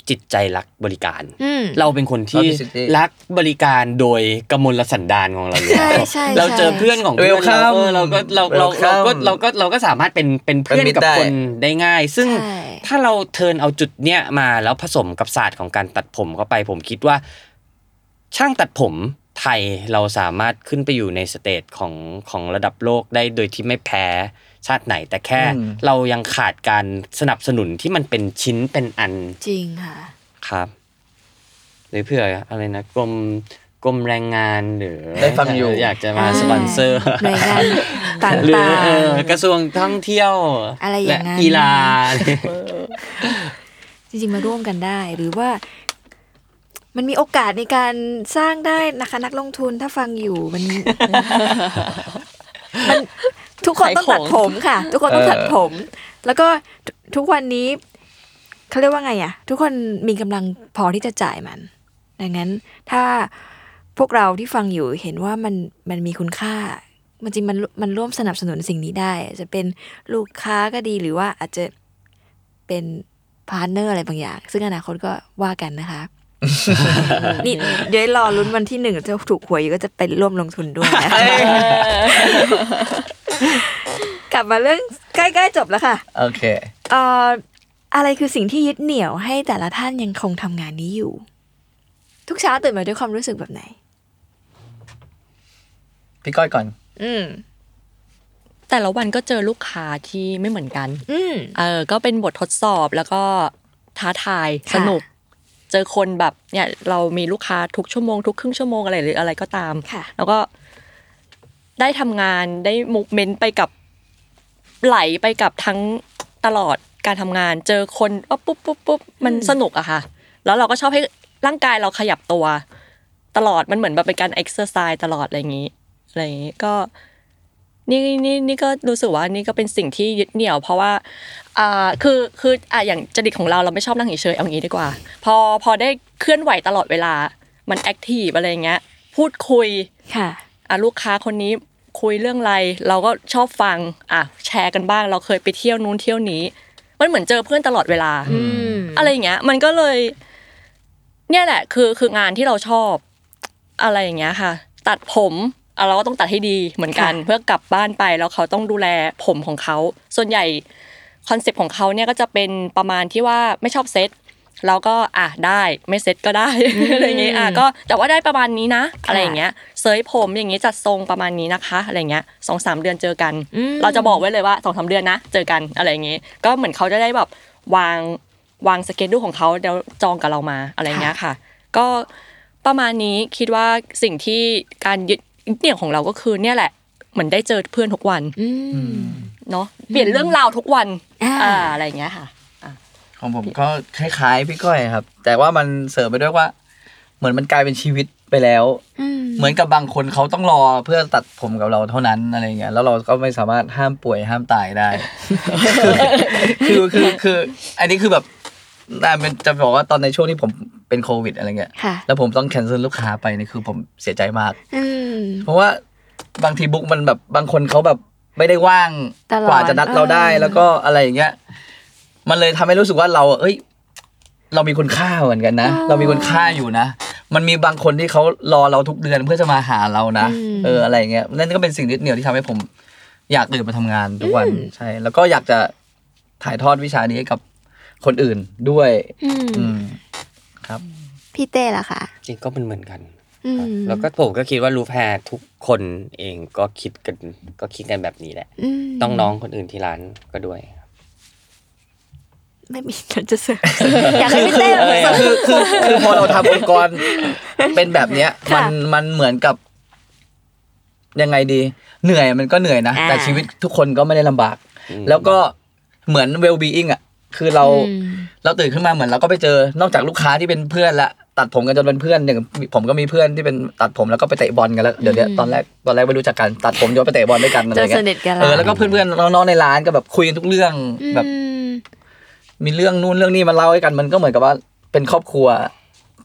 จิตใจรักบริการอืมเราเป็นคนที่เรามีสิทธิรักบริการโดยกมลสันดานของเราอยู่ใช่แล้วใช่เราเจอใช่เพื่อนของเพื่อนเรา Welcome เออเราก็เราเราเราก็ Welcome เราก็เราก็สามารถเป็นเป็นเพื่อนเป็นมิตรกับได้คนได้ง่าย ซึ่งใช่ถ้าเรา turn เอาจุดเนี้ยมาแล้วผสมกับศาสตร์ของการตัดผมเข้าไป ผมคิดว่า ช่างตัดผมไทยเราสามารถขึ้นไปอยู่ใน stage ของของระดับโลกได้โดยที่ไม่แพ้ชาติไหน แต่แค่อืมเรายังขาดการสนับสนุนที่มันเป็นชิ้นเป็นอันจริงค่ะครับ หรือเผื่ออะไรนะกรมกรมแรงงานหรือได้ฟังอยู่อยากจะมาอ่าสปอนเซอร์หน่วยงานต่างหรือๆเออกระทรวงท่องเที่ยวอะไรอย่างนั้นและกีฬาจริงๆมาร่วมกันได้หรือว่ามันมีโอกาสในการสร้างได้นะคะ นักลงทุนถ้าฟังอยู่มันมัน ทุกคนต้องตัดผมค่ะ ทุกคนต้องตัดผม แล้วก็ทุทุกวันนี้เขาเรียกว่าไงอะ ทุกคนมีกำลังพอที่จะจ่ายมัน ดังนั้นถ้าพวกเราที่ฟังอยู่เห็นว่ามันมันมีคุณค่า มันจริงมันมันร่วมสนับสนุนสิ่งนี้ได้ จะเป็นลูกค้าก็ดีหรือว่าอาจจะเป็น partner อะไรบางอย่าง ซึ่งอนาคตก็ว่ากันนะคะ นี่เดี๋ยวรอลุ้นวันที่หนึ่งจะถูกหวยอยู่ก็จะไปร่วมลงทุนด้วยนะกลับมาเรื่องใกล้ๆจบแล้วค่ะ โอเคเอ่ออะไรคือสิ่งที่ยึดเหนี่ยวให้แต่ละท่านยังคงทำงานนี้อยู่ ทุกเช้าตื่นมาด้วยความรู้สึกแบบไหน พี่ก้อยก่อน อืมแต่ละวันก็เจอลูกค้าที่ไม่เหมือนกัน อืมเออ ก็เป็นบททดสอบแล้วก็ท้าทายค่ะสนุก เจอคนแบบเนี่ยเรามีลูกค้าทุกชั่วโมงทุกครึ่งชั่วโมงอะไรหรืออะไรก็ตามค่ะแล้วก็ได้ทำงานได้มุกเมนต์ไปกับไหลไปกับทั้งตลอดการทำงาน เจอคนปุ๊บปุ๊บปุ๊บปุ๊บมันสนุกอะค่ะ แล้วเราก็ชอบให้ร่างกายเราขยับตัว ตลอดมันเหมือนแบบเป็นการเอ็กซ์ไซส์ตลอดอะไรอย่างนี้อะไรอย่างนี้ก็นี่นี่นี่ก็รู้สึกว่านี่ก็เป็นสิ่งที่ยึดเหนี่ยว เพราะว่า อ่าคือคืออะอย่างจริตของเราเราไม่ชอบนั่งเฉยๆเอางี้ดีกว่า พอพอได้เคลื่อนไหวตลอดเวลา มัน active อะไรอย่างเงี้ย พูดคุยค่ะอะลูกค้าคนนี้คุยเรื่องอะไร เราก็ชอบฟังอะแชร์กันบ้าง เราเคยไปเที่ยวนู้นเที่ยวนี้ มันเหมือนเจอเพื่อนตลอดเวลาอืมอะไรอย่างเงี้ย มันก็เลย เนี่ยแหละ คือคืองานที่เราชอบ อะไรอย่างเงี้ยค่ะ ตัดผมอะเราก็ต้องตัดให้ดีเหมือนกันค่ะเพื่อกลับบ้านไปแล้วเขาต้องดูแลผมของเขา ส่วนใหญ่ concept ของเขาเนี่ยก็จะเป็นประมาณที่ว่าไม่ชอบเซ็ตเราก็อะได้ไม่เซ็ตก็ได้อะไรอย่างเงี้ยอะก็แต่ว่าได้ประมาณนี้นะ อะไรอย่างเงี้ยเสยผมอย่างเงี้ยจัดทรงประมาณนี้นะคะอะไรเงี้ยสองสามเดือนเจอกันอืมเราจะบอกไว้เลยว่าสองสามเดือนนะเจอกันอะไรอย่างงี้ก็เหมือนเขาจะได้แบบวางวางสเกจดูของเขาเดี๋ยวจองกับเรามาอะไรอย่างเงี้ยค่ะ ก็ประมาณนี้คิดว่าสิ่งที่การยึดเหนี่ยวของเราก็คือเนี่ยแหละเหมือนได้เจอเพื่อนทุกวันอืม เนาะเปลี่ยนเรื่องราวทุกวันอ่าอ่าอะไรอย่างเงี้ยค่ะของผมก็คล้ายๆพี่ก้อยครับ แต่ว่ามันเสริมไปด้วยว่า เหมือนมันกลายเป็นชีวิตไปแล้วอืมเหมือนกับบางคนเขาต้องรอเพื่อตัดผมกับเราเท่านั้นอะไรเงี้ยแล้วเราก็ไม่สามารถห้ามป่วยห้ามตายได้ คือคือคือ อันนี้คือแบบน่าเป็นจะบอกว่าตอนในช่วงที่ผมเป็นโควิดอะไรเงี้ยค่ะแล้วผมต้องแคนเซิลลูกค้าไปนี่คือผมเสียใจมากอืมเพราะว่าบางทีบุ๊กมันแบบบางคนเขาแบบ ไม่ได้ว่างตลอดกว่าจะนัดเราได้เออแล้วก็อะไรอย่างเงี้ย มันเลยทำให้รู้สึกว่าเรา เอ้ย เรามีคุณค่าเหมือนกันนะ เรามีคุณค่าอยู่นะ มันมีบางคนที่เขารอเราทุกเดือนเพื่อจะมาหาเรานะ เอออะไรอย่างเงี้ยนั่นก็เป็นสิ่งนิดเดียวที่ทำให้ผม อยากตื่นมาทำงานทุกวันใช่ แล้วก็อยากจะถ่ายทอดวิชานี้ให้กับคนอื่นด้วยอืมอืมครับ พี่เต้ล่ะค่ะจริงก็เป็นเหมือนกันอืม แล้วก็ผมก็คิดว่ารูแพรทุกคนเองก็คิดกันก็คิดกันแบบนี้แหละมต้องน้องคนอื่นที่ร้านก็ด้วยไม่มีฉันจะเสริมอยากให้พี่เต้คือเสริมคือคือคือพอเราทำองค์กรเป็นแบบเนี้ยค่ะมันมันเหมือนกับ ยังไงดี เหนื่อยมันก็เหนื่อยนะอ่าแต่ชีวิตทุกคนก็ไม่ได้ลำบากอืมแล้วก็เหมือน well being อะ คือเราอืมเราตื่นขึ้นมาเหมือนเราก็ไปเจอนอกจากลูกค้าที่เป็นเพื่อนละ ตัดผมกันจนเป็นเพื่อนอย่างผมก็มีเพื่อนที่เป็นตัดผมแล้วก็ไปเตะบอลกันแล้วเดี๋ยวเนี้ยตอนแรกตอนแรกไม่รู้จักกันตัดผมจนไปเตะบอลด้วยกันอะไรจะเงี้สยนิทกันเออแล้วก็เพื่อนๆน้องๆในร้านก็แบบคุยกันทุกเรื่องแบบอืมมีเรื่องนู่นเรื่องนี้มาเล่าให้กันมันก็เหมือนกับว่าเป็นครอบครัว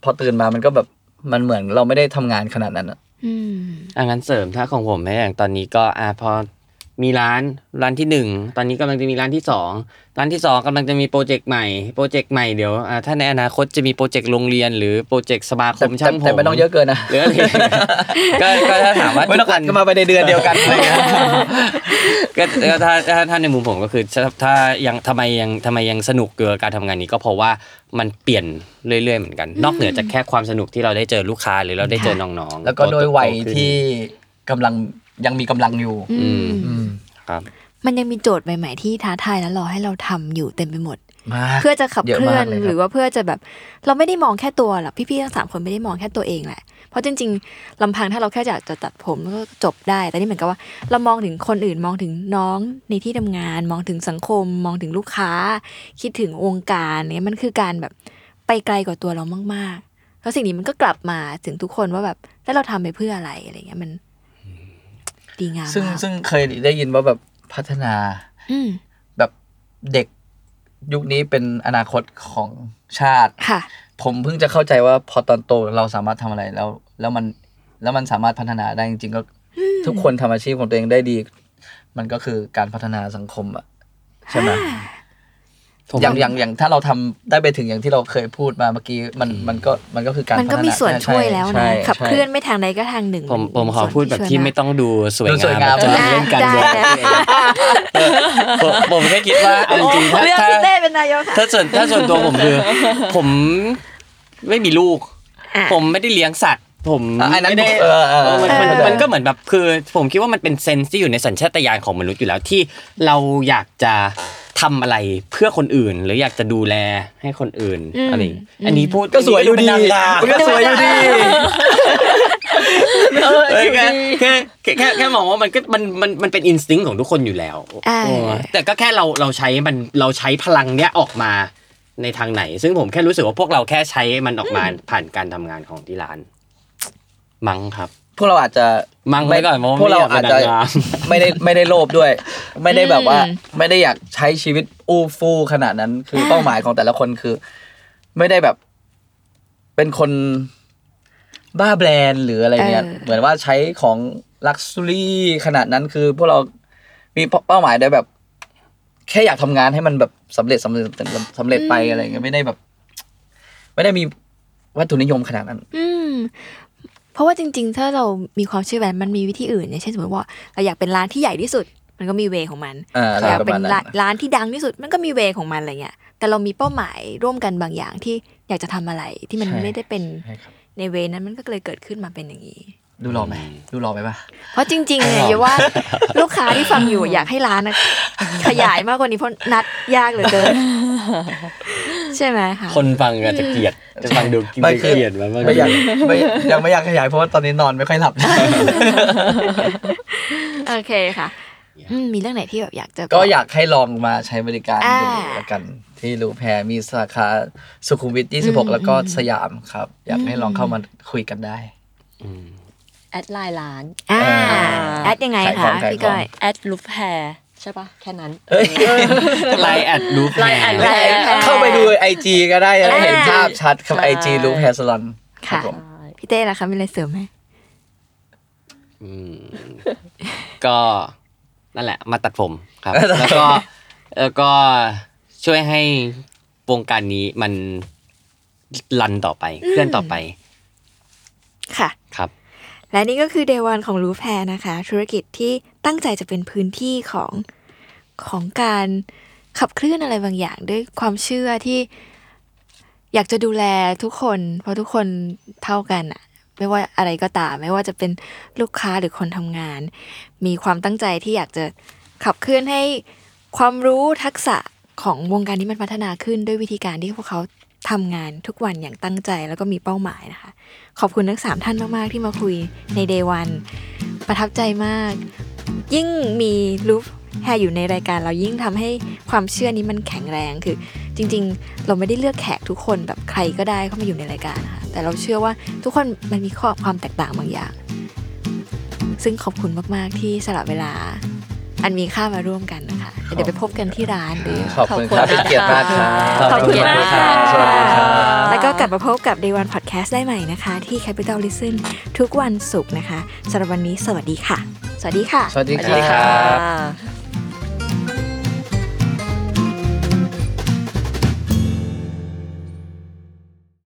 พอตื่นมามันก็แบบมันเหมือนเราไม่ได้ทำงานขนาดนั้นอะอืมอะงั้นเสริมถ้าของผมให้อย่างตอนนี้ก็อะพอ มีร้านร้านที่หนึ่งตอนนี้กำลังจะมีร้านที่สองร้านที่สองกำลังจะมีโปรเจกต์ใหม่โปรเจกต์ใหม่เดี๋ยวอะถ้าในอนาคตจะมีโปรเจกต์โรงเรียน หรือโปรเจกต์สมาคแต่มช่างผมแต่ไม่ต้องเยอะเกินนะหรืออะไรก็ก็ถ้าถามว่าไม่ต้องทุกอัวัดนกันมาไปในเดือนเดียวกันอะไรเงี้ยก็ก็ถ้าถ้าถ้าในมุมผมก็คือถ้าถ้ายังทำไมยังทำไมยังสนุกเกี่ยวกับการทำงานนี้ก็เพราะว่ามันเปลี่ยนเรื่อยๆเหมือนกัน นอกเหนือจากแค่ความสนุกที่เราได้เจอลูกค้าหรือเราได้เจอน้องๆแล้วก็โดยวัยโตขึ้นที่กำลัง ยังมีกำลังอยู่ อืม อืมครับ มันยังมีโจทย์ใหม่ๆที่ท้าทายและรอให้เราทำอยู่เต็มไปหมด มาก เพื่อจะขับเยอะเคลื่อมานกเลยครับ หรือว่าเพื่อจะแบบ เราไม่ได้มองแค่ตัวหรอกพี่ๆทั้งสามคนไม่ได้มองแค่ตัวเองแหละ เพราะจริงๆลำพังถ้าเราแค่อยากจะตัดผมก็จบได้ แต่นี่เหมือนกับว่า เรามองถึงคนอื่นมองถึงน้องในที่ทำงาน มองถึงสังคม มองถึงลูกค้า คิดถึงวงการเนี่ยมันคือการแบบไปไกลกว่าตัวเรามากๆ แล้วสิ่งนี้มันก็กลับมาถึงทุกคนว่าแบบแล้วเราทำไปเพื่ออะไรอะไรเงี้ยมัน ดีงามซึ่งมากซึ่งเคยได้ยินว่าแบบพัฒนาอืมแบบเด็กยุคนี้เป็นอนาคตของชาติค่ะ ผมเพิ่งจะเข้าใจว่าพอตอนโตเราสามารถทำอะไรแล้ว แล้วมันแล้วมันสามารถพัฒนาได้จริงๆก็ทุกคนทำอาชีพของตัวเองได้ดี มันก็คือการพัฒนาสังคมอะใช่ไหม ผมอย่างอย่างอย่างถ้าเราทำได้ไปถึงอย่างที่เราเคยพูดมาเมื่อกี้มันมันก็มันก็คือการมันก็พัฒามีส่วนช่วยแล้วใช่นะใช่ขับเคลื่อนไม่ทางใดก็ทางหนึ่งผมผมขอส่วนพูดแบบที่ช่วยากไม่ต้องดูสวยดูสวยามงางแบบจะได้เล่นการได้เมืองได้เออผมผมแค่คิดว่าเอาจริงๆถ้าเลือกถ้า พี่เต้เป็นนายกค่ะ ถ้าส่วนถ้าส่วนตัวผมคือ ผมไม่มีลูก อะ ผมไม่ได้เลี้ยงสัตว์ ผมอะอันนั้นไม่ได้เออเออเออมันมันเออ มันก็เหมือนแบบคือ ผมคิดว่ามันเป็นเซนส์ที่อยู่ในสัญชาตญาณของมนุษย์อยู่แล้วที่เราอยากจะ ทำอะไรเพื่อคนอื่น หรืออยากจะดูแลให้คนอื่นอะไรอย่างงี้อันนี้พูดก็สวยอยู่ดีเป็นนางงามมันก็สวยอยู่ดี เออแค่แค่แค่แค่แค่มองว่ามันก็มันมันมันเป็นอินสติ้งของทุกคนอยู่แล้วอ่าเออแต่ก็แค่เราเราใช้มันเราใช้พลังเนี้ยออกมาในทางไหน ซึ่งผมแค่รู้สึกว่าพวกเราแค่ใช้มันออกมาผ่านการทำงานของที่ร้าน มั้งครับพ วกเราอาจจะมั้งไว้ก่อนเพราะว่าพวกเราไม่อาจอยากจะเป็นนางงามไม่ได้ไม่ได้โลภด้วย ไม่ได้แบบว่าอืมไม่ได้อยากใช้ชีวิตอู้ฟู่ขนาดนั้น คือเป้าหมายของแต่ละคนคือ ไม่ได้แบบ เป็นคนบ้าแบรนด์หรืออะไรเงี้ยเออเหมือนว่าใช้ของลักซ์รี่ขนาดนั้นคือพวกเรามีเป้าหมายได้แบบ แค่อยากทำงานให้มันแบบสำเร็จสำเร็จสำเร็จไปอะไรเงี้ยไม่ได้แบบ ไม่ได้มีวัตถุนิยมขนาดนั้น อืม เพราะว่าจริง ๆ ถ้าเรามีความเชื่อแบบนั้นมันมีวิธีอื่นเนี่ยเช่นสมมติว่าเราอยากเป็นร้านที่ใหญ่ที่สุด มันก็มีเวของมันอ่าอะไรอยากประเป็มาณนนั้น ร้านร้านที่ดังที่สุดมันก็มีเวของมันอะไรเงี้ยแต่เรามีเป้าหมายร่วมกันบางอย่างที่อยากจะทำอะไรที่มันใช่ ไม่ได้เป็นใช่ครับในเวนั้นมันก็เลยเกิดขึ้นมาเป็นอย่างนี้ ดูรอไหมดูรอไหมปะ เพราะจริงๆเนี่ยอย่าว่าลูกค้าที่ฟังอยู่อยากให้ร้านนะขยายมากกว่านี้เพราะนัดยากเหลือเกิน ใช่ไหมคะคนฟังอาจจะเกลียดจะฟังดูกินไม่เกคือลียดมันมากไม่อยากไม่ยังไม่อยากขยายเพราะว่าตอนนี้นอนไม่ค่อยหลับโอเคค่ะอืมมีเรื่องไหนที่แบบอยากจะก็อยากให้ลองมาใช้บริการอ่าดูแล้วกัน ที่รูแพรมีสาขาสุขุมวิท 26 แล้วก็สยามครับ อยากให้ลองเข้ามาคุยกันได้อืมแอดไลน์ร้านอ่าอ่าแอดยังไงขายขอคะงขายพี่ของก้อยแอดลูฟแฮร์ ใช่ปะแค่นั้นเอ้ยไลน์แอดรูปไลน์แอดแฮร์แฮร์เข้าไปดูไอจีก็ได้จะได้เห็นภาพชัดครับใช่ไอจีลูปแฮร์สลอนครับค่ะผมพี่เต้ล่ะคะมีอะไรเสริมไหมอืมก็นั่นแหละ มาตัดผมครับ แล้วก็แล้วก็ช่วยให้วงการนี้มันรันต่อไปเคลื่อนต่อไป ค่ะครับ และนี่ก็คือ Day One ของรูแพรนะคะ ธุรกิจที่ตั้งใจจะเป็นพื้นที่ของของการขับเคลื่อนอะไรบางอย่างด้วยความเชื่อที่อยากจะดูแลทุกคน เพราะทุกคนเท่ากันอะไม่ว่าอะไรก็ตาม ไม่ว่าจะเป็นลูกค้าหรือคนทำงาน มีความตั้งใจที่อยากจะขับเคลื่อนให้ความรู้ทักษะของวงการนี้มันพัฒนาขึ้นด้วยวิธีการที่พวกเขา ทำงานทุกวันอย่างตั้งใจแล้วก็มีเป้าหมายนะคะ ขอบคุณทั้งสามท่านมาก ๆ ที่มาคุยใน Day One ประทับใจมาก ยิ่งมีรูฟแฮร์อยู่ในรายการเรายิ่งทำให้ความเชื่อนี้มันแข็งแรงคือ จริง ๆ เราไม่ได้เลือกแขกทุกคนแบบใครก็ได้เข้ามาอยู่ในรายการนะคะแต่เราเชื่อว่าทุกคนมันมีข้อความแตกต่างบางอย่าง ซึ่งขอบคุณมาก ๆ ที่สละเวลา อันมีค่ามาร่วมกันนะคะ เดี๋ยวไปพบกันที่ร้านหรือขอบคุณครับเป็นเกียรติมากครับขอบคุณมากค่ะสวัสดีครับแล้วก็กลับมาพบกับ Day One Podcast ได้ใหม่นะคะ ที่ Capital Listen ทุกวันศุกร์นะคะสำหรับวันนี้สวัสดีค่ะ สวัสดีค่ะ สวัสดีสวัสดีคครัรับอ่า